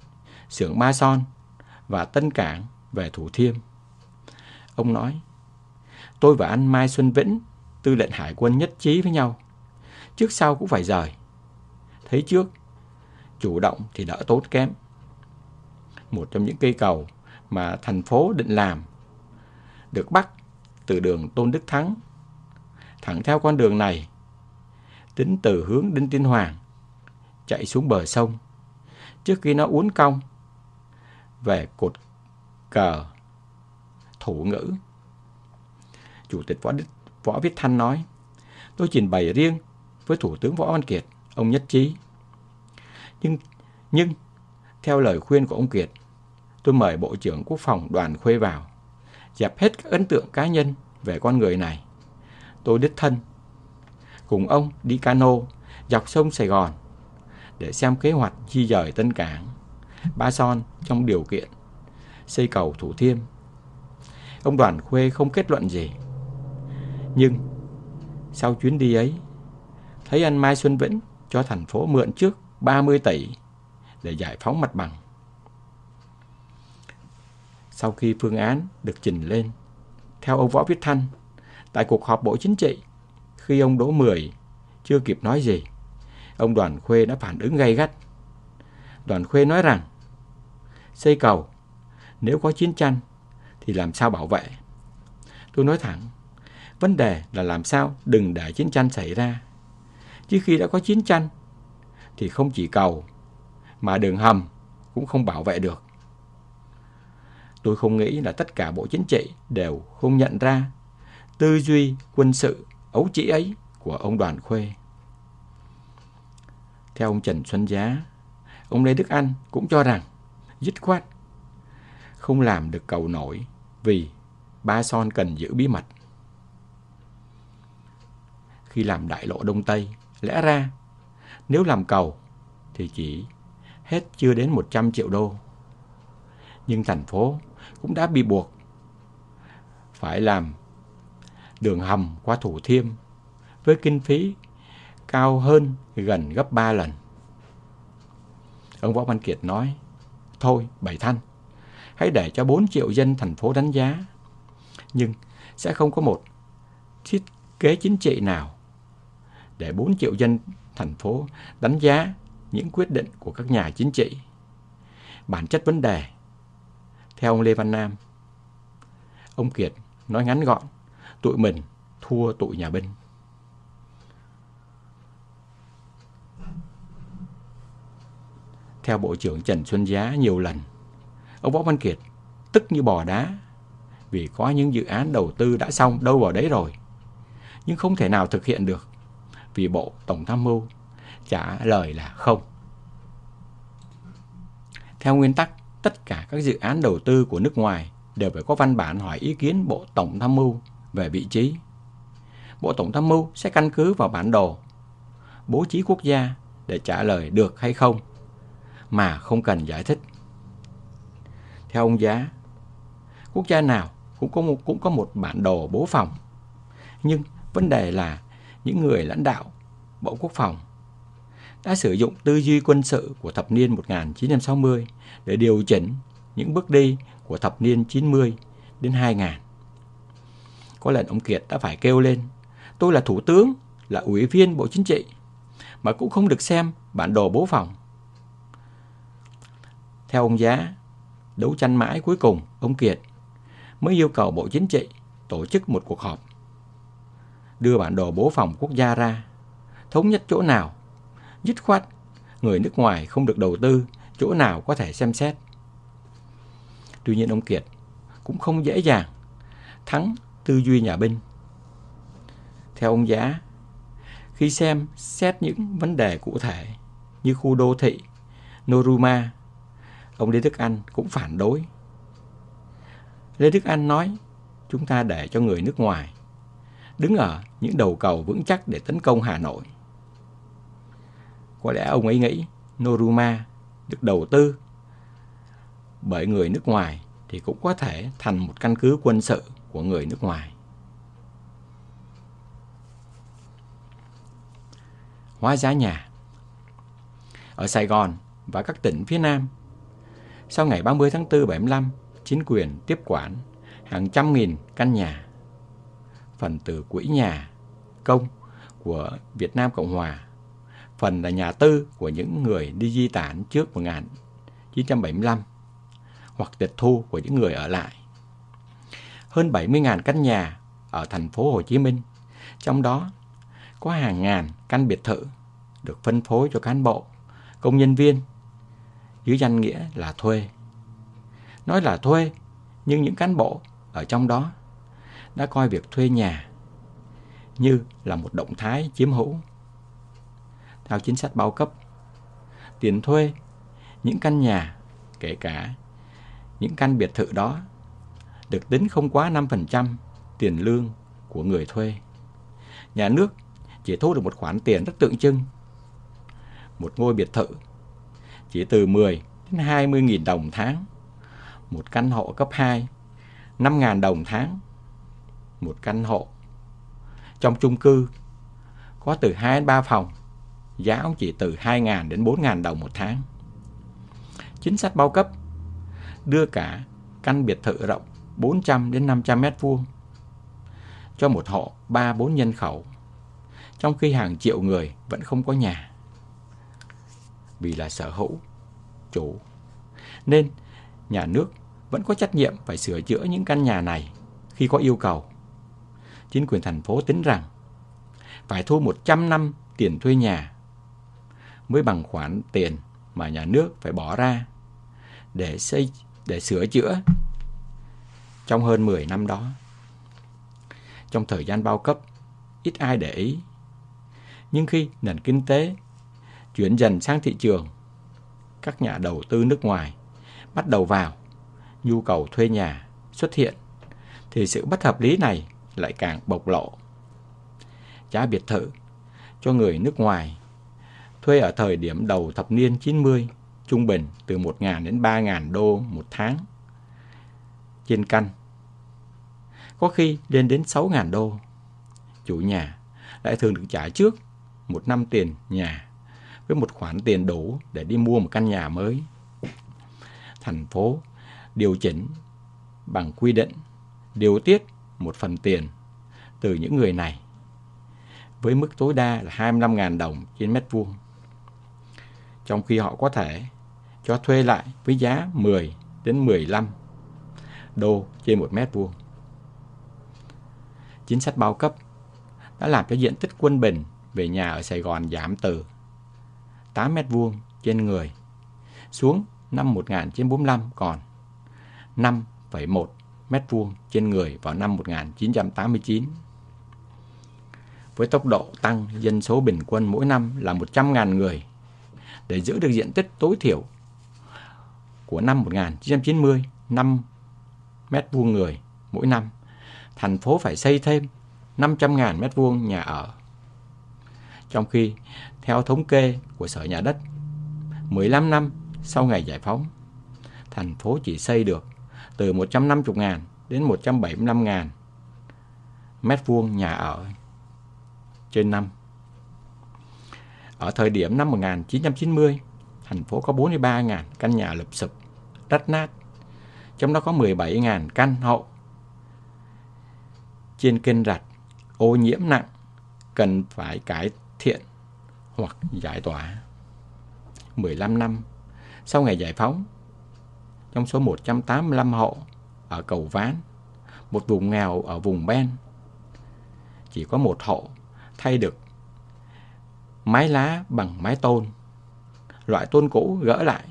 xưởng Ma Son và Tân Cảng về Thủ Thiêm. Ông nói, tôi và anh Mai Xuân Vĩnh, tư lệnh hải quân nhất trí với nhau. Trước sau cũng phải rời. Thấy trước, chủ động thì đỡ tốt kém. Một trong những cây cầu mà thành phố định làm được bắt từ đường Tôn Đức Thắng. Thẳng theo con đường này, tính từ hướng Đinh Tiên Hoàng, chạy xuống bờ sông. Trước khi nó uốn cong về cột cờ thủ ngữ. Chủ tịch Võ, Đức, Võ Viết Thanh nói, tôi trình bày riêng với Thủ tướng Võ Văn Kiệt, ông nhất trí. Nhưng, nhưng theo lời khuyên của ông Kiệt, tôi mời Bộ trưởng Quốc phòng đoàn Khuê vào, dẹp hết các ấn tượng cá nhân về con người này. Tôi đích thân, cùng ông đi cano dọc sông Sài Gòn để xem kế hoạch di dời Tân Cảng, Ba Son trong điều kiện xây cầu Thủ Thiêm. Ông Đoàn Khuê không kết luận gì. Nhưng sau chuyến đi ấy, thấy anh Mai Xuân Vĩnh cho thành phố mượn trước 30 tỷ để giải phóng mặt bằng. Sau khi phương án được trình lên, theo ông Võ Viết Thanh, tại cuộc họp Bộ Chính trị, khi ông Đỗ Mười chưa kịp nói gì, ông Đoàn Khuê đã phản ứng gay gắt. Đoàn Khuê nói rằng, xây cầu, nếu có chiến tranh, thì làm sao bảo vệ? Tôi nói thẳng, vấn đề là làm sao đừng để chiến tranh xảy ra. Chứ khi đã có chiến tranh, thì không chỉ cầu, mà đường hầm cũng không bảo vệ được. Tôi không nghĩ là tất cả bộ chính trị đều không nhận ra tư duy quân sự ấu trĩ ấy của ông Đoàn Khuê. Theo ông Trần Xuân Giá, ông Lê Đức Anh cũng cho rằng dứt khoát không làm được cầu nổi vì ba son cần giữ bí mật. Khi làm đại lộ Đông Tây, lẽ ra nếu làm cầu thì chỉ hết chưa đến 100 triệu đô. Nhưng thành phố cũng đã bị buộc phải làm đường hầm qua Thủ Thiêm với kinh phí cao hơn gần gấp 3 lần. Ông Võ Văn Kiệt nói, thôi Bảy Thanh, hãy để cho 4 triệu dân thành phố đánh giá. Nhưng sẽ không có một thiết kế chính trị nào để 4 triệu dân thành phố đánh giá những quyết định của các nhà chính trị. Bản chất vấn đề, theo ông Lê Văn Nam, ông Kiệt nói ngắn gọn, tụi mình thua tụi nhà binh. Theo Bộ trưởng Trần Xuân Giá nhiều lần, ông Võ Văn Kiệt tức như bò đá vì có những dự án đầu tư đã xong đâu vào đấy rồi. Nhưng không thể nào thực hiện được vì Bộ Tổng Tham mưu trả lời là không. Theo nguyên tắc, tất cả các dự án đầu tư của nước ngoài đều phải có văn bản hỏi ý kiến Bộ Tổng Tham mưu về vị trí. Bộ Tổng Tham mưu sẽ căn cứ vào bản đồ, bố trí quốc gia để trả lời được hay không, mà không cần giải thích. Theo ông Giá, quốc gia nào cũng có một, cũng có một bản đồ bố phòng. Nhưng vấn đề là những người lãnh đạo Bộ Quốc phòng đã sử dụng tư duy quân sự của thập niên 1960 để điều chỉnh những bước đi của thập niên 90 đến 2000. Có lần ông Kiệt đã phải kêu lên, tôi là thủ tướng, là ủy viên Bộ Chính trị, mà cũng không được xem bản đồ bố phòng. Theo ông Giá, đấu tranh mãi cuối cùng, ông Kiệt mới yêu cầu Bộ Chính trị tổ chức một cuộc họp, đưa bản đồ bố phòng quốc gia ra, thống nhất chỗ nào, dứt khoát, người nước ngoài không được đầu tư, chỗ nào có thể xem xét. Tuy nhiên ông Kiệt cũng không dễ dàng thắng tư duy nhà binh. Theo ông Giá, khi xem xét những vấn đề cụ thể như khu đô thị Noruma, ông Lê Đức Anh cũng phản đối. Lê Đức Anh nói, chúng ta để cho người nước ngoài đứng ở những đầu cầu vững chắc để tấn công Hà Nội. Có lẽ ông ấy nghĩ Noruma được đầu tư bởi người nước ngoài thì cũng có thể thành một căn cứ quân sự của người nước ngoài. Hóa giá nhà Ở Sài Gòn và các tỉnh phía Nam, sau ngày 30 tháng 4 75, chính quyền tiếp quản hàng trăm nghìn căn nhà. Phần từ quỹ nhà công của Việt Nam Cộng Hòa, phần là nhà tư của những người đi di tản trước 1975 hoặc tịch thu của những người ở lại. Hơn 70.000 căn nhà ở thành phố Hồ Chí Minh, trong đó có hàng ngàn căn biệt thự được phân phối cho cán bộ, công nhân viên dưới danh nghĩa là thuê. Nói là thuê, nhưng những cán bộ ở trong đó đã coi việc thuê nhà như là một động thái chiếm hữu. Theo chính sách bao cấp, tiền thuê những căn nhà, kể cả những căn biệt thự đó được tính không quá 5% tiền lương của người thuê. Nhà nước chỉ thu được một khoản tiền rất tượng trưng. Một ngôi biệt thự chỉ từ 10 đến 20 nghìn đồng tháng. Một căn hộ cấp 2 5 ngàn đồng tháng. Một căn hộ trong chung cư có từ 2 đến 3 phòng, giá cũng chỉ từ 2.000 đến 4.000 đồng một tháng. Chính sách bao cấp đưa cả căn biệt thự rộng 400 đến 500 mét vuông cho một hộ 3-4 nhân khẩu, trong khi hàng triệu người vẫn không có nhà. Vì là sở hữu, chủ, nên nhà nước vẫn có trách nhiệm phải sửa chữa những căn nhà này khi có yêu cầu. Chính quyền thành phố tính rằng phải thu 100 năm tiền thuê nhà, mới bằng khoản tiền mà nhà nước phải bỏ ra để xây để sửa chữa trong hơn 10 năm đó. Trong thời gian bao cấp, ít ai để ý. Nhưng khi nền kinh tế chuyển dần sang thị trường, các nhà đầu tư nước ngoài bắt đầu vào, nhu cầu thuê nhà xuất hiện, thì sự bất hợp lý này lại càng bộc lộ. Giá biệt thự cho người nước ngoài thuê ở thời điểm đầu thập niên 90 trung bình từ 1.000 đến 3.000 đô một tháng trên căn. Có khi lên đến 6.000 đô. Chủ nhà lại thường được trả trước một năm tiền nhà với một khoản tiền đủ để đi mua một căn nhà mới. Thành phố điều chỉnh bằng quy định điều tiết một phần tiền từ những người này với mức tối đa là 25.000 đồng trên mét vuông. Trong khi họ có thể cho thuê lại với giá 10 đến 15 đô trên một mét vuông. Chính sách bao cấp đã làm cho diện tích quân bình về nhà ở Sài Gòn giảm từ 8 mét vuông trên người xuống năm 1945 còn 5,1 mét vuông trên người vào năm 1989. Với tốc độ tăng dân số bình quân mỗi năm là 100.000 người, để giữ được diện tích tối thiểu của năm 1990, 5 mét vuông người mỗi năm, thành phố phải xây thêm 500.000 mét vuông nhà ở. Trong khi, theo thống kê của Sở Nhà đất, 15 năm sau ngày giải phóng, thành phố chỉ xây được từ 150.000 đến 175.000 mét vuông nhà ở trên năm. Ở thời điểm năm 1990, thành phố có 43.000 căn nhà lụp sụp, rách nát, trong đó có 17.000 căn hộ trên kênh rạch ô nhiễm nặng cần phải cải thiện hoặc giải tỏa. 15 năm sau ngày giải phóng, trong số 185 hộ ở Cầu Ván, một vùng nghèo ở vùng Ben, chỉ có một hộ thay được mái lá bằng mái tôn, loại tôn cũ gỡ lại.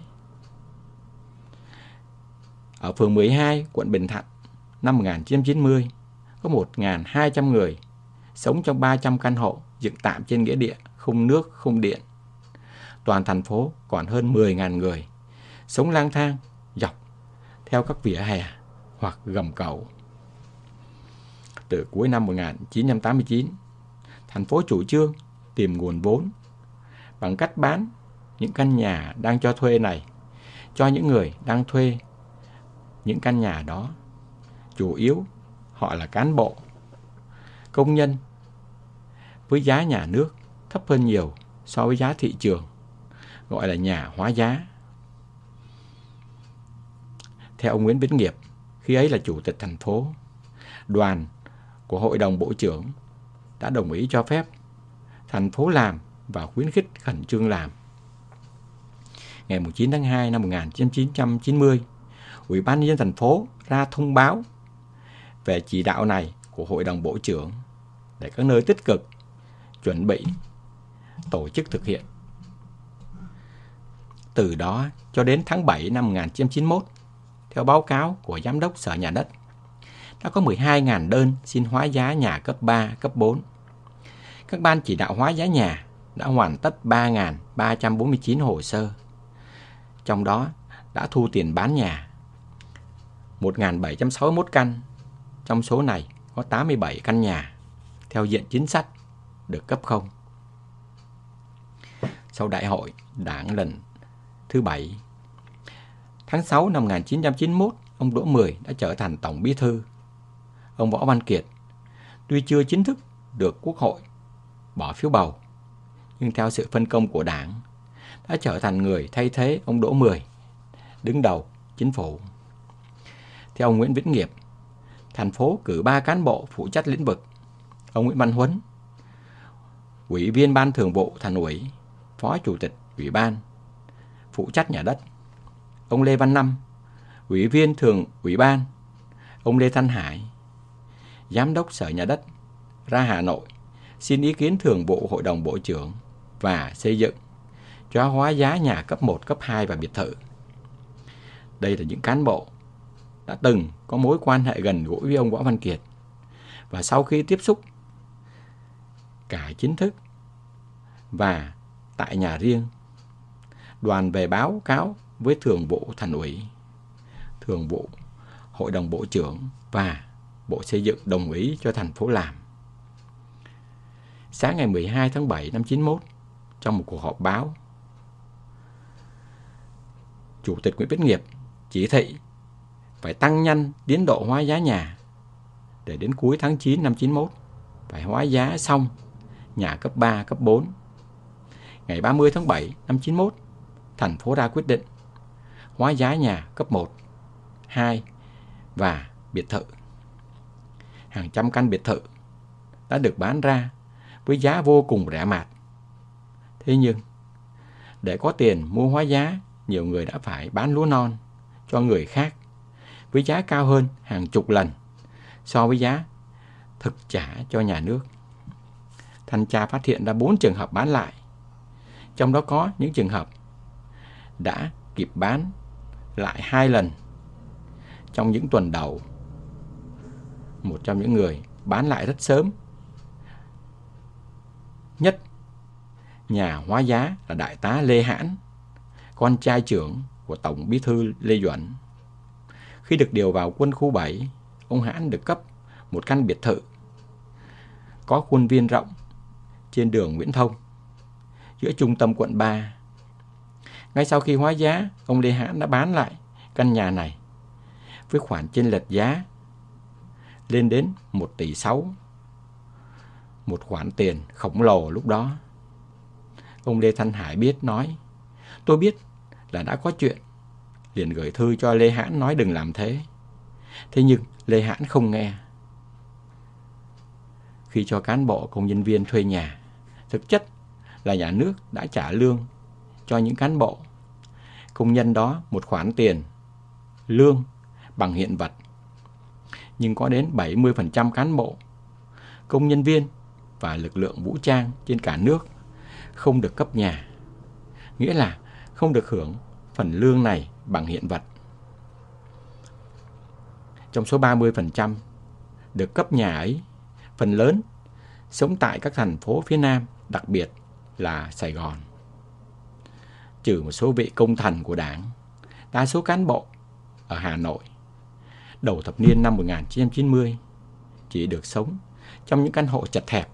Ở phường 12, quận Bình Thạnh, năm 1990, có 1.200 người sống trong 300 căn hộ dựng tạm trên nghĩa địa, không nước, không điện. Toàn thành phố còn hơn 10.000 người sống lang thang dọc theo các vỉa hè hoặc gầm cầu. Từ cuối năm 1989, thành phố chủ trương tìm nguồn vốn bằng cách bán những căn nhà đang cho thuê này cho những người đang thuê những căn nhà đó. Chủ yếu họ là cán bộ, công nhân với giá nhà nước thấp hơn nhiều so với giá thị trường, gọi là nhà hóa giá. Theo ông Nguyễn Vĩnh Nghiệp, khi ấy là chủ tịch thành phố, đoàn của Hội đồng Bộ trưởng đã đồng ý cho phép thành phố làm và khuyến khích khẩn trương làm. Ngày 9 tháng 2 năm 1990, Ủy ban nhân dân thành phố ra thông báo về chỉ đạo này của Hội đồng Bộ trưởng để các nơi tích cực chuẩn bị tổ chức thực hiện. Từ đó cho đến tháng 7 năm 1991, theo báo cáo của Giám đốc Sở Nhà đất, đã có 12.000 đơn xin hóa giá nhà cấp 3, cấp 4. Các ban chỉ đạo hóa giá nhà đã hoàn tất 3.349 hồ sơ. Trong đó đã thu tiền bán nhà 1.761 căn. Trong số này có 87 căn nhà theo diện chính sách được cấp không. Sau đại hội đảng lần thứ bảy tháng 6 năm 1991, ông Đỗ Mười đã trở thành Tổng Bí thư. Ông Võ Văn Kiệt tuy chưa chính thức được Quốc hội bỏ phiếu bầu, nhưng theo sự phân công của đảng, đã trở thành người thay thế ông Đỗ Mười, đứng đầu chính phủ. Theo ông Nguyễn Vĩnh Nghiệp, thành phố cử 3 cán bộ phụ trách lĩnh vực. Ông Nguyễn Văn Huấn, Ủy viên Ban Thường vụ Thành ủy, Phó Chủ tịch Ủy ban, phụ trách nhà đất. Ông Lê Văn Năm, Ủy viên Thường Ủy ban. Ông Lê Thanh Hải, Giám đốc Sở Nhà đất, ra Hà Nội, xin ý kiến Thường vụ Hội đồng Bộ trưởng và xây dựng, cho hóa giá nhà cấp 1, cấp 2 và biệt thự. Đây là những cán bộ đã từng có mối quan hệ gần gũi với ông Võ Văn Kiệt. Và sau khi tiếp xúc cả chính thức và tại nhà riêng, đoàn về báo cáo với thường vụ thành ủy, thường vụ hội đồng bộ trưởng và Bộ Xây dựng đồng ý cho thành phố làm. Sáng ngày 12 tháng 7 năm 91, trong một cuộc họp báo, Chủ tịch Nguyễn Viết Nghiệp chỉ thị phải tăng nhanh tiến độ hóa giá nhà để đến cuối tháng 9 năm 91 phải hóa giá xong nhà cấp 3, cấp 4. Ngày 30 tháng 7 năm 91, thành phố ra quyết định hóa giá nhà cấp 1, 2 và biệt thự. Hàng trăm căn biệt thự đã được bán ra với giá vô cùng rẻ mạt. Thế nhưng, để có tiền mua hóa giá, nhiều người đã phải bán lúa non cho người khác với giá cao hơn hàng chục lần so với giá thực trả cho nhà nước. Thanh tra phát hiện ra 4 trường hợp bán lại. Trong đó có những trường hợp đã kịp bán lại hai lần trong những tuần đầu. Một trong những người bán lại rất sớm. Nhất, nhà hóa giá là đại tá Lê Hãn, con trai trưởng của Tổng Bí thư Lê Duẩn. Khi được điều vào quân khu 7, ông Hãn được cấp một căn biệt thự có khuôn viên rộng trên đường Nguyễn Thông, giữa trung tâm quận 3. Ngay sau khi hóa giá, ông Lê Hãn đã bán lại căn nhà này với khoản chênh lệch giá lên đến 1 tỷ 6. Một khoản tiền khổng lồ lúc đó. Ông Lê Thanh Hải biết nói, tôi biết là đã có chuyện, liền gửi thư cho Lê Hãn nói đừng làm thế. Thế nhưng Lê Hãn không nghe. Khi cho cán bộ công nhân viên thuê nhà, thực chất là nhà nước đã trả lương cho những cán bộ. Công nhân đó một khoản tiền, lương bằng hiện vật. Nhưng có đến 70% cán bộ, công nhân viên và lực lượng vũ trang trên cả nước không được cấp nhà. Nghĩa là không được hưởng phần lương này bằng hiện vật. Trong số 30% được cấp nhà ấy, phần lớn sống tại các thành phố phía Nam, đặc biệt là Sài Gòn. Trừ một số vị công thần của đảng, đa số cán bộ ở Hà Nội đầu thập niên năm 1990 chỉ được sống trong những căn hộ chật hẹp.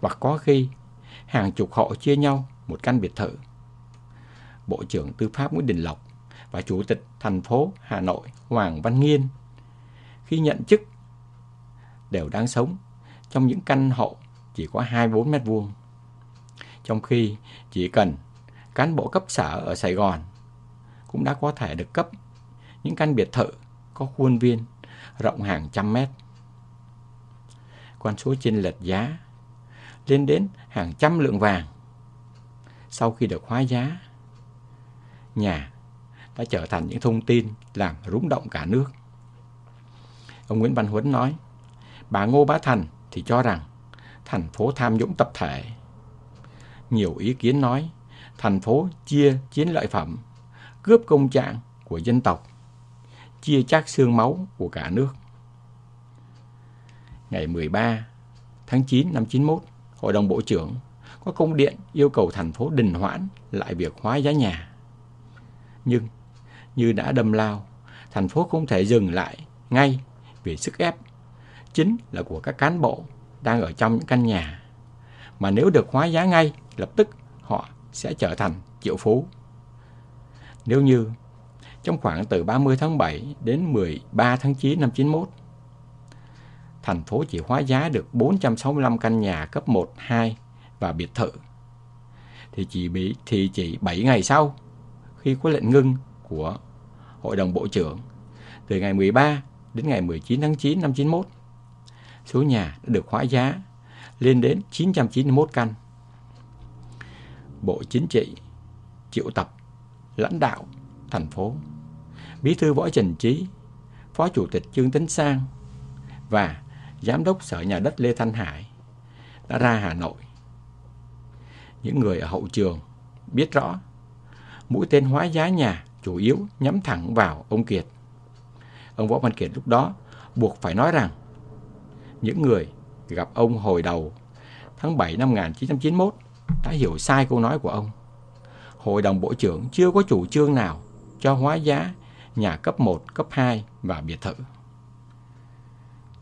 Hoặc có khi hàng chục hộ chia nhau một căn biệt thự. Bộ trưởng Tư pháp Nguyễn Đình Lộc và Chủ tịch thành phố Hà Nội Hoàng Văn Nghiên khi nhận chức đều đang sống trong những căn hộ chỉ có 24 mét vuông. Trong khi chỉ cần cán bộ cấp sở ở Sài Gòn cũng đã có thể được cấp những căn biệt thự có khuôn viên rộng hàng trăm mét. Con số chênh lệch giá lên đến hàng trăm lượng vàng. Sau khi được hóa giá, nhà đã trở thành những thông tin làm rúng động cả nước. Ông Nguyễn Văn Huấn nói, bà Ngô Bá Thành thì cho rằng thành phố tham nhũng tập thể. Nhiều ý kiến nói thành phố chia chiến lợi phẩm, cướp công trạng của dân tộc, chia chác xương máu của cả nước. Ngày 13 tháng 9 năm 91, Hội đồng Bộ trưởng có công điện yêu cầu thành phố đình hoãn lại việc hóa giá nhà. Nhưng, như đã đâm lao, thành phố không thể dừng lại ngay vì sức ép chính là của các cán bộ đang ở trong những căn nhà. Mà nếu được hóa giá ngay, lập tức họ sẽ trở thành triệu phú. Nếu như trong khoảng từ 30 tháng 7 đến 13 tháng 9 năm 91, thành phố chỉ hóa giá được 465 căn nhà cấp 1, 2 và biệt thự. Thì chỉ bị thì chỉ 7 ngày sau khi có lệnh ngưng của Hội đồng Bộ trưởng từ ngày 13 đến ngày 19 tháng 9 năm 91 số nhà đã được hóa giá lên đến 991 căn. Bộ Chính trị triệu tập lãnh đạo thành phố, Bí thư Võ Trần Trí, Phó Chủ tịch Trương Tấn Sang và Giám đốc Sở Nhà đất Lê Thanh Hải đã ra Hà Nội. Những người ở hậu trường biết rõ mũi tên hóa giá nhà chủ yếu nhắm thẳng vào ông Kiệt. Ông Võ Văn Kiệt lúc đó buộc phải nói rằng những người gặp ông hồi đầu tháng 7 năm 1991 đã hiểu sai câu nói của ông. Hội đồng Bộ trưởng chưa có chủ trương nào cho hóa giá nhà cấp 1, cấp 2 và biệt thự.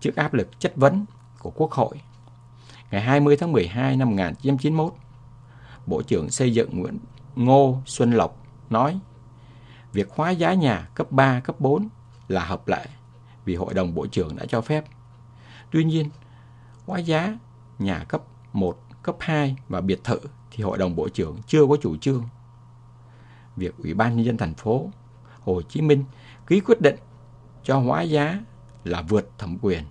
Trước áp lực chất vấn của Quốc hội, ngày 20 tháng 12 năm 1991, Bộ trưởng Xây dựng Nguyễn Ngô Xuân Lộc nói việc hóa giá nhà cấp 3, cấp 4 là hợp lệ vì Hội đồng Bộ trưởng đã cho phép. Tuy nhiên, hóa giá nhà cấp 1, cấp 2 và biệt thự thì Hội đồng Bộ trưởng chưa có chủ trương. Việc Ủy ban Nhân dân thành phố Hồ Chí Minh ký quyết định cho hóa giá là vượt thẩm quyền.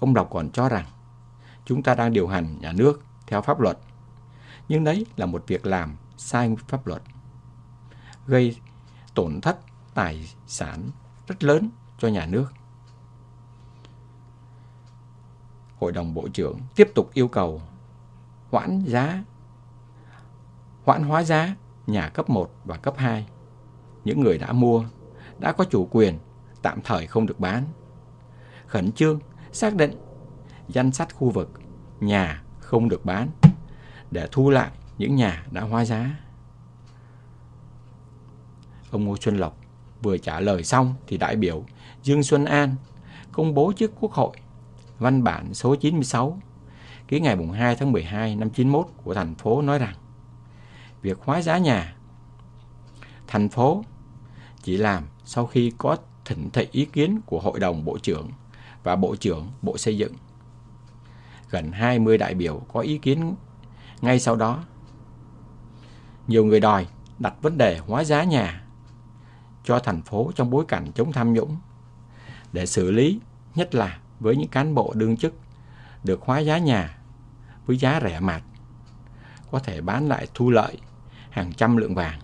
Ông Lộc còn cho rằng chúng ta đang điều hành nhà nước theo pháp luật, nhưng đấy là một việc làm sai pháp luật, gây tổn thất tài sản rất lớn cho nhà nước. Hội đồng Bộ trưởng tiếp tục yêu cầu hoãn giá, hoãn hóa giá nhà cấp 1 và cấp 2. Những người đã mua, đã có chủ quyền, tạm thời không được bán. Khẩn trương, xác định danh sách khu vực nhà không được bán để thu lại những nhà đã hóa giá. Ông Ngô Xuân Lộc vừa trả lời xong thì đại biểu Dương Xuân An công bố trước Quốc hội văn bản số 96 ký ngày 2 tháng 12 năm 91 của thành phố nói rằng việc hóa giá nhà thành phố chỉ làm sau khi có thỉnh thị ý kiến của Hội đồng Bộ trưởng và Bộ trưởng Bộ Xây dựng. Gần 20 đại biểu có ý kiến ngay sau đó. Nhiều người đòi đặt vấn đề hóa giá nhà cho thành phố trong bối cảnh chống tham nhũng để xử lý nhất là với những cán bộ đương chức được hóa giá nhà với giá rẻ mạt có thể bán lại thu lợi hàng trăm lượng vàng.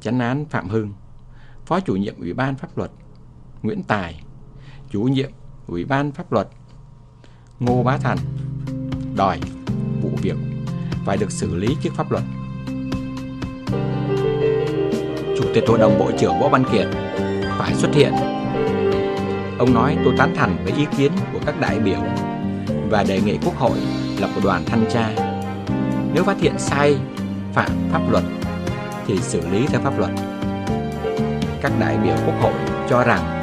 Chánh án Phạm Hưng, Phó chủ nhiệm Ủy ban Pháp luật Nguyễn Tài, chủ nhiệm Ủy ban Pháp luật Ngô Bá Thành đòi vụ việc phải được xử lý trước pháp luật. Chủ tịch Hội đồng Bộ trưởng Võ Văn Kiệt phải xuất hiện. Ông nói tôi tán thành với ý kiến của các đại biểu và đề nghị Quốc hội lập một đoàn thanh tra. Nếu phát hiện sai phạm pháp luật thì xử lý theo pháp luật. Các đại biểu Quốc hội cho rằng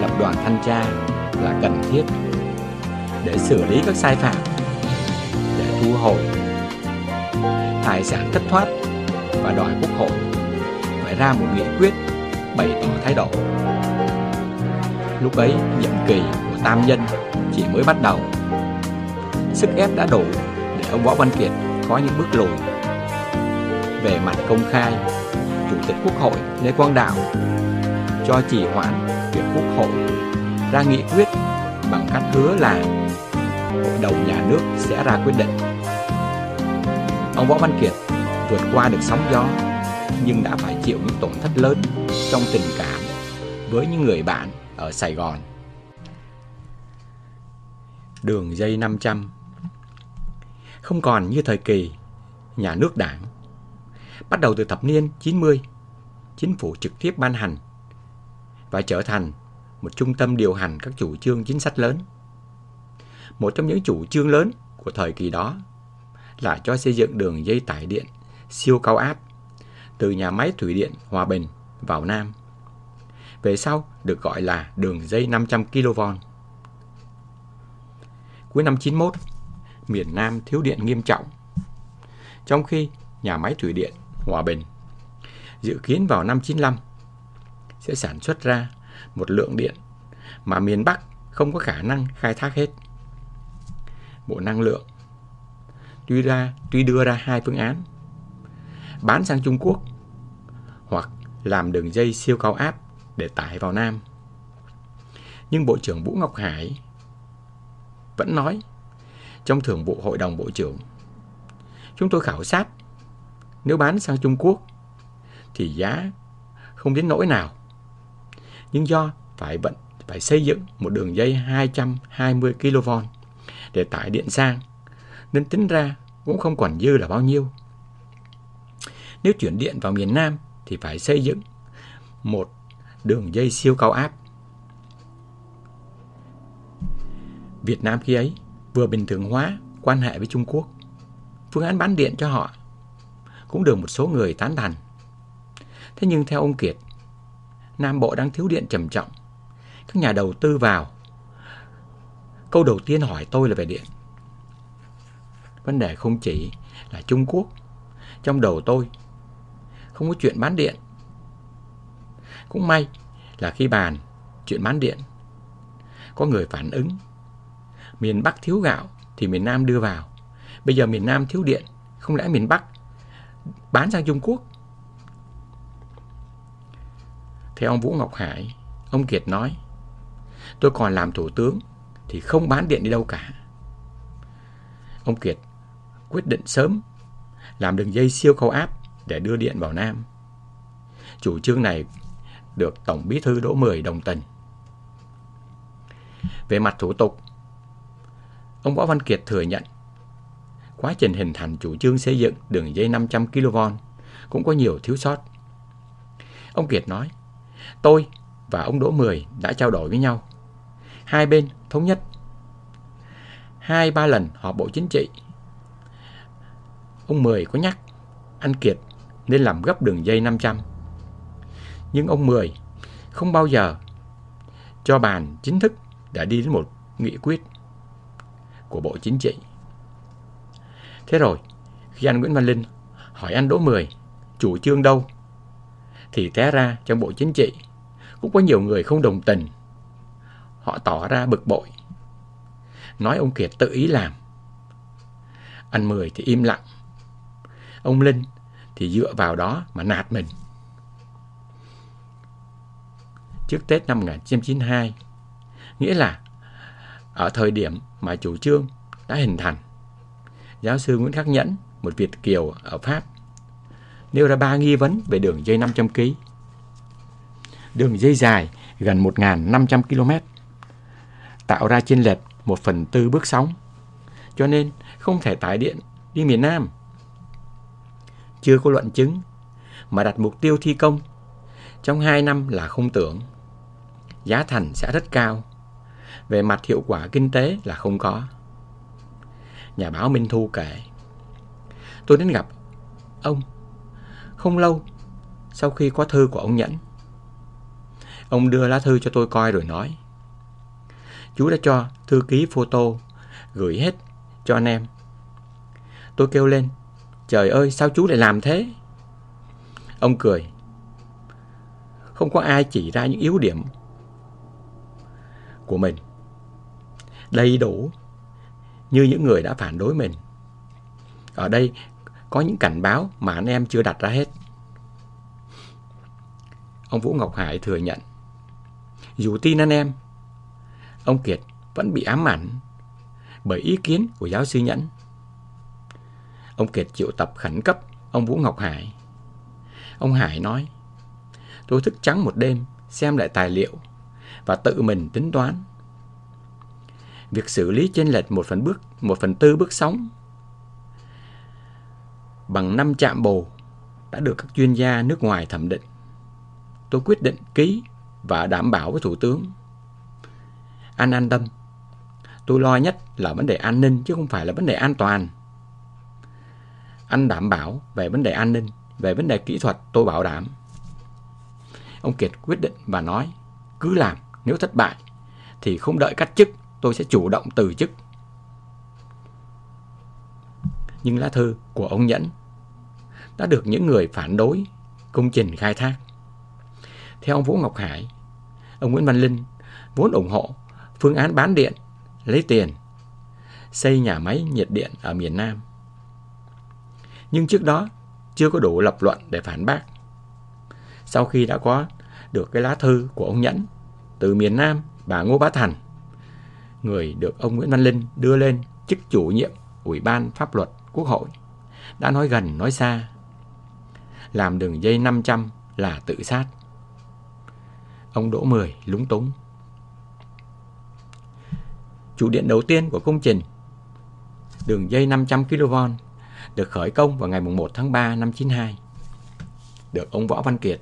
lập đoàn thanh tra là cần thiết để xử lý các sai phạm, để thu hồi tài sản thất thoát và đòi Quốc hội phải ra một nghị quyết bày tỏ thái độ. Lúc ấy, nhiệm kỳ của Tam Nhân chỉ mới bắt đầu. Sức ép đã đủ để ông Võ Văn Kiệt có những bước lùi. Về mặt công khai, Chủ tịch Quốc hội Lê Quang Đạo cho chỉ hoãn việc Quốc hội ra nghị quyết bằng cách hứa là Hội đồng nhà nước sẽ ra quyết định. Ông Võ Văn Kiệt vượt qua được sóng gió, nhưng đã phải chịu những tổn thất lớn trong tình cảm với những người bạn ở Sài Gòn. Đường dây 500 Không còn như thời kỳ nhà nước đảng. Bắt đầu từ thập niên 90, chính phủ trực tiếp ban hành và trở thành một trung tâm điều hành các chủ trương chính sách lớn. Một trong những chủ trương lớn của thời kỳ đó là cho xây dựng đường dây tải điện siêu cao áp từ nhà máy thủy điện Hòa Bình vào Nam. Về sau được gọi là đường dây 500 kV. Cuối năm 91, miền Nam thiếu điện nghiêm trọng. Trong khi nhà máy thủy điện Hòa Bình dự kiến vào năm 95 sẽ sản xuất ra một lượng điện mà miền Bắc không có khả năng khai thác hết. Bộ Năng lượng tuy ra, tuy đưa ra hai phương án bán sang Trung Quốc hoặc làm đường dây siêu cao áp để tải vào Nam. Nhưng Bộ trưởng Vũ Ngọc Hải vẫn nói trong thường vụ Hội đồng Bộ trưởng, chúng tôi khảo sát nếu bán sang Trung Quốc, thì giá không đến nỗi nào. Nhưng do phải vận, phải xây dựng một đường dây 220 kV để tải điện sang, nên tính ra cũng không còn dư là bao nhiêu. Nếu chuyển điện vào miền Nam thì phải xây dựng một đường dây siêu cao áp. Việt Nam khi ấy vừa bình thường hóa quan hệ với Trung Quốc. Phương án bán điện cho họ cũng được một số người tán thành. Thế nhưng theo ông Kiệt, Nam Bộ đang thiếu điện trầm trọng. Các nhà đầu tư vào. Câu đầu tiên hỏi tôi là về điện. Vấn đề không chỉ là Trung Quốc. Trong đầu tôi không có chuyện bán điện. Cũng may là khi bàn chuyện bán điện, có người phản ứng. Miền Bắc thiếu gạo thì miền Nam đưa vào. Bây giờ miền Nam thiếu điện, không lẽ miền Bắc bán sang Trung Quốc? Theo ông Vũ Ngọc Hải, ông Kiệt nói, tôi còn làm thủ tướng thì không bán điện đi đâu cả. Ông Kiệt quyết định sớm làm đường dây siêu cao áp để đưa điện vào Nam. Chủ trương này được Tổng Bí thư Đỗ Mười đồng tình. Về mặt thủ tục, ông Võ Văn Kiệt thừa nhận quá trình hình thành chủ trương xây dựng đường dây 500 kV cũng có nhiều thiếu sót. Ông Kiệt nói, tôi và ông Đỗ Mười đã trao đổi với nhau. Hai bên thống nhất. Hai ba lần họp Bộ Chính trị. Ông Mười có nhắc anh Kiệt nên làm gấp đường dây 500. Nhưng ông Mười không bao giờ cho bàn chính thức đã đi đến một nghị quyết của Bộ Chính trị. Thế rồi, khi anh Nguyễn Văn Linh hỏi anh Đỗ Mười chủ trương đâu, thì té ra trong Bộ Chính trị cũng có nhiều người không đồng tình. Họ tỏ ra bực bội, nói ông Kiệt tự ý làm. Anh Mười thì im lặng. Ông Linh thì dựa vào đó mà nạt mình. Trước Tết năm 1992, nghĩa là ở thời điểm mà chủ trương đã hình thành, giáo sư Nguyễn Khắc Nhẫn, một Việt Kiều ở Pháp, nêu ra ba nghi vấn về đường dây 500 kg. Đường dây dài gần 1.500 km, tạo ra chênh lệch 1 phần tư bước sóng, cho nên không thể tải điện đi miền Nam chưa có luận chứng, mà đặt mục tiêu thi công trong 2 năm là không tưởng. Giá thành sẽ rất cao, về mặt hiệu quả kinh tế là không có. Nhà báo Minh Thu kể, tôi đến gặp ông không lâu sau khi có thư của ông Nhẫn. Ông đưa lá thư cho tôi coi rồi nói, chú đã cho thư ký photo gửi hết cho anh em. Tôi kêu lên, Trời ơi sao chú lại làm thế Ông cười Không có ai chỉ ra những yếu điểm Của mình Đầy đủ như những người đã phản đối mình Ở đây có những cảnh báo mà anh em chưa đặt ra hết Ông Vũ Ngọc Hải thừa nhận Dù tin anh em Ông Kiệt vẫn bị ám ảnh Bởi ý kiến của giáo sư Nhẫn Ông Kiệt triệu tập khẩn cấp ông Vũ Ngọc Hải. Ông Hải nói, tôi thức trắng một đêm xem lại tài liệu và tự mình tính toán. Việc xử lý trên lệch một phần bước, một phần tư bước sóng bằng năm chạm bồ đã được các chuyên gia nước ngoài thẩm định. Tôi quyết định ký và đảm bảo với Thủ tướng. Anh an tâm. Tôi lo nhất là vấn đề an ninh chứ không phải là vấn đề an toàn. Anh đảm bảo về vấn đề an ninh, về vấn đề kỹ thuật tôi bảo đảm. Ông Kiệt quyết định và nói, cứ làm, nếu thất bại thì không đợi cắt chức, tôi sẽ chủ động từ chức. Nhưng lá thư của ông Nhẫn đã được những người phản đối công trình khai thác. Theo ông Vũ Ngọc Hải, ông Nguyễn Văn Linh vốn ủng hộ phương án bán điện, lấy tiền, xây nhà máy nhiệt điện ở miền Nam nhưng trước đó chưa có đủ lập luận để phản bác. Sau khi đã có được cái lá thư của ông Nhẫn từ miền Nam, bà Ngô Bá Thành, người được ông Nguyễn Văn Linh đưa lên chức chủ nhiệm Ủy ban Pháp luật Quốc hội, đã nói gần nói xa. Làm đường dây 500 là tự sát. Ông Đỗ Mười lúng túng. Chủ điện đầu tiên của công trình đường dây 500 kV được khởi công vào ngày 1 tháng 3 năm 92. Được ông Võ Văn Kiệt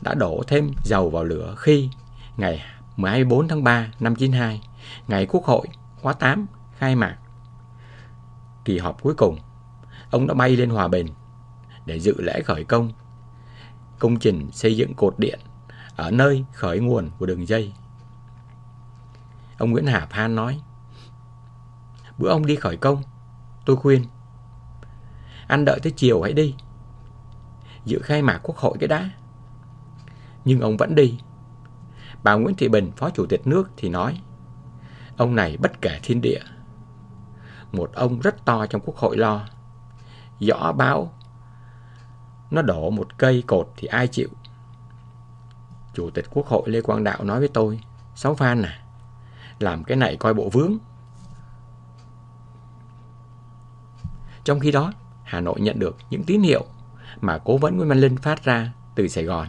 đã đổ thêm dầu vào lửa khi ngày 14 tháng 3 năm 92, ngày Quốc hội khóa 8 khai mạc kỳ họp cuối cùng, ông đã bay lên Hòa Bình để dự lễ khởi công công trình xây dựng cột điện ở nơi khởi nguồn của đường dây. Ông Nguyễn Hà Phan nói, bữa ông đi khởi công, tôi khuyên, anh đợi tới chiều hãy đi, dự khai mạc quốc hội cái đã. Nhưng ông vẫn đi. Bà Nguyễn Thị Bình, Phó Chủ tịch nước thì nói, ông này bất kể thiên địa. Một ông rất to trong quốc hội lo, giỏ báo nó đổ một cây cột thì ai chịu? Chủ tịch Quốc hội Lê Quang Đạo nói với tôi Sáu Phan à Làm cái này coi bộ vướng. Trong khi đó Hà Nội nhận được những tín hiệu Mà cố vấn Nguyễn Văn Linh phát ra từ Sài Gòn.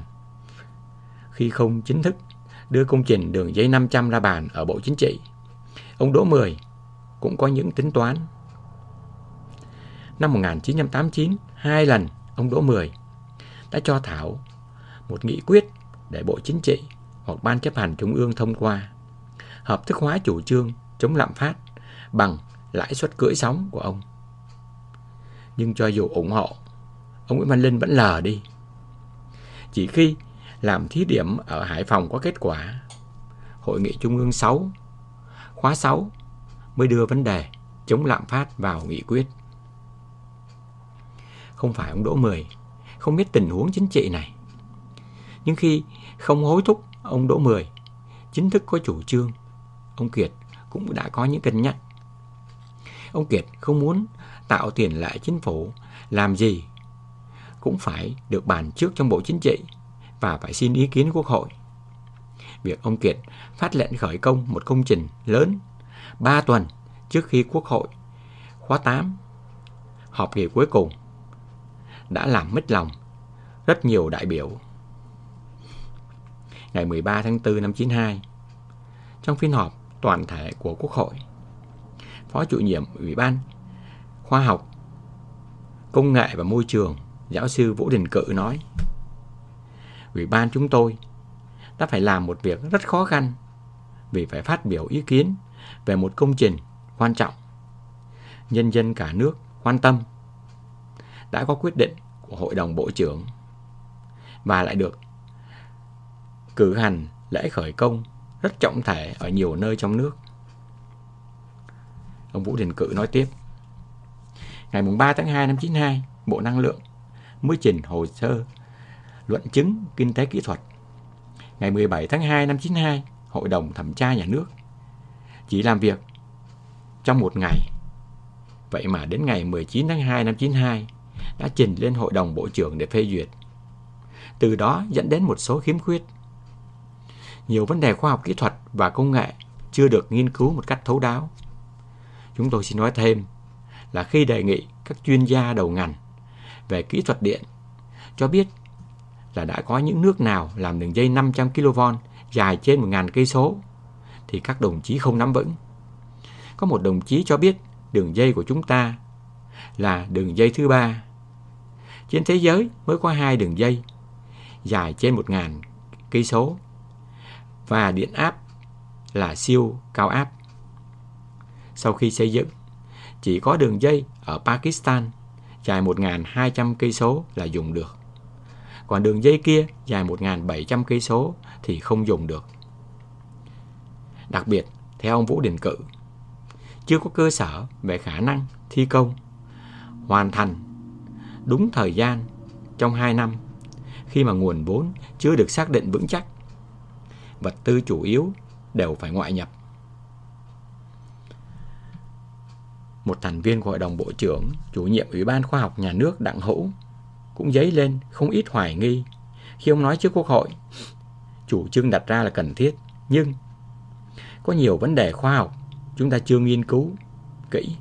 Khi không chính thức đưa công trình đường dây 500 ra bàn ở Bộ Chính trị Ông Đỗ Mười cũng có những tính toán Năm 1989 Hai lần ông Đỗ Mười đã cho Thảo một nghị quyết để Bộ Chính trị hoặc Ban chấp hành Trung ương thông qua hợp thức hóa chủ trương chống lạm phát bằng lãi suất cưỡi sóng của ông. Nhưng cho dù ủng hộ, ông Nguyễn Văn Linh vẫn lờ đi. Chỉ khi làm thí điểm ở Hải Phòng có kết quả, Hội nghị Trung ương 6, khóa 6 mới đưa vấn đề chống lạm phát vào nghị quyết. Không phải ông Đỗ Mười không biết tình huống chính trị này. Nhưng khi không hối thúc ông Đỗ Mười chính thức có chủ trương, ông Kiệt cũng đã có những cân nhắc. Ông Kiệt không muốn tạo tiền lệ chính phủ làm gì cũng phải được bàn trước trong Bộ Chính trị và phải xin ý kiến Quốc hội. Việc ông Kiệt phát lệnh khởi công một công trình lớn 3 tuần trước khi Quốc hội khóa 8 họp kỳ cuối cùng đã làm mất lòng rất nhiều đại biểu. Ngày 13 tháng 4 năm 92, trong phiên họp toàn thể của Quốc hội, Phó chủ nhiệm Ủy ban Khoa học, Công nghệ và Môi trường, giáo sư Vũ Đình Cự nói, Ủy ban chúng tôi đã phải làm một việc rất khó khăn vì phải phát biểu ý kiến về một công trình quan trọng. Nhân dân cả nước quan tâm đã có quyết định của Hội đồng Bộ trưởng và lại được cử hành lễ khởi công rất trọng thể ở nhiều nơi trong nước. Ông Vũ Đình Cự nói tiếp. Ngày 3 tháng 2 năm 92, Bộ Năng lượng mới trình hồ sơ luận chứng kinh tế kỹ thuật. Ngày 17 tháng 2 năm 92, Hội đồng Thẩm tra Nhà nước chỉ làm việc trong một ngày. Vậy mà đến ngày 19 tháng 2 năm 92 đã trình lên Hội đồng Bộ trưởng để phê duyệt. Từ đó dẫn đến một số khiếm khuyết. Nhiều vấn đề khoa học kỹ thuật và công nghệ chưa được nghiên cứu một cách thấu đáo. Chúng tôi xin nói thêm là khi đề nghị các chuyên gia đầu ngành về kỹ thuật điện cho biết là đã có những nước nào làm đường dây 500 kV dài trên 1.000 cây số thì các đồng chí không nắm vững. Có một đồng chí cho biết đường dây của chúng ta là đường dây thứ ba. Trên thế giới mới có hai đường dây dài trên 1.000 cây số và điện áp là siêu cao áp. Sau khi xây dựng, chỉ có đường dây ở Pakistan dài 1.200 cây số là dùng được. Còn đường dây kia dài 1.700 cây số thì không dùng được. Đặc biệt, theo ông Vũ Đình Cự, chưa có cơ sở về khả năng thi công hoàn thành đúng thời gian trong 2 năm khi mà nguồn vốn chưa được xác định vững chắc. Vật tư chủ yếu đều phải ngoại nhập. Một thành viên của Hội đồng Bộ trưởng, chủ nhiệm Ủy ban Khoa học Nhà nước Đặng Hữu cũng dấy lên không ít hoài nghi khi ông nói trước Quốc hội chủ trương đặt ra là cần thiết, nhưng có nhiều vấn đề khoa học chúng ta chưa nghiên cứu kỹ.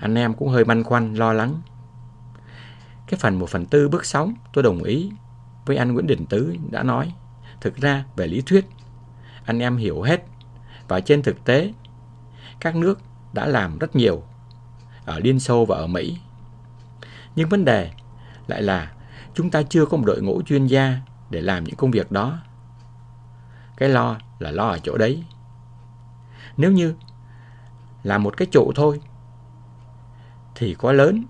Anh em cũng hơi băn khoăn, lo lắng cái phần một phần tư bước sóng tôi đồng ý với anh Nguyễn Đình Tứ đã nói. Thực ra về lý thuyết, anh em hiểu hết. Và trên thực tế, các nước đã làm rất nhiều ở Liên Xô và ở Mỹ. Nhưng vấn đề lại là chúng ta chưa có một đội ngũ chuyên gia để làm những công việc đó. Cái lo là lo ở chỗ đấy. Nếu như là một cái trụ thôi thì có lớn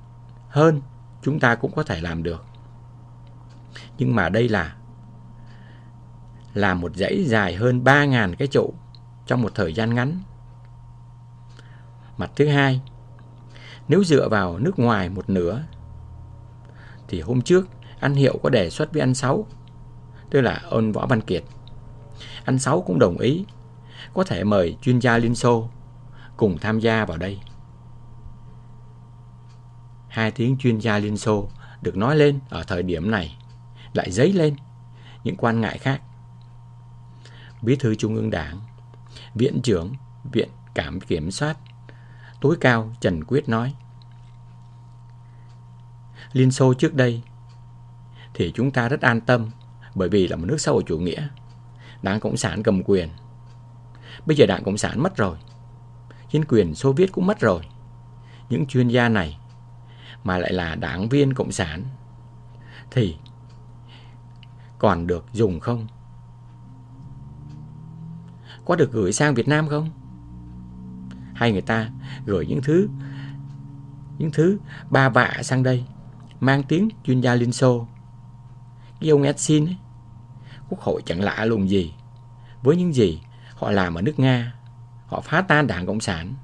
hơn chúng ta cũng có thể làm được. Nhưng mà đây là là một dãy dài hơn 3.000 cái trụ trong một thời gian ngắn. Mặt thứ hai, nếu dựa vào nước ngoài một nửa, thì hôm trước anh Hiệu có đề xuất với anh Sáu, tức là ông Võ Văn Kiệt. Anh Sáu cũng đồng ý, có thể mời chuyên gia Liên Xô cùng tham gia vào đây. Hai tiếng chuyên gia Liên Xô được nói lên ở thời điểm này lại dấy lên những quan ngại khác. Bí thư Trung ương Đảng, Viện trưởng Viện Cảm Kiểm soát tối cao Trần Quyết nói Liên Xô trước đây thì chúng ta rất an tâm, bởi vì là một nước xã hội chủ nghĩa. Đảng Cộng sản cầm quyền. Bây giờ Đảng Cộng sản mất rồi. Chính quyền Xô Viết cũng mất rồi. Những chuyên gia này mà lại là đảng viên Cộng sản thì còn được dùng không? Có được gửi sang Việt Nam không? Hay người ta gửi những thứ những thứ ba vạ sang đây mang tiếng chuyên gia Liên Xô. Cái ông Edsin ấy, quốc hội chẳng lạ lùng gì với những gì họ làm ở nước Nga. Họ phá tan Đảng Cộng sản,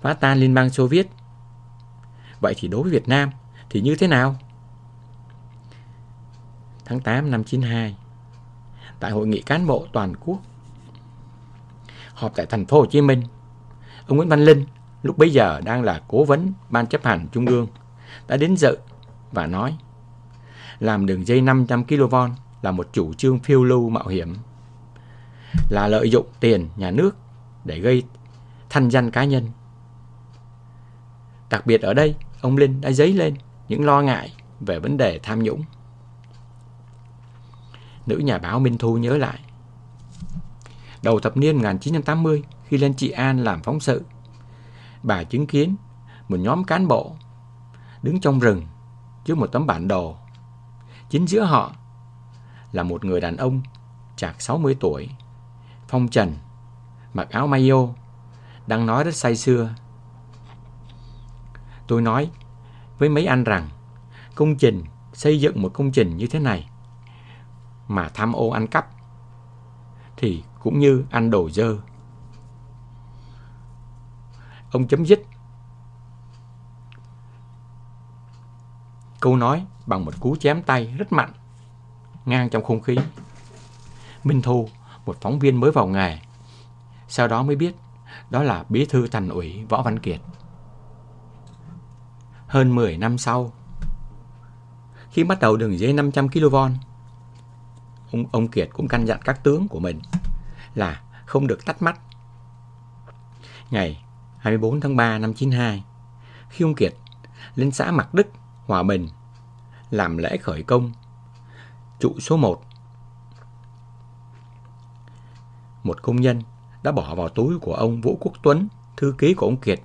phá tan Liên bang Xô Viết. Vậy thì đối với Việt Nam thì như thế nào? Tháng 8 năm 92, tại hội nghị cán bộ toàn quốc họp tại thành phố Hồ Chí Minh, ông Nguyễn Văn Linh lúc bấy giờ đang là cố vấn ban chấp hành trung ương đã đến dự và nói làm đường dây 500 kV là một chủ trương phiêu lưu mạo hiểm là lợi dụng tiền nhà nước để gây thanh danh cá nhân. Đặc biệt ở đây, ông Linh đã dấy lên những lo ngại về vấn đề tham nhũng. Nữ nhà báo Minh Thu nhớ lại. Đầu thập niên 1980, khi lên Trị An làm phóng sự, bà chứng kiến một nhóm cán bộ đứng trong rừng trước một tấm bản đồ. Chính giữa họ là một người đàn ông chạc 60 tuổi, phong trần, mặc áo mayo, đang nói rất say sưa. Tôi nói với mấy anh rằng công trình xây dựng một công trình như thế này mà tham ô ăn cắp thì cũng như ăn đồ dơ. Ông chấm dứt câu nói bằng một cú chém tay rất mạnh, ngang trong không khí. Minh Thu, một phóng viên mới vào nghề, sau đó mới biết đó là bí thư thành ủy Võ Văn Kiệt. Hơn 10 năm sau, khi bắt đầu đường dây 500 kV, ông, ông Kiệt cũng căn dặn các tướng của mình là không được tắt mắt. Ngày 24 tháng 3 năm 92, khi ông Kiệt lên xã Mạc Đức, Hòa Bình làm lễ khởi công trụ số 1. Một công nhân đã bỏ vào túi của ông Vũ Quốc Tuấn, thư ký của ông Kiệt,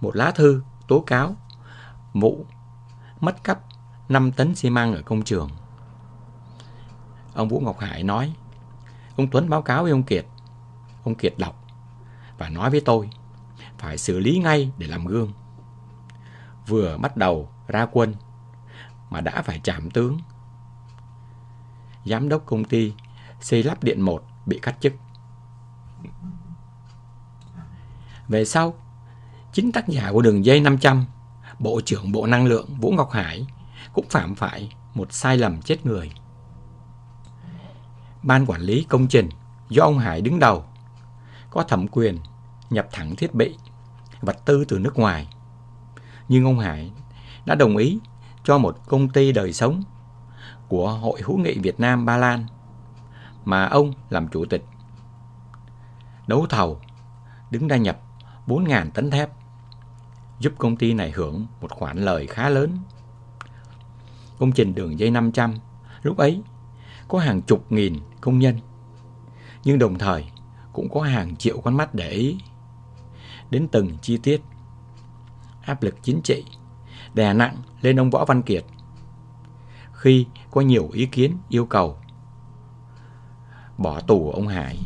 một lá thư tố cáo vụ mất cắp 5 tấn xi măng ở công trường. Ông Vũ Ngọc Hải nói, ông Tuấn báo cáo với ông Kiệt. Ông Kiệt đọc và nói với tôi, phải xử lý ngay để làm gương. Vừa bắt đầu ra quân mà đã phải chạm tướng. Giám đốc công ty xây lắp điện 1 bị cắt chức. Về sau, chính tác giả của đường dây 500, Bộ trưởng Bộ Năng lượng Vũ Ngọc Hải cũng phạm phải một sai lầm chết người. Ban quản lý công trình do ông Hải đứng đầu có thẩm quyền nhập thẳng thiết bị, vật tư từ nước ngoài. Nhưng ông Hải đã đồng ý cho một công ty đời sống của Hội hữu nghị Việt Nam Ba Lan mà ông làm chủ tịch. Đấu thầu, đứng ra nhập 4.000 tấn thép, giúp công ty này hưởng một khoản lời khá lớn. Công trình đường dây 500 lúc ấy có hàng chục nghìn công nhân, nhưng đồng thời cũng có hàng triệu con mắt để ý. đến từng chi tiết. Áp lực chính trị đè nặng lên ông Võ Văn Kiệt. Khi có nhiều ý kiến yêu cầu bỏ tù ông Hải.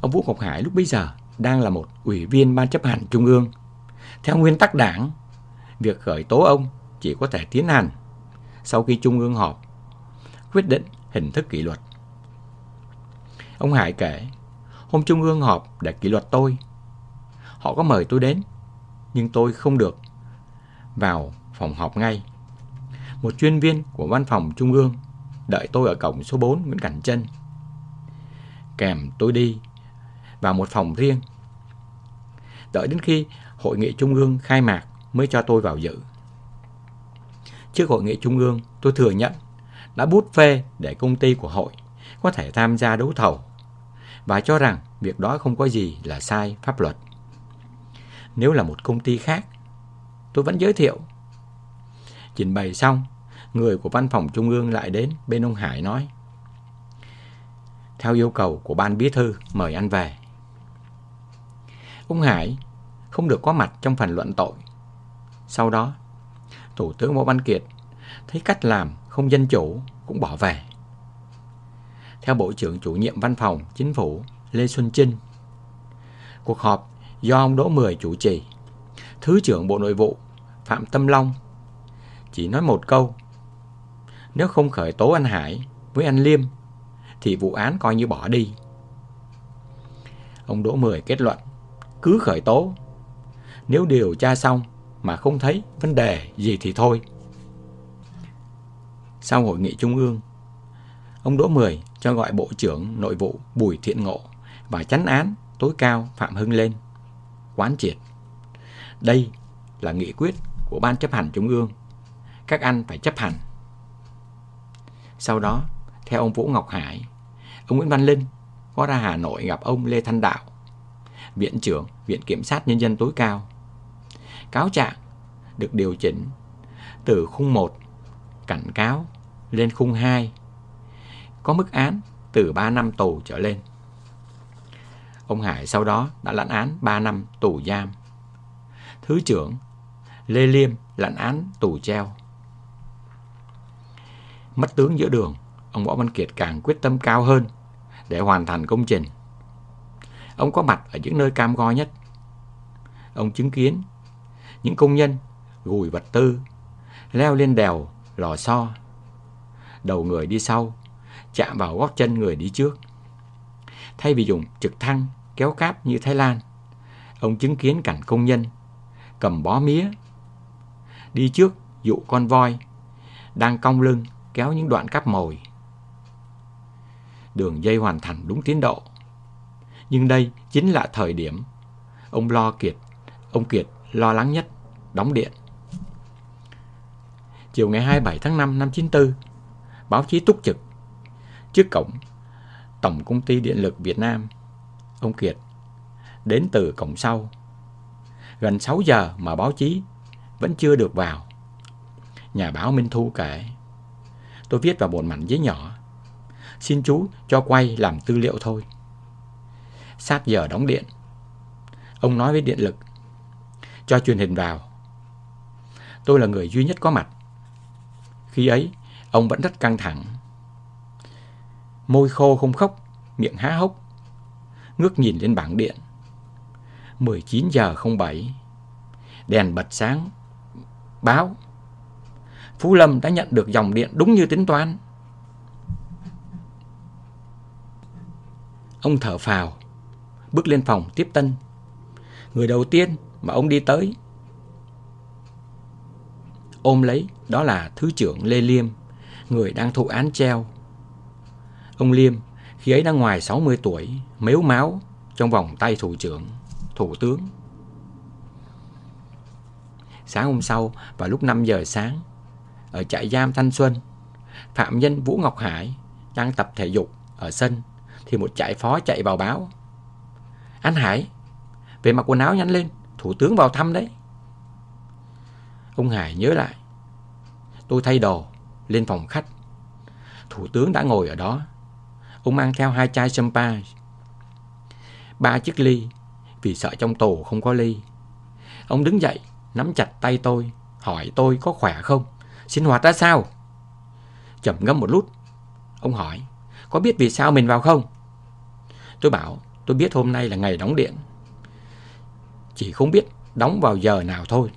Ông Vũ Ngọc Hải lúc bấy giờ đang là một ủy viên ban chấp hành trung ương. Theo nguyên tắc đảng, việc khởi tố ông chỉ có thể tiến hành sau khi trung ương họp quyết định hình thức kỷ luật. Ông Hải kể, hôm trung ương họp để kỷ luật tôi. Họ có mời tôi đến, nhưng tôi không được vào phòng họp ngay. Một chuyên viên của văn phòng trung ương đợi tôi ở cổng số 4 Nguyễn Cảnh Trân. Kèm tôi đi vào một phòng riêng. Đợi đến khi hội nghị trung ương khai mạc mới cho tôi vào dự. Trước hội nghị trung ương, tôi thừa nhận đã bút phê để công ty của hội có thể tham gia đấu thầu và cho rằng việc đó không có gì là sai pháp luật. Nếu là một công ty khác, tôi vẫn giới thiệu. Trình bày xong, người của văn phòng trung ương lại đến bên ông Hải nói Theo yêu cầu của ban bí thư mời anh về. Ông Hải không được có mặt trong phần luận tội. Sau đó, Thủ tướng Võ Văn Kiệt thấy cách làm không dân chủ cũng bỏ về. Theo Bộ trưởng chủ nhiệm văn phòng chính phủ Lê Xuân Trinh, cuộc họp do ông Đỗ Mười chủ trì, Thứ trưởng Bộ Nội vụ Phạm Tâm Long chỉ nói một câu. Nếu không khởi tố anh Hải với anh Liêm thì vụ án coi như bỏ đi. Ông Đỗ Mười kết luận cứ khởi tố. Nếu điều tra xong mà không thấy vấn đề gì thì thôi. Sau hội nghị trung ương, ông Đỗ Mười cho gọi Bộ trưởng Nội vụ Bùi Thiện Ngộ và chánh án tối cao Phạm Hưng lên. Quán triệt. Đây là nghị quyết của Ban chấp hành Trung ương. Các anh phải chấp hành. Sau đó, theo ông Vũ Ngọc Hải, ông Nguyễn Văn Linh có ra Hà Nội gặp ông Lê Thanh Đạo, Viện trưởng Viện Kiểm sát Nhân dân tối cao. Cáo trạng được điều chỉnh từ khung 1 cảnh cáo lên khung 2 có mức án từ 3 năm tù trở lên. Ông Hải sau đó đã lãnh án 3 năm tù giam. Thứ trưởng Lê Liêm lãnh án tù treo. Mất tướng giữa đường, ông Võ Văn Kiệt càng quyết tâm cao hơn để hoàn thành công trình. Ông có mặt ở những nơi cam go nhất. Ông chứng kiến những công nhân gùi vật tư, leo lên đèo, lò xo. Đầu người đi sau, chạm vào gót chân người đi trước. Thay vì dùng trực thăng kéo cáp như Thái Lan, ông chứng kiến cảnh công nhân cầm bó mía, đi trước dụ con voi, đang cong lưng kéo những đoạn cáp mồi. Đường dây hoàn thành đúng tiến độ. Nhưng đây chính là thời điểm ông lo Kiệt, ông Kiệt lo lắng nhất, đóng điện. Chiều ngày 27 tháng 5 năm 94, báo chí túc trực trước cổng Tổng Công ty Điện lực Việt Nam. Ông Kiệt đến từ cổng sau. Gần 6 giờ mà báo chí vẫn chưa được vào. Nhà báo Minh Thu kể, tôi viết vào một mảnh giấy nhỏ. Xin chú cho quay làm tư liệu thôi. Sát giờ đóng điện, ông nói với điện lực, cho truyền hình vào. Tôi là người duy nhất có mặt. Khi ấy, ông vẫn rất căng thẳng. Môi khô không khóc, miệng há hốc. Ngước nhìn lên bảng điện. 19 giờ 07. Đèn bật sáng. Báo. Phú Lâm đã nhận được dòng điện đúng như tính toán. Ông thở phào, bước lên phòng tiếp tân. Người đầu tiên mà ông đi tới ôm lấy đó là Thứ trưởng Lê Liêm, người đang thụ án treo. Ông Liêm khi ấy đang ngoài 60 tuổi, mếu máu trong vòng tay thủ trưởng, thủ tướng. Sáng hôm sau, vào lúc 5 giờ sáng, ở trại giam Thanh Xuân, phạm nhân Vũ Ngọc Hải đang tập thể dục ở sân, thì một trại phó chạy vào báo. Anh Hải, về mặc quần áo nhanh lên, thủ tướng vào thăm đấy. Ông Hải nhớ lại. Tôi thay đồ, lên phòng khách. Thủ tướng đã ngồi ở đó. Ông mang theo hai chai champagne. ba chiếc ly vì sợ trong tù không có ly. Ông đứng dậy, nắm chặt tay tôi, hỏi tôi có khỏe không, sinh hoạt ra sao. Chậm ngâm một lúc, ông hỏi, có biết vì sao mình vào không? Tôi bảo, tôi biết hôm nay là ngày đóng điện. Chỉ không biết đóng vào giờ nào thôi.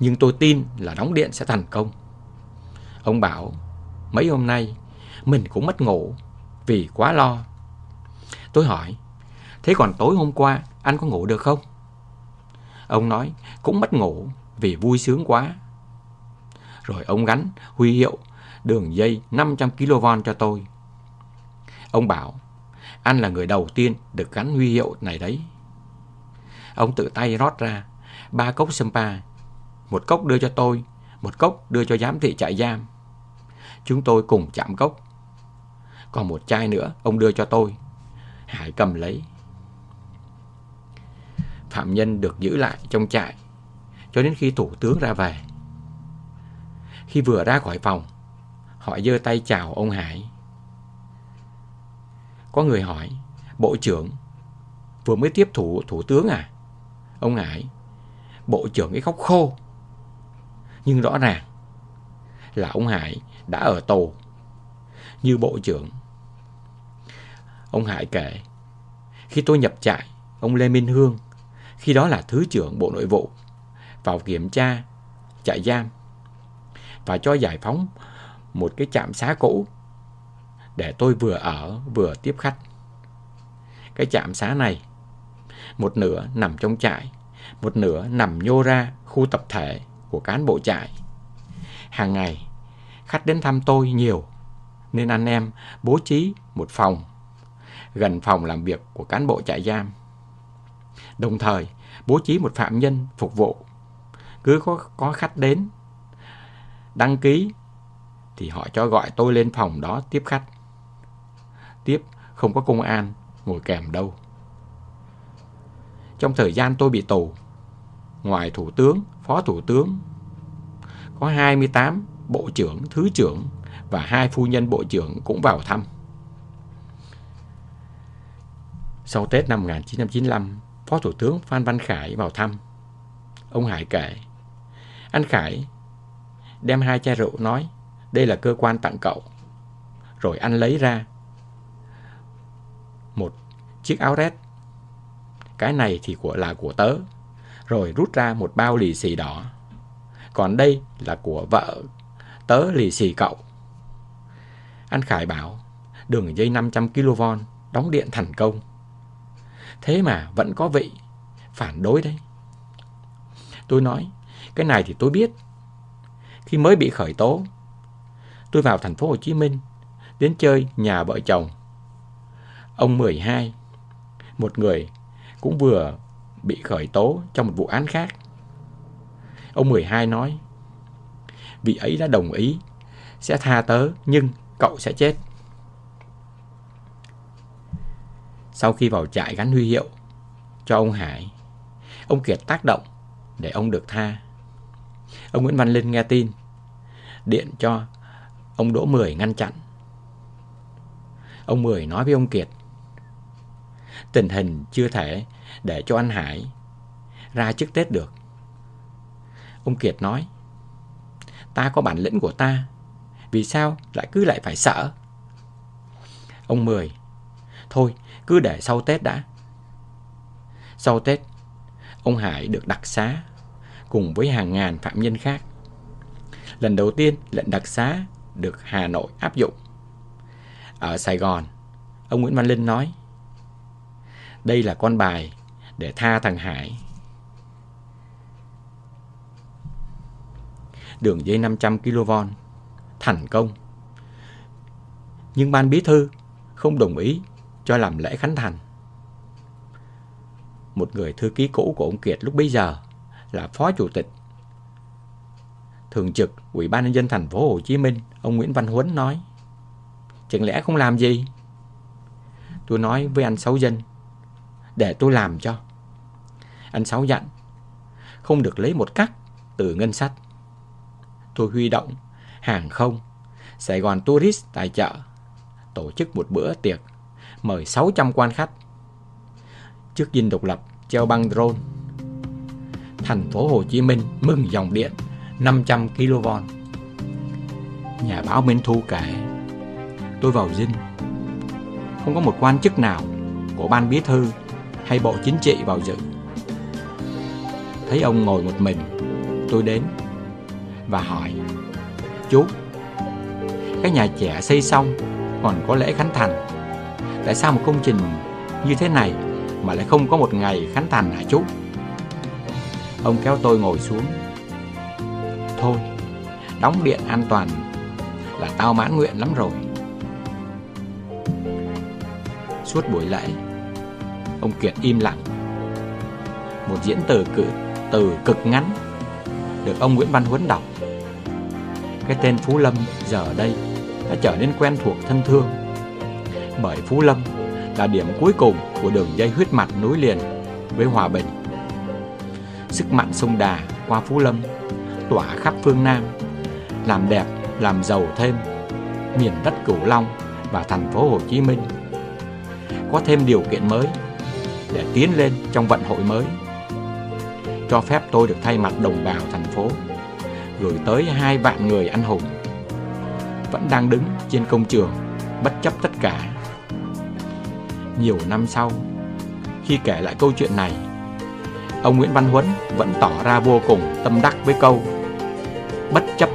Nhưng tôi tin là đóng điện sẽ thành công. Ông bảo, mấy hôm nay mình cũng mất ngủ vì quá lo. Tôi hỏi, thế còn tối hôm qua anh có ngủ được không? Ông nói, cũng mất ngủ vì vui sướng quá. Rồi ông gắn huy hiệu đường dây 500 kV cho tôi. Ông bảo, anh là người đầu tiên được gắn huy hiệu này đấy. Ông tự tay rót ra ba cốc Sampa, một cốc đưa cho tôi, một cốc đưa cho giám thị trại giam. Chúng tôi cùng chạm cốc. Còn một chai nữa ông đưa cho tôi. Hải cầm lấy. Phạm nhân được giữ lại trong trại cho đến khi thủ tướng ra về. Khi vừa ra khỏi phòng, họ giơ tay chào ông Hải. Có người hỏi, Bộ trưởng vừa mới tiếp thủ thủ tướng à? Ông Hải, Bộ trưởng ấy khóc khô. Nhưng rõ ràng là ông Hải đã ở tù như bộ trưởng. Ông Hải kể, khi tôi nhập trại, ông Lê Minh Hương, khi đó là Thứ trưởng Bộ Nội vụ, vào kiểm tra trại giam và cho giải phóng một cái trạm xá cũ để tôi vừa ở vừa tiếp khách. Cái trạm xá này, một nửa nằm trong trại, một nửa nằm nhô ra khu tập thể của cán bộ trại. Hàng ngày, khách đến thăm tôi nhiều, nên anh em bố trí một phòng gần phòng làm việc của cán bộ trại giam. Đồng thời, bố trí một phạm nhân phục vụ. Cứ có, có khách đến, đăng ký, thì họ cho gọi tôi lên phòng đó tiếp khách. Tiếp, không có công an ngồi kèm đâu. Trong thời gian tôi bị tù, ngoài thủ tướng, phó thủ tướng, có 28 bộ trưởng, thứ trưởng và hai phu nhân bộ trưởng cũng vào thăm. Sau Tết năm 1995, Phó Thủ tướng Phan Văn Khải vào thăm. Ông Hải kể, anh Khải đem hai chai rượu nói, đây là cơ quan tặng cậu. Rồi anh lấy ra một chiếc áo rét. Cái này thì của là của tớ. Rồi rút ra một bao lì xì đỏ. Còn đây là của vợ tớ lì xì cậu. Anh Khải bảo, đường dây 500 kV đóng điện thành công. Thế mà vẫn có vị phản đối đấy. Tôi nói, cái này thì tôi biết. Khi mới bị khởi tố, tôi vào thành phố Hồ Chí Minh đến chơi nhà vợ chồng. Ông 12, một người cũng vừa bị khởi tố trong một vụ án khác. Ông 12 nói, vị ấy đã đồng ý sẽ tha tớ nhưng cậu sẽ chết. Sau khi vào trại gắn huy hiệu cho ông Hải, ông Kiệt tác động để ông được tha. Ông Nguyễn Văn Linh nghe tin, điện cho ông Đỗ Mười ngăn chặn. Ông Mười nói với ông Kiệt, tình hình chưa thể để cho anh Hải ra trước Tết được. Ông Kiệt nói, ta có bản lĩnh của ta, vì sao lại cứ lại phải sợ? Ông Mười, thôi cứ để sau Tết đã. Sau Tết, ông Hải được đặc xá cùng với hàng ngàn phạm nhân khác. Lần đầu tiên lệnh đặc xá được Hà Nội áp dụng. Ở Sài Gòn, ông Nguyễn Văn Linh nói đây là con bài để tha thằng Hải. Đường dây 500 kV thành công. Nhưng ban bí thư không đồng ý cho làm lễ khánh thành. Một người thư ký cũ của ông Kiệt lúc bấy giờ là phó chủ tịch thường trực Ủy ban nhân dân thành phố Hồ Chí Minh, ông Nguyễn Văn Huấn nói: "Chẳng lẽ không làm gì?" Tôi nói với anh Sáu Dân, "Để tôi làm cho." Anh Sáu dặn, không được lấy một cắt từ ngân sách. Tôi huy động hàng không, Sài Gòn Tourist tài trợ, tổ chức một bữa tiệc, mời 600 quan khách. Trước dinh độc lập, treo băng drone. Thành phố Hồ Chí Minh mừng dòng điện 500 kV Nhà báo Minh Thu kể, Tôi vào dinh. Không có một quan chức nào Của ban bí thư hay bộ chính trị vào dự. Thấy ông ngồi một mình, Tôi đến Và hỏi, Chú, Cái nhà trẻ xây xong Còn có lễ khánh thành Tại sao một công trình như thế này Mà lại không có một ngày khánh thành hả chú? Ông kéo tôi ngồi xuống. Thôi, Đóng điện an toàn Là tao mãn nguyện lắm rồi. Suốt buổi lễ, Ông Kiệt im lặng. Một diễn từ cự, từ cực ngắn Được ông Nguyễn Văn Huấn đọc. Cái tên Phú Lâm giờ đây Đã trở nên quen thuộc thân thương. Bởi Phú Lâm là điểm cuối cùng của đường dây huyết mạch nối liền với Hòa Bình Sức mạnh sông Đà qua Phú Lâm Tỏa khắp phương Nam Làm đẹp, làm giàu thêm Miền đất Cửu Long và thành phố Hồ Chí Minh Có thêm điều kiện mới để tiến lên trong vận hội mới. Cho phép tôi được thay mặt đồng bào thành phố gửi tới hai vạn người anh hùng vẫn đang đứng trên công trường bất chấp tất cả. Nhiều năm sau, khi kể lại câu chuyện này, ông Nguyễn Văn Huấn vẫn tỏ ra vô cùng tâm đắc với câu bất chấp